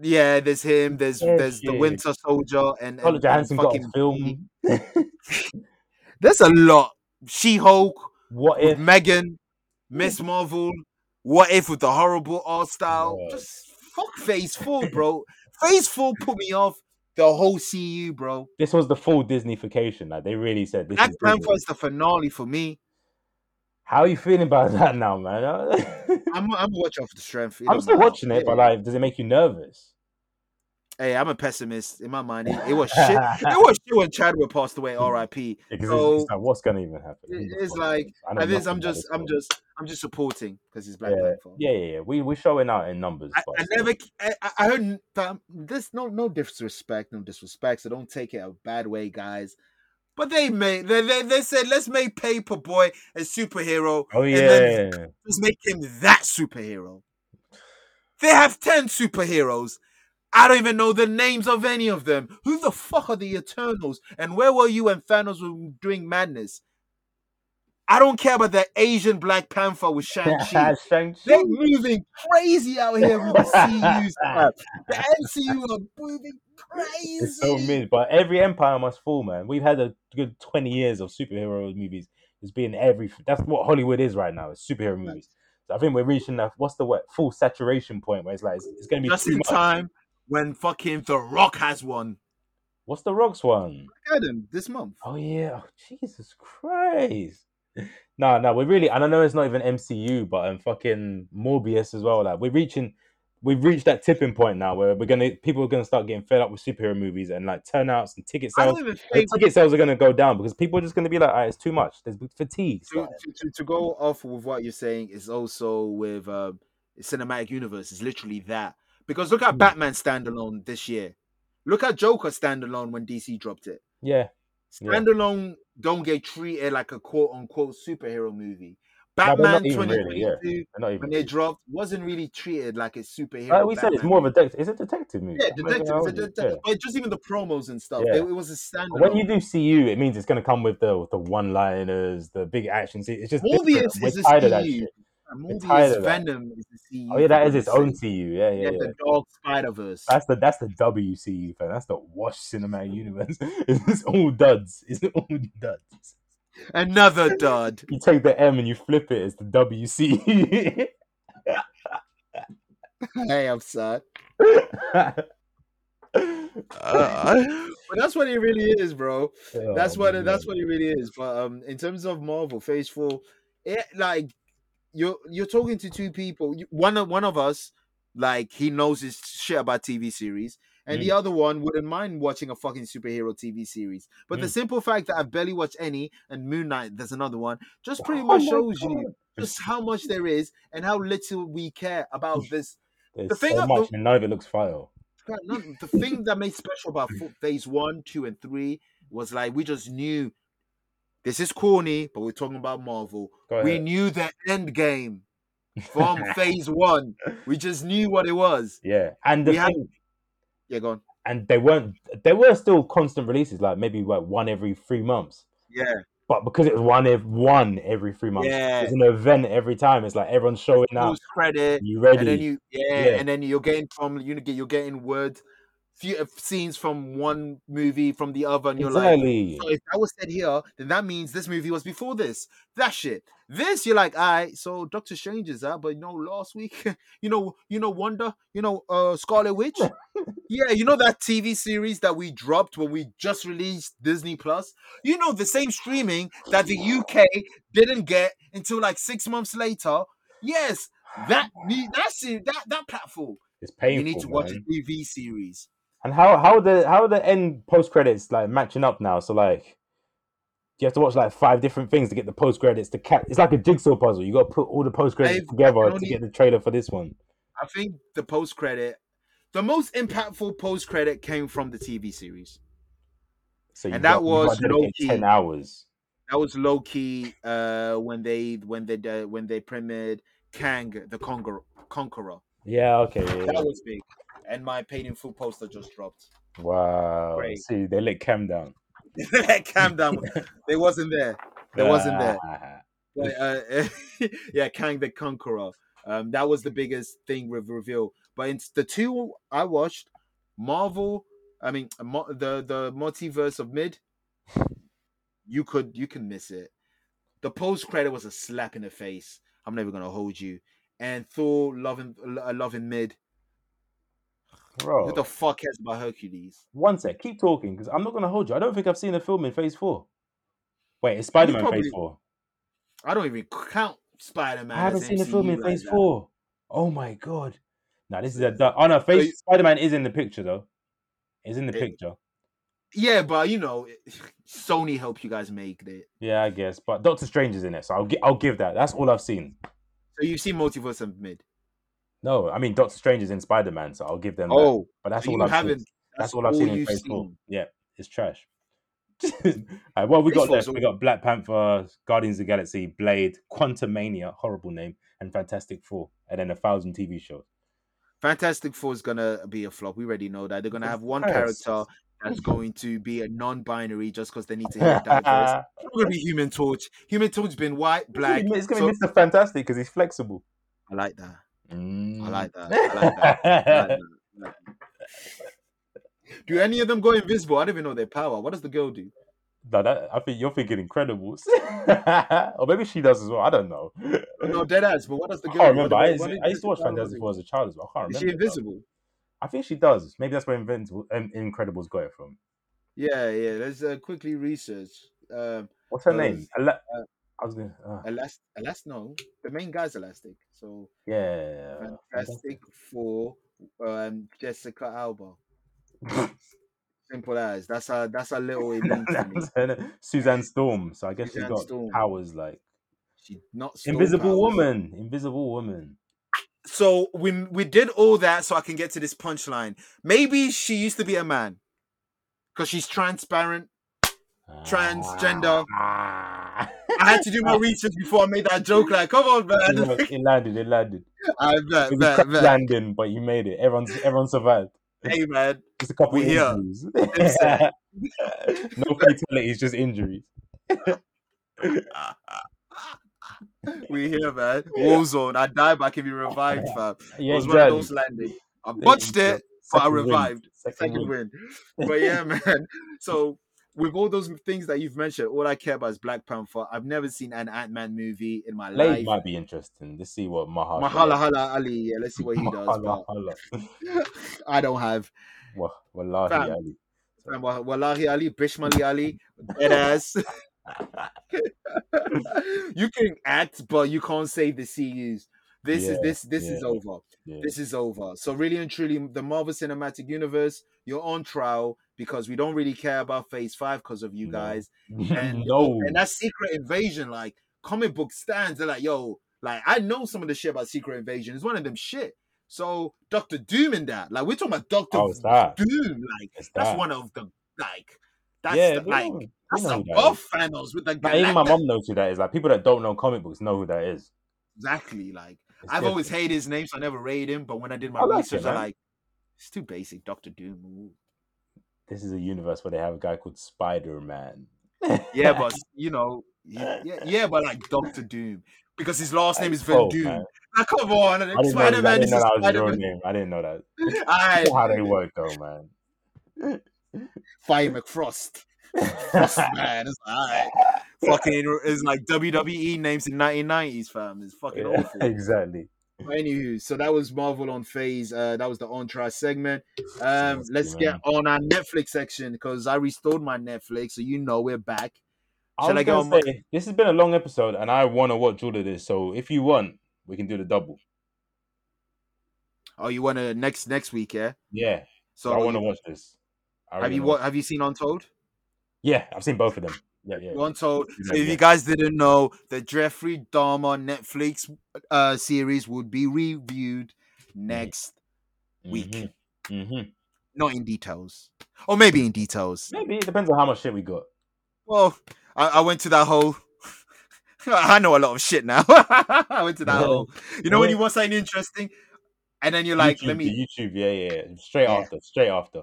Yeah, there's him. There's Yeah, there's the. Winter Soldier and, and, Johansson got a fucking film. *laughs* There's a lot. She Hulk what if? Megan, Miss Marvel. What if with the horrible art style? Yeah. Just fuck Phase Four, bro. Phase Four put me off the whole CU, bro. This was the full Disneyfication. Like they really said this. Black is Panther is the finale for me. How are you feeling about *laughs* that now, man? I'm I'm watching off the strength. I'm still matter. watching it, but like, does it make you nervous? Hey, I'm a pessimist in my mind. It, it was shit. it *laughs* was shit when Chadwick passed away. R.I.P. So- like, what's gonna even happen? It- It's like? I this, I'm just, I'm just, I'm just supporting because he's Black yeah, yeah, yeah, yeah. We we're showing out in numbers. I, I never, I, I- heard n- this no, no disrespect, no disrespect. So don't take it a bad way, guys. But they made, they, they, they said, let's make Paper Boi a superhero. Oh and yeah, then let's make him that superhero. They have 10 superheroes. I don't even know the names of any of them. Who the fuck are the Eternals? And where were you when Thanos was doing madness? I don't care about the Asian Black Panther with *laughs* Shang-Chi. Shang-Chi. They're moving crazy out here with the *laughs* CUs. man. The *laughs* MCU are moving crazy. It's so mid, but every empire must fall, man. We've had a good twenty years of superhero movies. It's been every. That's what Hollywood is right now. It's superhero movies. So I think we're reaching that. What's the what full saturation point where it's like it's, it's going to be Just too in much. time when fucking The Rock has one. What's the Rocks one? Adam, this month. Oh yeah, oh, Jesus Christ. No, no, we're really, and I know it's not even MCU, but um, fucking Morbius as well. Like we're reaching, we've reached that tipping point now where we're gonna, people are gonna start getting fed up with superhero movies and like turnouts and ticket sales. don't the ticket sales are gonna go down because people are just gonna be like, "Ah, it's too much. There's fatigue. to, to, to, to go off with what you're saying is also with um, cinematic universe is literally that because look at Hmm. Batman standalone this year. Look at Joker standalone when DC dropped it. Yeah, Yeah. Standalone don't get treated like a quote unquote superhero movie. Batman not even really, 2022 yeah. when they dropped wasn't really treated like a superhero. Like we said, it's more of a detective. It's a detective movie. yeah, I'm not gonna detective, it's a detective. But just even the promos and stuff, Yeah. it, it was a standalone. When you do CU, it means it's going to come with the the one liners, the big action scenes. It's just Morbius. Is a tired of that CU. Shit. Morbius tired of that. Venom is the CU. Oh yeah, that is its own. CU. Yeah, yeah, Yeah, the Dog Spider Verse. That's the that's the WCU fan. That's the wash cinematic universe. *laughs* It's all duds. It's *laughs* all duds. Another dud. You take the M and you flip it. It's the WCU. *laughs* hey, I'm sad. Oh, but that's what it really is, bro. That's Oh, what it, that's what it really is. But um, in terms of Marvel Phase Four, it like you're you're talking to two people. One of one of us, like he knows his shit about TV series, and Mm. the other one wouldn't mind watching a fucking superhero TV series. But the Mm. simple fact that I've barely watched any, and Moon Knight, there's another one, just pretty Oh much shows you just how much there is and how little we care about this There's the thing so much, and none of it looks fire. The thing that made special about phase one, two, and three was like we just knew this is corny, but we're talking about Marvel. We knew the end game *laughs* from phase one. We just knew what it was. yeah, and the we had- thing, Yeah, go on. and they weren't. There were still constant releases, like maybe like one every three months. Yeah, But because it was one ev- one every three months, Yeah. it's an event every time. It's like everyone's showing up. credit, You ready? and then you yeah, Yeah. and then you're getting from you get you're getting word few uh, scenes from one movie from the other, and you're like. So if that was said here, then that means this movie was before this. That shit. This you're like, all right, so Doctor Strange is that, but you know, last week, *laughs* you know, you know, Wonder, you know, uh Scarlet Witch. yeah, you know that TV series that we dropped when we just released Disney Plus. You know, the same streaming that the UK didn't get until like six months later. Yes, that that's it, that that platform. it's painful. you need to watch man. a TV series. And how how the how the end post credits like matching up now? So like you have to watch like five different things to get the post credits to catch. It's like a jigsaw puzzle. You got to put all the post credits together to get the trailer for this one. I think the post credit, the most impactful post credit came from the TV series. So you And that got- gotta was dedicate low-key. ten hours. That was low key uh, when they when they uh, when they premiered Kang the Conqueror. Conqueror. Yeah. Okay. Yeah, yeah. That was big. And my paid in full poster just dropped. Wow. Great. See, they let Cam down. *laughs* They let calm down. They wasn't there. They wasn't there. Ah, But, uh, *laughs* yeah, Kang the Conqueror. Um, that was the biggest thing with reveal. But it's the two I watched, Marvel. I mean, the the multiverse of mid. You could you can miss it. The post credit was a slap in the face. I'm never gonna hold you. And Thor loving uh, loving mid. Bro, Who the fuck cares about Hercules? one sec. Keep talking because I'm not gonna hold you. I don't think I've seen a film in Phase Four. Wait, it's Spider Man probably- Phase Four. I don't even count Spider Man. I haven't seen a film in Phase Four. Oh my god! Now this is a du- oh no, Phase you- Spider Man is in the picture though. Is in the Eh, picture. Yeah, but you know, Sony helped you guys make it. Yeah, I guess. But Doctor Strange is in it, so I'll gi- I'll give that. That's all I've seen. So you've seen Multiverse of Mid. No, I mean Doctor Strange is in Spider Man, so I'll give them. that. Oh, but that's so all I've haven't. seen. That's, all I've seen in Phase Four. Yeah, it's trash. *laughs* Uh, what have we got left? We got Black Panther, Guardians of the Galaxy, Blade, Quantumania, horrible name, and Fantastic Four, and then a thousand TV shows. Fantastic Four is gonna be a flop. We already know that they're gonna have one character that's going to be a non-binary just because they need to hit diverse. *laughs* It's gonna be Human Torch. Human Torch has been white, black. It's gonna so- be Mr. Fantastic because he's flexible. I like that. Mm. I like that. I like that. I like that. *laughs* I like that. Do any of them go invisible? I don't even know their power. What does the girl do? No, that, I think you're thinking Incredibles, *laughs* or maybe she does as well. I don't know. No, dead ass. But what does the I girl? can't remember. What I used, what to- is- I used to watch is Fantastic Four as a child as well. I can't Is remember. she though. invisible? I think she does. Maybe that's where Invincible, um, Incredibles got it from. Yeah, yeah. Let's uh, quickly research. Um, What's her Uh, name? Uh, I was gonna. Uh, Elast, Elast, no, the main guy's elastic. So yeah. Fantastic Four um Jessica Alba. *laughs* Simple as that's a that's a *laughs* little. Suzanne Storm. So I guess she's got Storm. powers like She not Invisible powers. Woman. Invisible Woman. So we we did all that so I can get to this punchline. Maybe she used to be a man because she's transparent. Transgender. I had to do my research before I made that joke. Like, come on, it, man. worked. It landed. It landed. *laughs* I It bet, was a bet, bet. landing, but you made it. Everyone's everyone survived. Hey, man. Just a couple injuries. *laughs* No fatalities, just injuries. *laughs* We here, man. Warzone. I died back if you revived, fam. It Yeah, was one of those landings. I botched it, but I revived. Second, Second win. win. But yeah, man. So with all those things that you've mentioned, all I care about is Black Panther. I've never seen an Ant Man movie in my Blade life. might be interesting. Let's see what Maha. Mahala Hala Ali. Yeah, let's see what he does. Mahala But Hala. *laughs* I don't have. *laughs* Wa- Wallahi Fam. Ali. Fam, wa- Wallahi Ali, Bishmali Ali, dead ass. *laughs* you can act, but you can't save the CUs. This is Yeah, this this is over. Yeah. This is over. So really and truly, the Marvel Cinematic Universe, you're on trial because we don't really care about Phase Five because of you guys. *laughs* And no. and that Secret Invasion, like comic book stands, they're like, yo, like I know some of the shit about Secret Invasion. It's one of them shit. So Doctor Doom in that, like we're talking about Doctor Oh, that. Doom, like It's that's that. one of the like that's yeah, the- like know- that's know who that. Thanos with the Like, even my mom knows who that is. Like people that don't know comic books know who that is. exactly like It's I've always different. hated his name, so I never rated him. But when I did my I like research, it, I like it's too basic. Doctor Doom. This is a universe where they have a guy called Spider Man. Yeah, *laughs* but you know, yeah, *laughs* yeah, but like Doctor Doom because his last name is Van Oh, Doom. man. Now, come on, I didn't know, Spider Man is a that was his Spider Man. name. I didn't know that. *laughs* I how they work, though, man. Fire McFrost. Frost man, it's alright. Fucking it's like WWE names in 1990s, fam. It's fucking Yeah, awful. exactly. Anywho, so that was Marvel on Phase. Uh, that was the on try segment. Um, let's get on our Netflix section because I restored my Netflix, so you know we're back. Shall was I go gonna my- this has been a long episode, and I want to watch all of this. So if you want, we can do the double. Oh, you want to next next week, yeah? Yeah. So I want to watch this. I have really you what? Have you seen Untold? Yeah, I've seen both of them. Yeah, yeah. Untold. Yeah, So if yeah. you guys didn't know, the Jeffrey Dahmer Netflix uh series would be reviewed next week. hmm Not in details, or maybe in details. Maybe it depends on how much shit we got. Well, I, I went to that whole. *laughs* I know a lot of shit now. *laughs* I went to that whole. *laughs* You know when you want something interesting, and then you're like, YouTube, "Let me." YouTube, yeah, yeah, yeah. Straight after, straight after.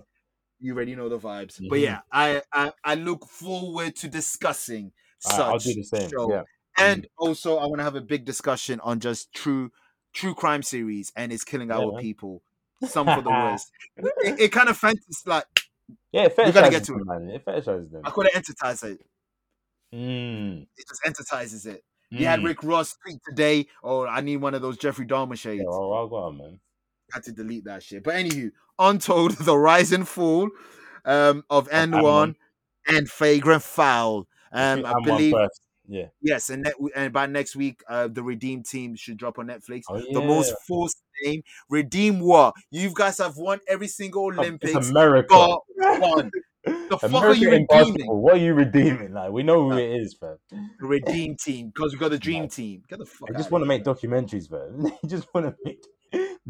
You already know the vibes. But Mhm. yeah, I, I I look forward to discussing such. I'll do the same. show. Yeah. And also, I want to have a big discussion on just true true crime series, and it's killing Yeah, our man. people. Some for the *laughs* worst. it, it kind of fantasy like Yeah, it We gotta get to them, man. It fetishizes them. I call it entertise it. Mm. It just entertises it. You had mm. Rick Ross tweet today, "Oh, I need one of those Jeffrey Dahmer shades." Yeah, well, go on, man. Had to delete that shit. But anywho, Untold, *laughs* The Rise and Fall um, of AND1 and Flagrant Foul. Um, Pick I believe. Yeah. Yes, and net, and by next week, uh, the Redeem team should drop on Netflix. Oh, The most yeah. forced name, Redeem what? You guys have won every single It's Olympics. America. Got *laughs* one. The fuck are you redeeming? What are you redeeming? Like we know who Uh, it is. The Redeem team, because we got the Dream team. Get the fuck. They just want to make documentaries, fam. *laughs* They just want to make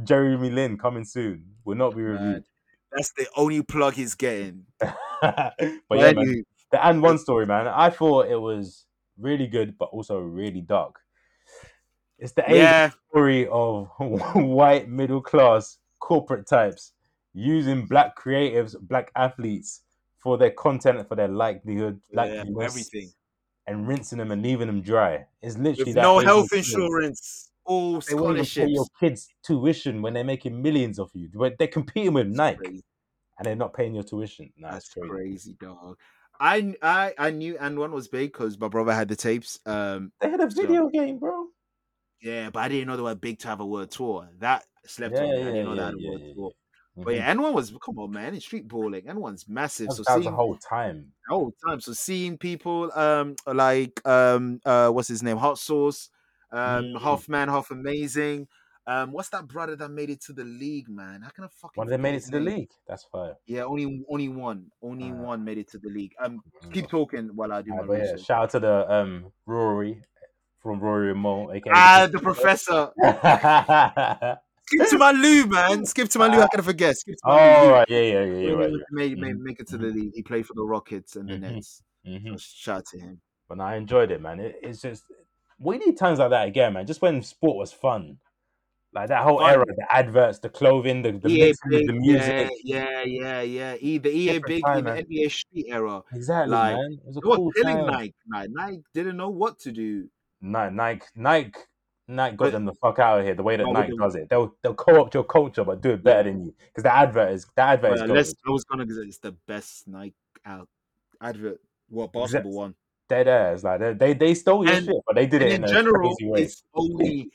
Jeremy Lin coming soon. Will not be reviewed. That's the only plug he's getting. *laughs* but yeah, man, the and one story, man. I thought it was really good, but also really dark. It's the age yeah, story of *laughs* white middle class corporate types using black creatives, black athletes for their content, for their likelihood, yeah, everything. and rinsing them and leaving them dry. It's literally no health insurance, all They won't even pay your kids tuition when they're making millions of you. They're competing with Nike and they're not paying your tuition. Nah, That's crazy. crazy, dog. I I I knew and one was big because my brother had the tapes. Um, They had a So- video game, bro. yeah, but I didn't know they were big to have a world tour. That slept Yeah, on. me. I didn't know yeah, had a yeah, word yeah, tour. yeah. But yeah, AND1 was come on, man. It's street balling. AND1's massive. That So that was the whole time. The whole time. So seeing people um like um uh what's his name? Hot Sauce, um Mm. half man, half amazing. Um what's that brother that made it to the league, man? How can I fucking When they made it to the league, that's fire. Yeah, only only one. Only Ah. one made it to the league. Um keep talking while I do my but yeah, shout out to the um Rory from Rory and Mo, aka Ah, the professor. oh, *laughs* Skip to my Lou, man. Skip to my Lou. How can I forget? Skip to my Lou. right, yeah, yeah, yeah, right. made, made, Mhm, make it to the league. He played for the Rockets and the Mhm. Nets. hmm So shout out to him. But no, I enjoyed it, man. It, it's just we need times like that again, man. Just when sport was fun, like that whole Fun. era, the adverts, the clothing, the, the Big, the music. yeah, yeah, yeah, yeah. E, the EA Different Big time, in the. NBA Street era. Exactly, Like, man. It was a cool killing time. Nike. Nike. Nike didn't know what to do. Nike, Nike, Nike, Nike got But- them the fuck out of here. The way that No, Nike does it, they'll they'll co-opt your culture, but do it better than you. Because the advert is the advert is But gold. I was gonna say it's the best Nike out advert. What basketball one? Dead ass, like they they, they stole your And- shit, but they did it in in, general, it's only.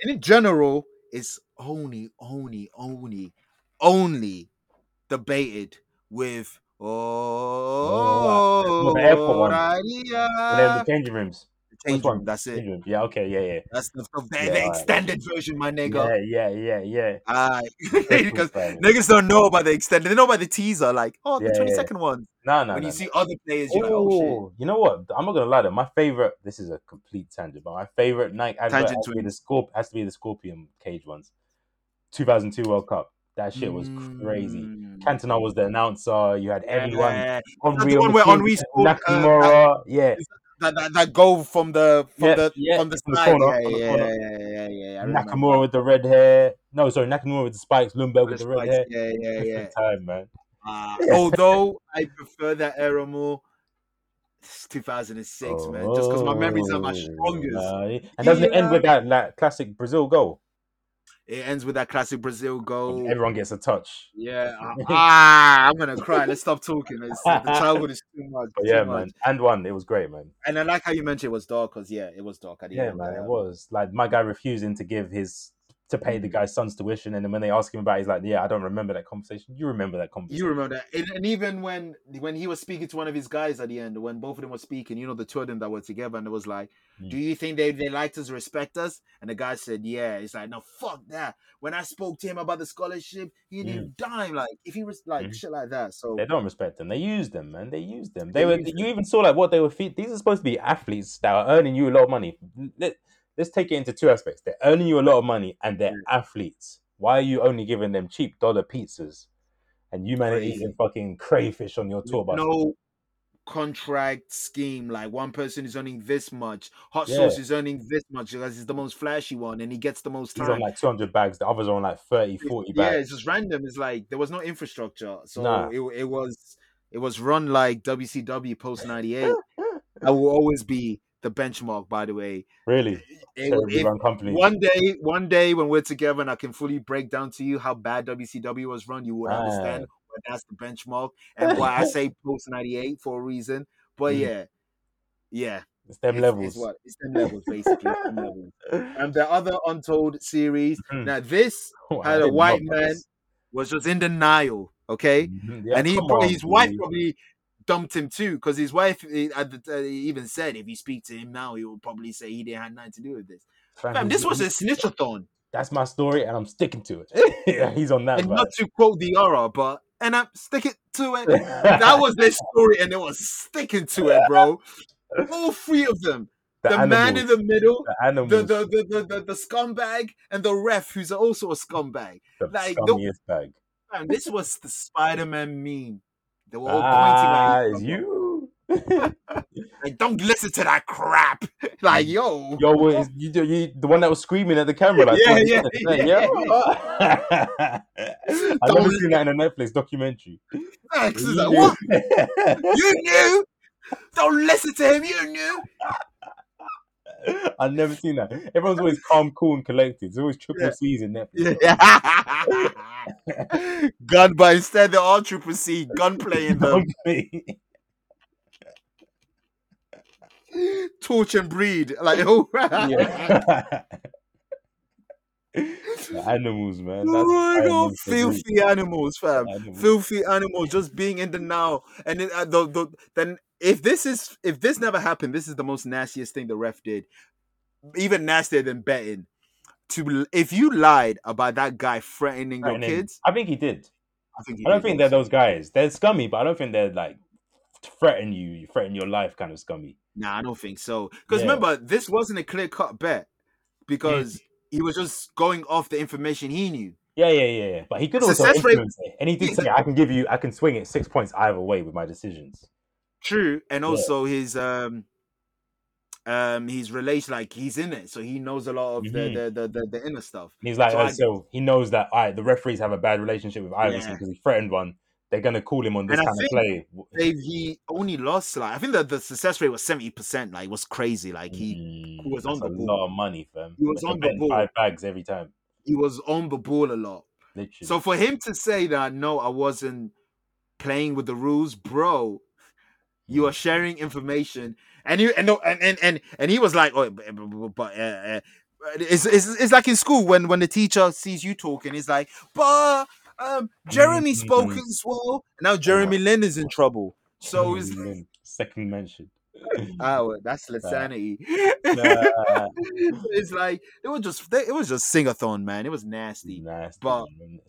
In general, it's only, only, only, only debated with. Oh, Well, the airport one. Radia. When they're in the changing rooms. Change room, That's it. Rooms. Yeah, okay, yeah, yeah. That's the, the, the Yeah, alright. extended version, my nigga. Yeah, yeah, yeah, yeah. Aye. *laughs* Because niggas don't know about the extended. They know about the teaser, like, oh, the Yeah, yeah. 20 second one. No, no, when no, you no. see other players, you're like, oh shit. You know what? I'm not gonna lie. Though. My favorite. This is a complete tangent, but my favorite Nike advert Tangent has to, be the. Scorp- has to be the Scorpion cage ones. 2002 World Cup. That shit was crazy. Mm. Cantona was the announcer. You had everyone. Yeah. Henry the on one where team, Henry scored, uh, Nakamura. yeah, That, that, that goal from the from Yeah, the yeah, from the from the side. corner, yeah, yeah, yeah, yeah, yeah, yeah. Nakamura with the red hair. No, sorry, Nakamura with the spikes. Ljungberg with The the red hair. Yeah, yeah, yeah. Different time, man. Uh, *laughs* although I prefer that era more. It's 2006, man. Just because my memories are my Oh, strongest. nah. And doesn't it end with that like classic Brazil goal? It ends with that classic Brazil goal. Everyone gets a touch. Yeah. uh, *laughs* ah, I'm gonna cry. Let's stop talking. It's, the *laughs* childhood is too much. Too yeah, much. man. And one, it was great, man. And I like how you mentioned it was dark because yeah, it was dark Yeah, man, it um, was like my guy refusing to give his to pay Mm. the guy's son's tuition, and then when they ask him about, it, he's like, "Yeah, I don't remember that conversation. You remember that conversation? You remember that, and, and even when when he was speaking to one of his guys at the end, when both of them were speaking, you know, the two of them that were together, and it was like, Mm. "Do you think they they liked us, respect us?" And the guy said, "Yeah." It's like, "No, fuck that." When I spoke to him about the scholarship, he didn't dime. Like if he was like Mhm. shit like that. So They don't respect them. They use them, man. They use them. They, They were. You even saw like what they were. Feed. These are supposed to be athletes that are earning you a lot of money. Let, let's take it into two aspects. They're earning you a lot of money, and they're athletes. Why are you only giving them cheap dollar pizzas? And you man are eating fucking crayfish on your tour bus. no contract scheme. Like one person is earning this much, hot Yeah. sauce is earning this much because he's the most flashy one and he gets the most He's on like 200 bags. The others are on like 30, 40 yeah, bags. it's just random. It's like there was no infrastructure, so Nah. it it was it was run like WCW post ninety eight. *laughs* I will always be the benchmark. By the way, Really? It- Terribly if- company. one day, one day when we're together and I can fully break down to you how bad WCW was run, you would understand Ah. why that's the benchmark and why I say post ninety eight for a reason. But Mm. yeah, yeah, It's them it's, levels. It's what it's them levels basically. them levels. *laughs* And the other untold series. Mhm. Now this *laughs* Oh, had a white man this. was just in denial. Okay, Mhm. Yeah, and he come probably on, his wife Billy. probably dumped him too because his wife he, the, uh, he even said if you speak to him now, he will probably say he didn't have nothing to do with this. Fam, Fam, this was a snitchathon. That's my story, and I'm sticking to it. *laughs* *laughs* yeah, He's on that. And not to quote the aura, but and I'm sticking to it. *laughs* that was their story, and they were sticking to it, bro. All three of them. The, man in the middle, the the the, the, the, the the scumbag, and the ref, who's also a scumbag. the like, the- bag. Man, this was the Spider-Man meme. They were all Ah, pointing at you. *laughs* Like, don't listen to that crap. *laughs* Like, yo, Yo, what you, you, the one that was screaming at the camera, like, Yeah, 20 yeah, yeah, *laughs* yeah. I've Don't never seen that in a Netflix documentary. Like, what? You knew? Don't listen to him. You knew? *laughs* I've never seen that. Everyone's always calm, cool, and collected. It's always triple Yeah. C's in Netflix. Yeah. *laughs* gun, but instead they're all triple C gunplay in *laughs* them. Torch and breed. Like, oh, yeah. Animals, man. That's oh my god, filthy animals, fam. Animals. Filthy animals, just being in the now. And then, uh, the, the, then, if this is if this never happened, this is the most nastiest thing the ref did. Even nastier than betting. To if you lied about that guy threatening your kids, I think he did. I think he I don't think they're those guys. They're scummy, but I don't think they're like threaten you, you threaten your life kind of scummy. Nah, I don't think so. Because Yeah. remember, this wasn't a clear cut bet because he was just going off the information he knew. Yeah, yeah, yeah, yeah. But he could also Success rate- influence it. And he did say, I can give you, I can swing it six points either way with my decisions. True, and Yeah. also his um um his relation, like he's in it, so he knows a lot of the, the, the the the inner stuff. He's like, So I- so he knows that all right, the referees have a bad relationship with Iverson Yeah. because he threatened one. They're gonna call him on this And kind of play. He only lost like I think that the success rate was seventy percent. Like it was crazy. Like he Mm, was on the a ball. lot of money, fam. He was They're on the ball. Five bags every time, he was on the ball a lot. literally. So for him to say that no, I wasn't playing with the rules, bro, you are sharing information, and you and and and and, and he was like, oh, but, uh, uh, it's, it's it's like in school when when the teacher sees you talking, he's like, but um, Jeremy spoke Mhm. as well. Now Jeremy Lin is in trouble. So it's Mm, second mention. oh, that's *laughs* insanity. Nah. *laughs* it's like it was just it was just singathon, man. It was nasty. Nasty. But- man.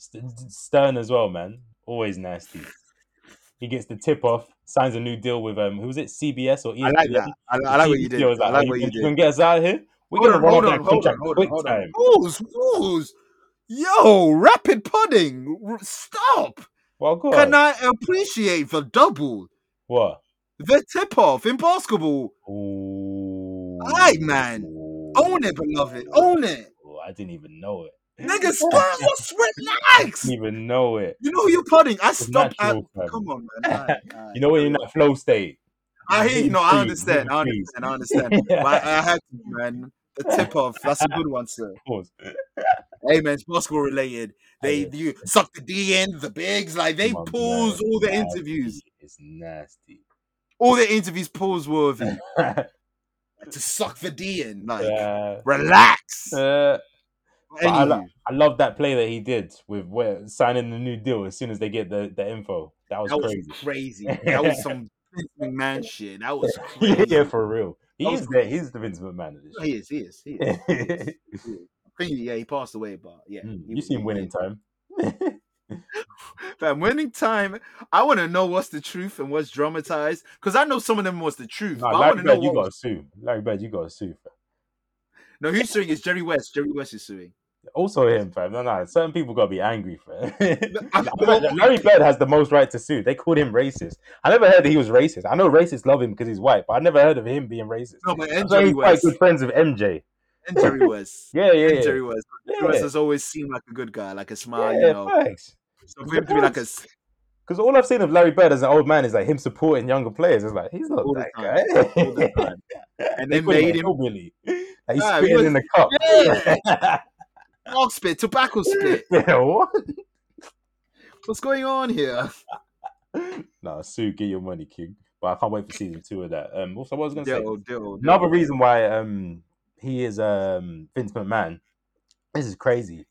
Stern as well, man. Always nasty. He gets the tip off, signs a new deal with um, who was it? CBS or ESPN? I like that. I, I like what you did. Was I "Oh, like what you You did. gonna get us out of here? We're Hold gonna on, roll off that on, contract on, quick time. Pause, pause. Yo, rapid pudding. R- Stop. Well, go Can. I appreciate the double? What? The tip off in basketball. Ooh. Aight, man. Own it, beloved. Own it. I didn't even know it. Nigga, stop. Just relax. even know it. You know who you're putting. I stop. at. Come on, man. *laughs* Aight, aight, You know when you're in that flow state. I hear you. No, I understand. I understand. *laughs* I understand. I, I had to, man. The tip off. That's a good one, sir. Of course. Hey man, it's basketball related. They Yeah. you suck the D in, the bigs, like they pause all the interviews. It's nasty. All the interviews pause worthy *laughs* to suck the D in. Like yeah. relax. Uh, I, lo- I love that play that he did with where, signing the new deal as soon as they get the, the info. That was that was crazy. crazy. *laughs* That was some Vince McMahon shit. That was *laughs* yeah, crazy. yeah, for real. He is there. He's the Vince McMahon of this He is. He is. He is. shit. I think, *laughs* yeah, he passed away, but yeah. Mm, you seen he- winning time. Fam, winning time. I want to know what's the truth and what's dramatized because I know some of them was the truth. Nah, but I Larry know Bird, you got to Was... sue. Larry Bird, you got to sue. No, who's suing? Is Jerry West. Jerry West is suing. Also him, fam. No, no, certain people got to be angry, fam. *laughs* Larry Bird has the most right to sue. They called him racist. I never heard that he was racist. I know racists love him because he's white, but I never heard of him being racist. No, but and Jerry he's quite good friends with MJ. And Jerry West. Yeah, yeah, And yeah. Jerry West. Jerry Yeah. West has always seemed like a good guy, like a smile, yeah, you know. facts. So for him to be like a Because all I've seen of Larry Bird as an old man is like him supporting younger players. It's like he's not All that guy. all the time. *laughs* And they they him made him hillbilly. Like he's Nah, spitting was- in the cup. Yeah. *laughs* dog spit, tobacco spit. *laughs* yeah, what? What's going on here? *laughs* Nah, Sue, get your money, King. But I can't wait for season two of that. Um, also, what I was gonna say. Dill, dill, Another reason why um he is um Vince McMahon. This is crazy.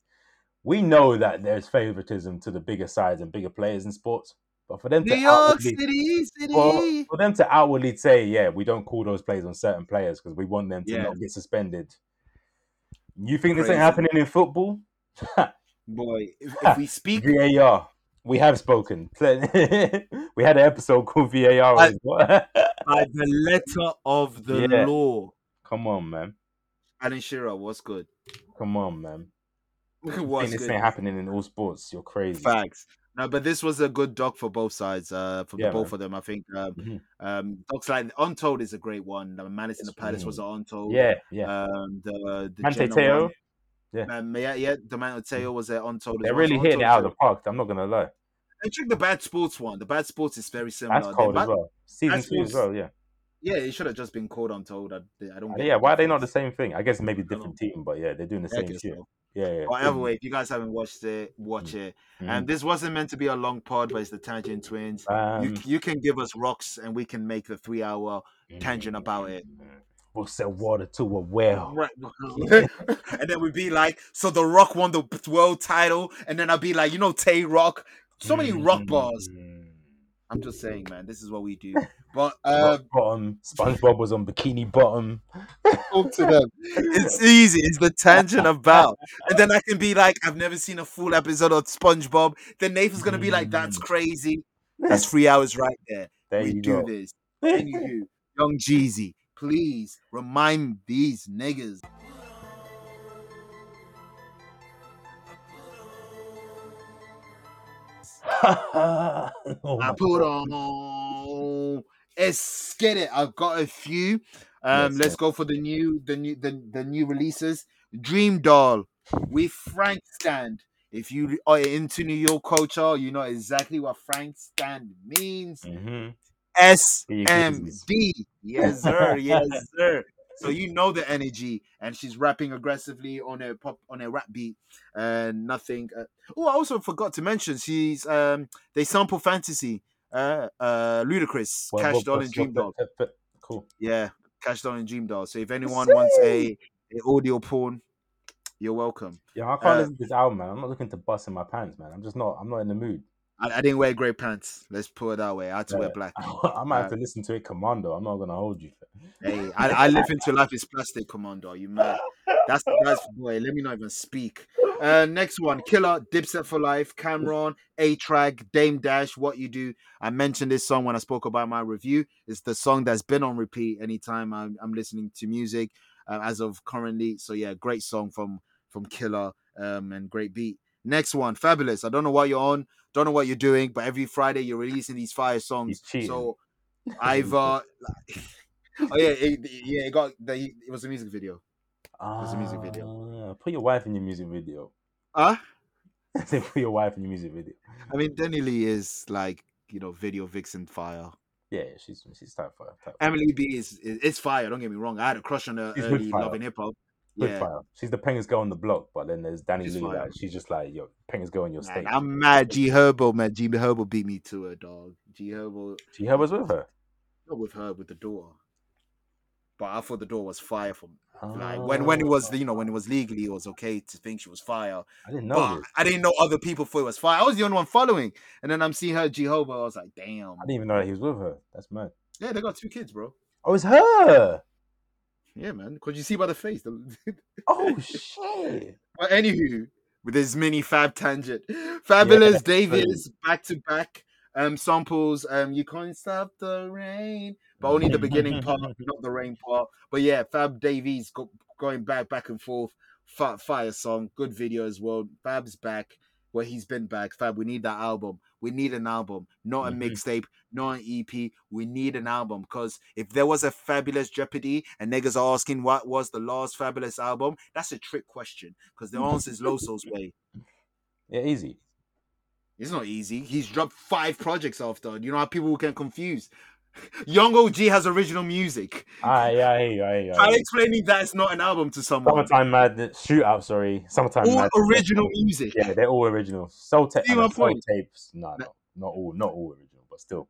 We know that there's favoritism to the bigger sides and bigger players in sports. But for them New to York outwardly, City, for, for them to outwardly say, yeah, we don't call those plays on certain players because we want them to Yeah. not get suspended. You think this ain't happening in football? *laughs* Boy, if, if we speak, VAR. We have spoken. *laughs* we had an episode called VAR. Well. *laughs* by the letter of the Yeah. law, Come on, man. Alan Shearer, what's good? Come on, man. What's this good? ain't happening in all sports. You're crazy. Facts. No, but this was a good doc for both sides. Uh, for Yeah, the both of them, I think. Um, Mhm. um, docs like Untold is a great one. The Malice in the Palace was mm. an Untold. Yeah, yeah. Um, the the Manti Te'o, yeah. Um, yeah, yeah. The Manti Te'o was there Untold. They're well. really hitting it out of the park. I'm not gonna lie. And check the Bad Sports one. The Bad Sports is very similar. That's The cold as well. Season two as well. Yeah. Yeah, it should have just been called Untold. I, I don't. Uh, get Yeah. Why are they not the same thing? I guess maybe different team, but yeah, they're doing the Yeah, same shit. so. Yeah, yeah. Whatever cool. way, if you guys haven't watched it, watch it. Mhm. And this wasn't meant to be a long pod, but it's the Tangent Twinz. you Um, you can give us rocks, and we can make the three hour tangent about it. We'll sell water to a well. Right. *laughs* and then we'd be like, so The Rock won the world title, and then I'd be like, you know, Tay Roc. So many rock bars. Mm. I'm just saying, man, this is what we do. *laughs* But uh, Rock bottom. SpongeBob was on Bikini Bottom. *laughs* talk to them. It's *laughs* easy. It's the tangent about. And then I can be like, I've never seen a full episode of SpongeBob. Then Nathan's gonna be like, that's crazy. That's three hours right there. There we you do go. this. Anywho, Young Jeezy, please remind these niggas. *laughs* I put on. Let's get it. I've got a few. Um, let's go for the new, the new, the, the new releases. Dreamdoll with Frank Stand. If you are into New York culture, you know exactly what Frank Stand means. hmm SMD. Yes, sir. Yes, *laughs* sir. So you know the energy, and she's rapping aggressively on a pop on a rap beat, and nothing. Uh, oh, I also forgot to mention she's um they sample fantasy. Uh, uh, Ludacris, What- Cash what- Doll, and Dream what- Doll. what- what- Cool. Yeah, Cash Doll and Dreamdoll. So if anyone wants a, a audio porn, you're welcome. Yeah, I can't Uh, listen to this album, man. I'm not looking to bust in my pants, man. I'm just not. I'm not in the mood. I, I didn't wear grey pants. Let's put it that way. I had to wear black. *laughs* I might have to listen to it commando. I'm not gonna hold you. Hey, *laughs* I, I live into life is plastic, Commando. You mad? That's that's boy. Let me not even speak. Uh, next one, Killa, Dipset for Life, Cam'ron, A Track, Dame Dash, What You Do. I mentioned this song when I spoke about my review. It's the song that's been on repeat anytime I'm, I'm listening to music uh, as of currently. So yeah, great song from from Killa um, and great beat. Next one, Fabolous. I don't know what you're on, don't know what you're doing, but every Friday you're releasing these fire songs. So *laughs* I've uh, *laughs* oh yeah, it, yeah, it got the, it was a music video. It's a music video. Ah, Put your wife in your music video. Huh? *laughs* Say, Put your wife in your music video. I mean, Denny Lee is like you know video vixen fire. Yeah, she's she's type fire. Type fire. Emily B is, is it's fire. Don't get me wrong. I had a crush on her She's early and Hip Hop. Yeah. She's the penguins girl on the block, but then there's Danny She's Lee. Like, she's just like, yo, penguins girl in your state. I'm mad. G Herbo, man. G Herbo beat me to her, dog. G Herbo, She her was with her. not with her, with the door. But I thought the door was fire from like when when it oh. was you know when it was legally it was okay to think she was fire. I didn't know. I didn't know other people thought it was fire. I was the only one following, and then I'm seeing her Jehovah. I was like, damn. I didn't even know that he was with her. That's mad. Yeah, they got two kids, bro. Oh, it's her. Yeah, man. Because you see by the face. the- Oh *laughs* shit. But anywho, with his mini fab tangent, Fabolous Yeah, Davies back to back um samples. Um, you can't stop the rain, but only the beginning part, *laughs* not the rain part. But yeah, Fab Davies go, going back back and forth. Fi- Fire song, good video as well. Fab's back. Where he's been back. Fab, we need that album. We need an album, not a Mhm. mixtape, not an EP. We need an album because if there was a Fabolous Jeopardy and niggas are asking what was the last Fabolous album, that's a trick question because the answer is Loso's way. Yeah, easy. It's not easy. He's dropped five projects after. You know how people get confused. *laughs* Young OG has original music. Hear you. I hear Try explaining that it's not an album to someone. Summertime Madness shootout. Sorry, summertime All Madness. original music. Yeah, they're all original. Soul, ta- See I my mean, soul tapes. No, no, not all. Not all original, but still.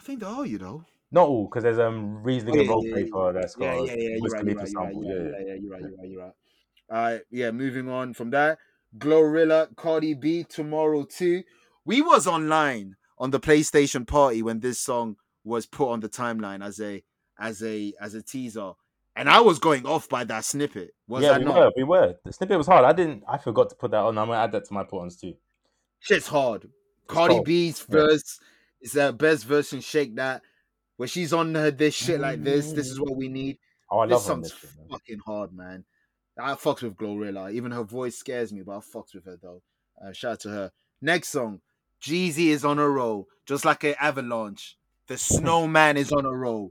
I think they are, you know. Not all, because there's um Riesling Oh, and yeah, roll yeah, paper that's got Yeah, a yeah, yeah. You're right, you're right, you're right, sample. you're Yeah, right, yeah, yeah, you're right, you're right, you're right. All right, yeah. Moving on from that, Glorilla, Cardi B, tomorrow too. We was online on the PlayStation party when this song was put on the timeline as a as a as a teaser, and I was going off by that snippet. Was yeah, I we not? were. We were. The snippet was hard. I didn't. I forgot to put that on. I'm gonna add that to my put ons too. Shit's hard. Cardi cold. B's Yeah. Is her best version Shake That, where she's on her this shit like this. This is what we need. Oh, I this love song's this shit, fucking hard, man. I fucks with Glorilla. Even her voice scares me, but I fucks with her though. Uh, shout out to her. Next song, Jeezy is on a roll, just like an avalanche. The snowman is on a roll.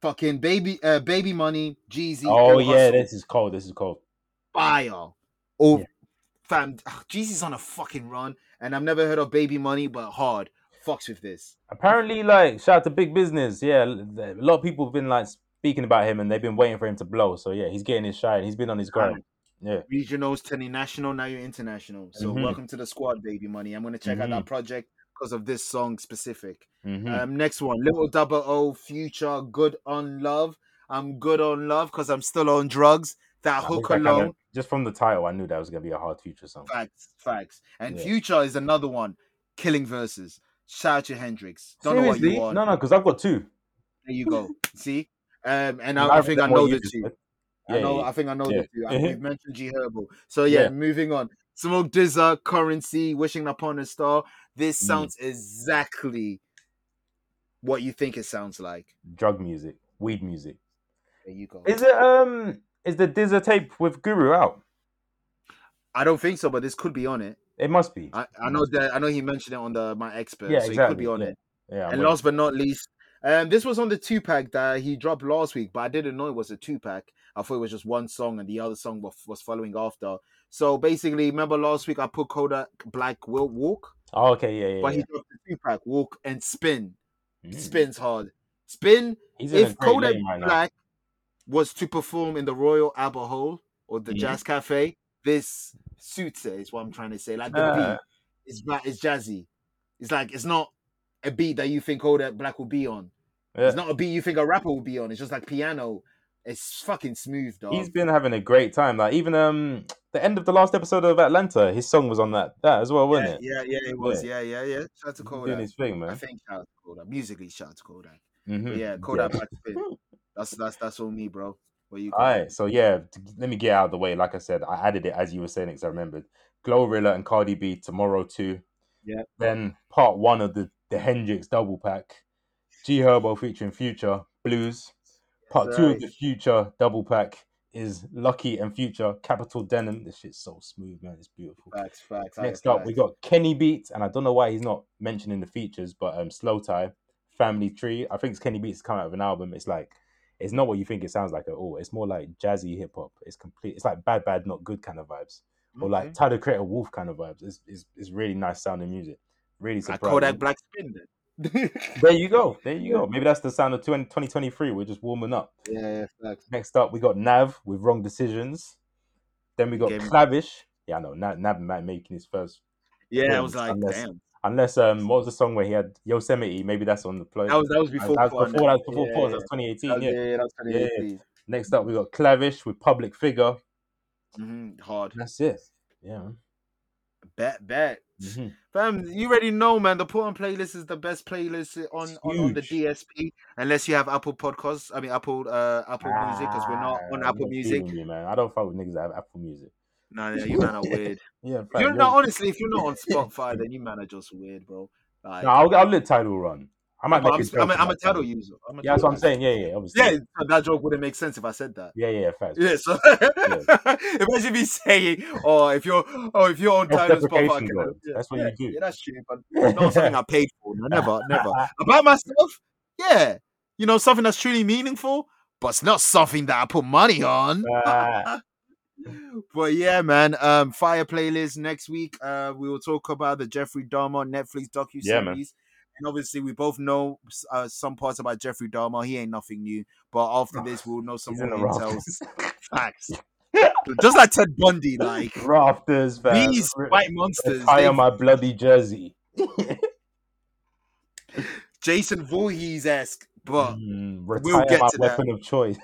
Fucking baby, uh, baby money, Jeezy. Oh yeah, Hustle. this is cold. This is cold. fire. Oh, Yeah. fam, Jeezy's on a fucking run, and I've never heard of Baby Money, but hard. Fucks with this. Apparently, like shout out to Big Business. Yeah, a lot of people have been like speaking about him, and they've been waiting for him to blow. So yeah, he's getting his shine. He's been on his grind. Yeah, Regionals turning national, now you're international. So Mhm. welcome to the squad, Baby Money. I'm gonna check out Mhm. that project because of this song specific. hmm Um, next one, Little Double O, Future, Good on Love. I'm good on love because I'm still on drugs. That hook alone, just from the title, I knew that was gonna be a hard future song. facts, facts. And Yeah. Future is another one, killing verses. Shout out to Hendrix. Don't know what Seriously? you want. No, no, because I've got two. There you go. See, um, and I, I think I know you the two. said. I Yeah, know. yeah, I think I know yeah. the two. I, Mhm. we've mentioned G Herbo. So yeah, moving on. Smoke Dizza, Currency, Wishing Upon a Star. This Mm. sounds exactly what you think it sounds like. Drug music, weed music. There you go. Is it um? Is the Dizza tape with Guru out? I don't think so, but this could be on it. It must be. I, I know that. I know he mentioned it on the my expert. Yeah, so he exactly. could be on yeah. it. Yeah, I'm and last but not least, um, this was on the two pack that he dropped last week, but I didn't know it was a two pack. I thought it was just one song, and the other song was, was following after. So basically, remember last week I put Kodak Black Will Walk. Oh, okay, yeah, yeah. but yeah. he dropped the two pack Walk and Spin. Mm. Spins hard. Spin. He's If Kodak right. Black was to perform in the Royal Albert Hall or the Mhm. Jazz Cafe, this suits it. Is what I'm trying to say. Like the Uh. beat is ba- is jazzy. It's like it's not a beat that you think Kodak Black will be on. Yeah. It's not a beat you think a rapper will be on. It's just like piano. It's fucking smooth, dog. He's been having a great time. Like even um the end of the last episode of Atlanta, his song was on that that as well, wasn't it? yeah, yeah, it was. Yeah, yeah, yeah. Shout out to He's doing his thing, I man. think shout out to Kodak. Musically, shout out to Kodak. Mhm. Yeah, Kodak Spin. *laughs* That's that's that's all me, bro. Where you? All right, so yeah, t- let me get out of the way. Like I said, I added it as you were saying because I remembered. Glorilla and Cardi B tomorrow too. Yeah. Then part one of the the Hendrix double pack, G Herbo featuring Future Blues. Part two of the Future double pack is LUCKI and Future Capital Denim. This shit's so smooth, man. It's beautiful. Facts, facts. Next facts. up, we got Kenny Beats, and I don't know why he's not mentioning the features, but um, Slowthai, Family Tree. I think it's Kenny Beats come out of an album. It's like, it's not what you think it sounds like at all. It's more like jazzy hip hop. It's complete. It's like bad, bad, not good kind of vibes, or like Okay. Tyler Creator Wolf kind of vibes. It's, it's, it's really nice sounding music. Really I surprising. call Kodak Black Spin then. *laughs* There you go. There you go. *laughs* Maybe that's the sound of 20, 2023. We're just warming up. yeah, yeah. Next up, we got Nav with Wrong Decisions. Then we got Game- Clavish. Yeah, I know. Nav, Nav making his first Yeah, I was like, unless- damn. Unless um, what was the song where he had Yosemite? Maybe that's on the play. That was that was before. that was before. That was before. yeah, Pause. That's 2018. That was- yeah. yeah, that was Yeah, yeah. 2018. Next up, we got Clavish with Public Figure. Mhm, Hard. That's it. Yeah. man. Bet, bet. Mhm. Fam, you already know, man. The Put On playlist is the best playlist on, on, on the. DSP, unless you have Apple Podcasts. I mean, Apple uh, Apple Music, because we're not Ah, on I'm Apple not Music. You, man. I don't fuck with niggas that have Apple Music. No, no, you man are weird. Yeah, If you're yeah. not honestly, if you're not on Spotify, then you man are just weird, bro. Like, No, I'll, I'll let Tidal run. I might but make I'm, a I'm, a, I'm a title Tidal. user. I'm a Yeah, that's what I'm saying. Yeah, yeah, obviously. Yeah, that joke wouldn't make sense if I said that. yeah, yeah, facts. Yeah, so *laughs* imagine me saying, "Oh, if you're, oh, if you're on Tidal Spotify, Self-deprecation, can- bro. yeah, That's what yeah, you do. Yeah, that's true, but not something I paid for. No, never, *laughs* never. About myself, yeah, you know, something that's truly meaningful, but it's not something that I put money on. Ah. But yeah, man. Um, fire playlist next week. Uh, we will talk about the Jeffrey Dahmer Netflix docu series. Yeah. And obviously, we both know uh, some parts about Jeffrey Dahmer. He ain't nothing new. But after this, we'll know some more rafters. *laughs* Facts. Just like Ted Bundy, like rafters, fam. these white monsters. They- on my bloody jersey. *laughs* Jason Voorhees esque, but Mm, we'll get my to that. weapon of choice.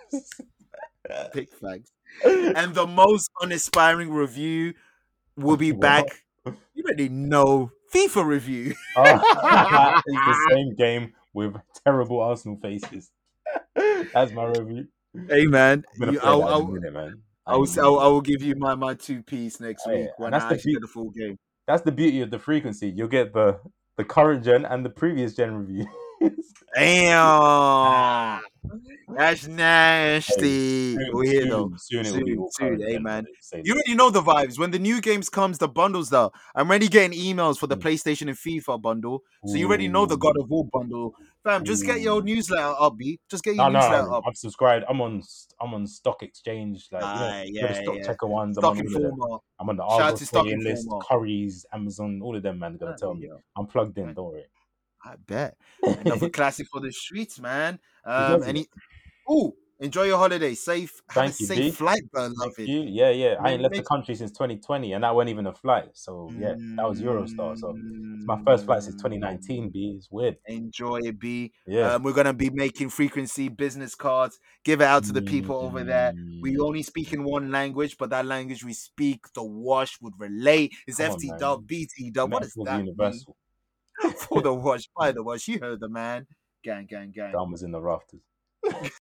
pick facts. *laughs* And the most uninspiring review will be back. You already know FIFA review. *laughs* Ah, oh, it's the *laughs* same game with terrible Arsenal faces. That's my review. Hey man, you- I'll, that in a I'll, minute, man. I will, I will, I will give you my, my two piece next Oh, yeah. week when that's I the actually beau- get the full game. That's the beauty of the frequency. You'll get the the current gen and the previous gen reviews. Damn, that's nasty. soon, We're here soon, though. soon it will be Soon, soon, hey, man. You already know the vibes. When the new games comes, the bundles though. I'm already getting emails for the Mm. PlayStation and FIFA bundle. So you already know the God of War bundle. Fam, just get your Ooh. newsletter up, B. Just get your No, newsletter no, up. I'm subscribed. I'm on. I'm on Stock Exchange, like you you know, yeah, stock yeah. checker ones. I'm Stock on all of them. Informer. I'm on the Shout out Argos to Stock list, Informer. Currys, Amazon, all of them, man. Gonna tell me. I'm plugged in. Don't worry. I bet. *laughs* Another classic for the streets, man. Um, any Ooh, enjoy your holiday. Safe. Have a you, safe B. flight, Thank beloved. you. Yeah, yeah. I ain't left the country since 2020, and that wasn't even a flight. So yeah, that was Eurostar. So it's my first flight since 2019. B. It's weird. Enjoy it, B. Yeah. Um, we're gonna be making frequency business cards. Give it out to the people over there. We Mm, only speak in one language, but that language we speak, the wash would relate. Is Come on, FT man. dub, BT dub. What does that universal. *laughs* For the wash, by the wash. You heard the man. Gang, gang, gang. Dahmer's in the rafters. *laughs*